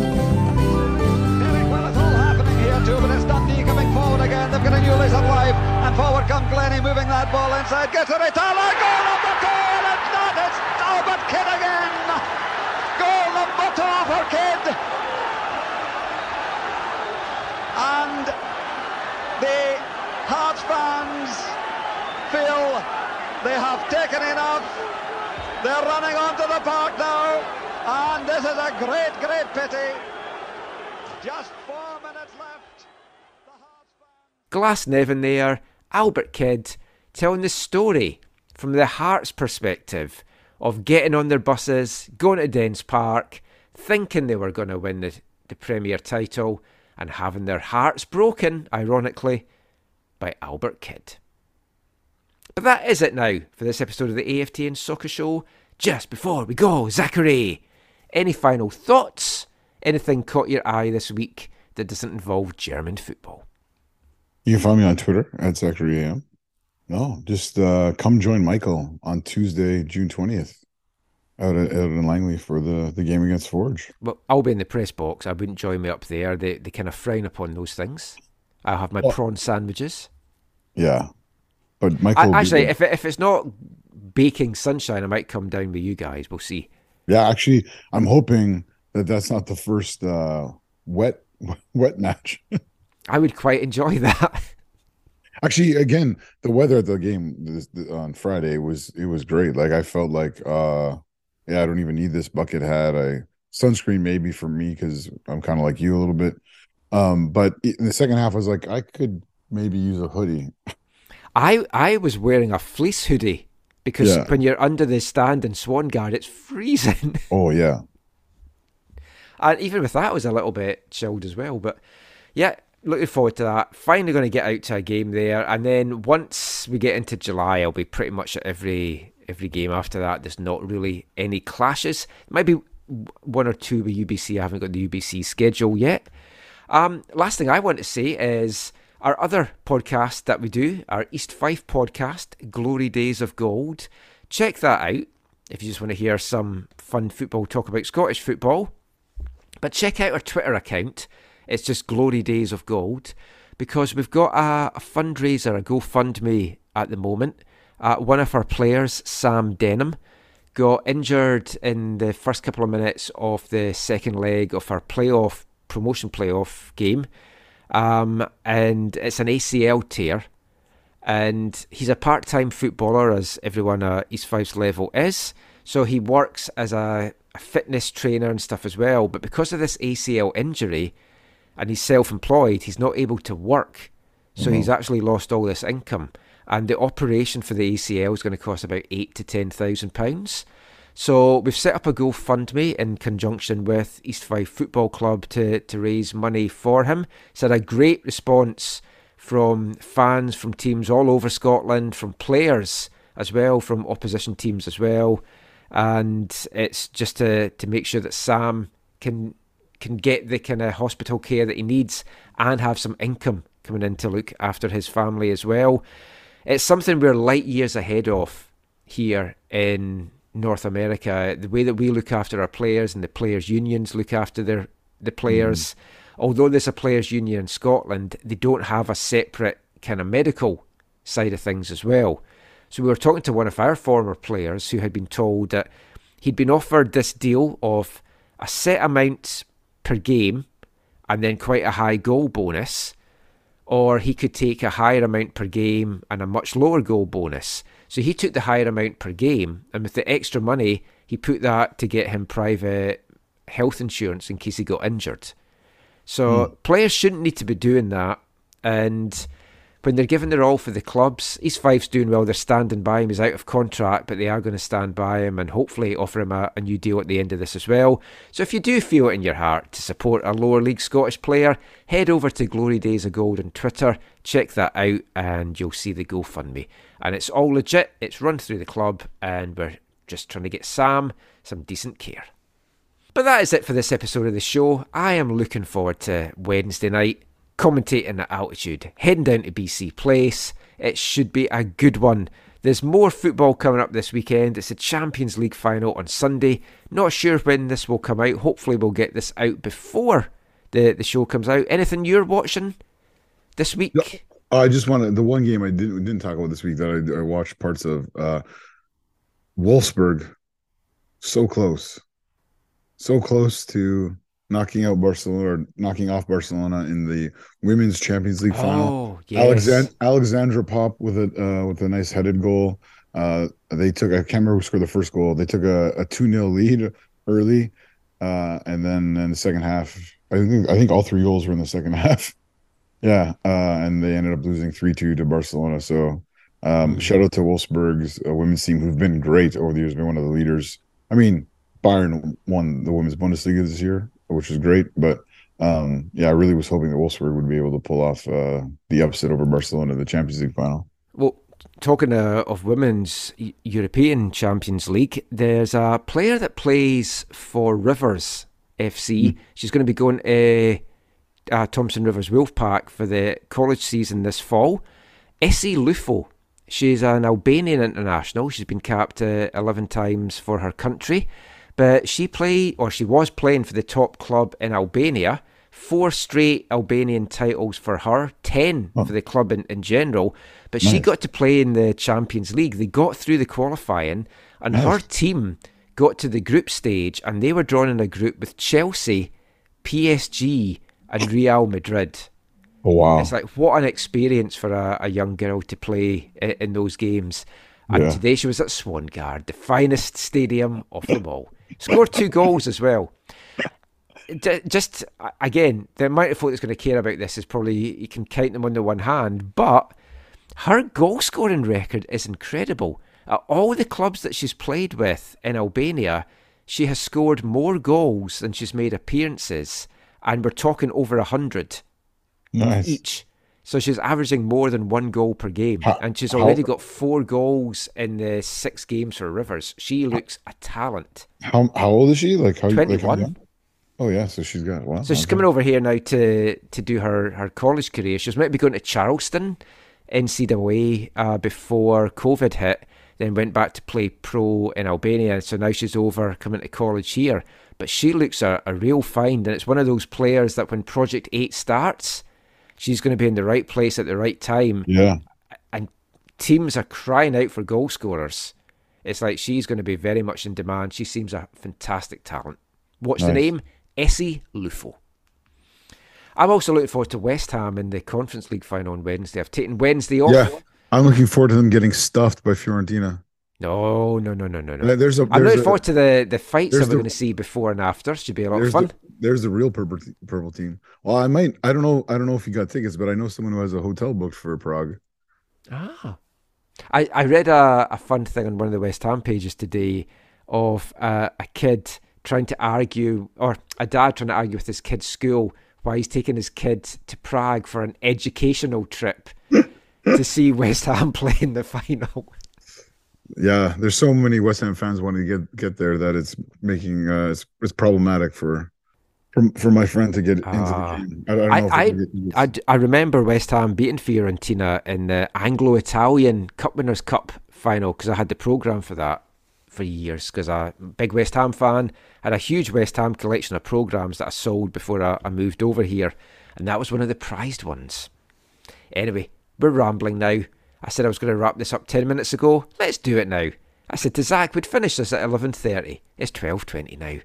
Well, it's all happening here too, but it's Dundee coming forward again. They've got a new lease of life, and forward come Glennie, moving that ball inside. Gets it, it's all a oh, goal number two, and it's not. It's Albert Kidd again. Goal Kidd. And the Hearts fans feel they have taken enough. They're running onto the park now, and this is a great, great pity. Just four minutes left. The Hearts fans. Glasnevin there, Albert Kidd, telling the story from the Hearts' perspective of getting on their buses, going to Dens Park, thinking they were going to win the, the Premier title, and having their hearts broken, ironically, by Albert Kidd. But that is it now for this episode of the AFTN Soccer Show. Just before we go, Zachary, any final thoughts? Anything caught your eye this week that doesn't involve German football? You can find me on Twitter at Zachary AM. No, just uh, come join Michael on Tuesday, June twentieth, out at, out in Langley for the, the game against Forge. Well, I'll be in the press box. I wouldn't join me up there. They they kind of frown upon those things. I'll have my Oh. prawn sandwiches. Yeah, but Michael. I, actually, if it, if it's not baking sunshine, I might come down with you guys. We'll see. yeah, actually, I'm hoping that that's not the first uh, wet <laughs> wet match. I would quite enjoy <laughs> that. Actually, again, the weather at the game this, on Friday was it was great. Like I felt like, uh, yeah, I don't even need this bucket hat. I sunscreen maybe for me because I'm kind of like you a little bit. Um, but in the second half, I was like, I could maybe use a hoodie. I I was wearing a fleece hoodie because Yeah. when you're under the stand in Swan Guard, it's freezing. <laughs> Oh yeah, And even with that, I was a little bit chilled as well. But yeah, looking forward to that. Finally going to get out to a game there, and then once we get into July, I'll be pretty much at every every game after that. There's not really any clashes. Maybe one or two with UBC. I haven't got the UBC schedule yet. Um, last thing I want to say is our other podcast that we do, our East Fife podcast, Glory Days of Gold. Check that out if you just want to hear some fun football talk about Scottish football. But check out our Twitter account. It's just Glory Days of Gold because we've got a, a fundraiser, a GoFundMe at the moment. Uh, one of our players, Sam Denham, got injured in the first couple of minutes of the second leg of our playoff promotion playoff game, um, and it's an ACL tear. And he's a part-time footballer, as everyone at East Fife's level is. So he works as a, a fitness trainer and stuff as well. But because of this ACL injury, and he's self-employed, he's not able to work. So he's actually lost all this income. And the operation for the ACL is going to cost about eight to ten thousand pounds. So we've set up a GoFundMe in conjunction with East Fife Football Club to, to raise money for him. It's had a great response from fans from teams all over Scotland, from players as well, from opposition teams as well. And it's just to, to make sure that Sam can can get the kind of hospital care that he needs and have some income coming in to look after his family as well. It's something we're light years ahead of here in North America, the way that we look after our players and the players' unions look after their the players. Mm. Although there's a players' union in Scotland, they don't have a separate kind of medical side of things as well. So we were talking to one of our former players who had been told that he'd been offered this deal of a set amount per game and then quite a high goal bonus, or he could take a higher amount per game and a much lower goal bonus. So he took the higher amount per game, and with the extra money, he put that to get him private health insurance in case he got injured. So hmm. players shouldn't need to be doing that. And when they're giving their all for the clubs, East Fife's doing well. They're standing by him. He's out of contract, but they are going to stand by him and hopefully offer him a, a new deal at the end of this as well. So if you do feel it in your heart to support a lower league Scottish player, head over to Glory Days of Gold on Twitter, check that out, and you'll see the GoFundMe. And it's all legit. It's run through the club, and we're just trying to get Sam some decent care. But that is it for this episode of the show. I am looking forward to Wednesday night, commentating at altitude, heading down to BC Place. It should be a good one. There's more football coming up this weekend. It's a Champions League final on Sunday. Not sure when this will come out. Hopefully, we'll get this out before the, the show comes out. Anything you're watching this week? No. I just wanted the one game I didn't didn't talk about this week that I, I watched parts of. Uh, Wolfsburg, so close, so close to knocking out Barcelona or knocking off Barcelona in the women's Champions League final. Oh, yes. Alexand- Alexandra Popp with a uh, with a nice headed goal. Uh, they took I can't remember who scored the first goal. They took a, a two 0 lead early, uh, and then in the second half, I think I think all three goals were in the second <laughs> half. yeah, uh, and they ended up losing three two to Barcelona. So um, shout out to Wolfsburg's uh, women's team who've been great over the years, been one of the leaders. I mean, Bayern won the women's Bundesliga this year, which is great, but um, yeah, I really was hoping that Wolfsburg would be able to pull off uh, the upset over Barcelona in the Champions League final. Well, talking uh, of women's European Champions League, there's a player that plays for Rivers FC. She's going to be going to uh, Thompson Rivers Wolfpack for the college season this fall. Essie Lufo. She's an Albanian international. She's been capped uh, 11 times for her country. But she played, or she was playing for the top club in Albania. Four straight Albanian titles for her, 10 Oh. for the club in, in general. But she got to play in the Champions League. They got through the qualifying, and her team got to the group stage, and they were drawn in a group with Chelsea, PSG, and Real Madrid. Oh wow! It's like what an experience for a, a young girl to play in, in those games. And Yeah. today she was at Swangard, the finest stadium of them all. Scored two goals as well. J- Just again, the amount of folk that's going to care about this is probably you can count them on the one hand, but her goal scoring record is incredible. At all the clubs that she's played with in Albania, she has scored more goals than she's made appearances, and we're talking over a hundred nice. each. So she's averaging more than one goal per game, and she's already got four goals in the six games for Rivers. She looks a talent. How how old is she? Like how? Like 21. young? Oh yeah, so she's got wow. So she's okay. coming over here now to to do her, her college career. She was meant to be going to Charleston NCAA uh, before COVID hit, then went back to play pro in Albania. So now she's over coming to college here. But she looks a, a real find, and it's one of those players that when Project 8 starts, she's going to be in the right place at the right time. Yeah, and teams are crying out for goal scorers. It's like she's going to be very much in demand. She seems a fantastic talent. What's the name? Essie Lufo. I'm also looking forward to West Ham in the Conference League final on Wednesday. I've taken Wednesday off. yeah. I'm looking forward to them getting stuffed by Fiorentina. No, no, no, no, no, no. There's a I'm looking a- forward to the, the fights that there's we're the- going to see before and after. Should be a lot of there's fun. the, there's the real purple purple team. Well, I might I don't know I don't know if you got tickets, but I know someone who has a hotel booked for Prague. Ah. I, I read a, a fun thing on one of the West Ham pages today of uh, a kid trying to argue, or a dad trying to argue with his kid's school why he's taking his kid to Prague for an educational trip <laughs> to see West Ham <laughs> play in the final. Yeah, there's so many West Ham fans wanting to get get there that it's making uh it's, it's problematic for for for my friend to get into Ah. the game. I, I don't I, I, can get tickets. I, remember West Ham beating Fiorentina in the Anglo Italian Cup Winners' Cup final because I had the programme for that. for years because I'm a big West Ham fan. Had a huge West Ham collection of programmes that I sold before I, I moved over here, and that was one of the prized ones. Anyway, we're rambling now. I said I was going to wrap this up ten minutes ago. Let's do it now. I said to Zach we'd finish this at eleven thirty. It's twelve twenty now.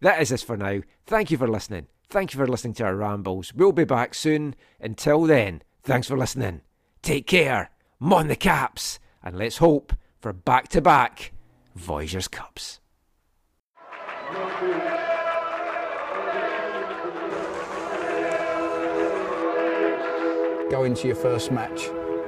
That is this for now. Thank you for listening. Thank you for listening to our rambles. We'll be back soon. Until then, thanks for listening. Take care. Mon the caps. And let's hope for back to back Voyageurs Cups. Going to your first match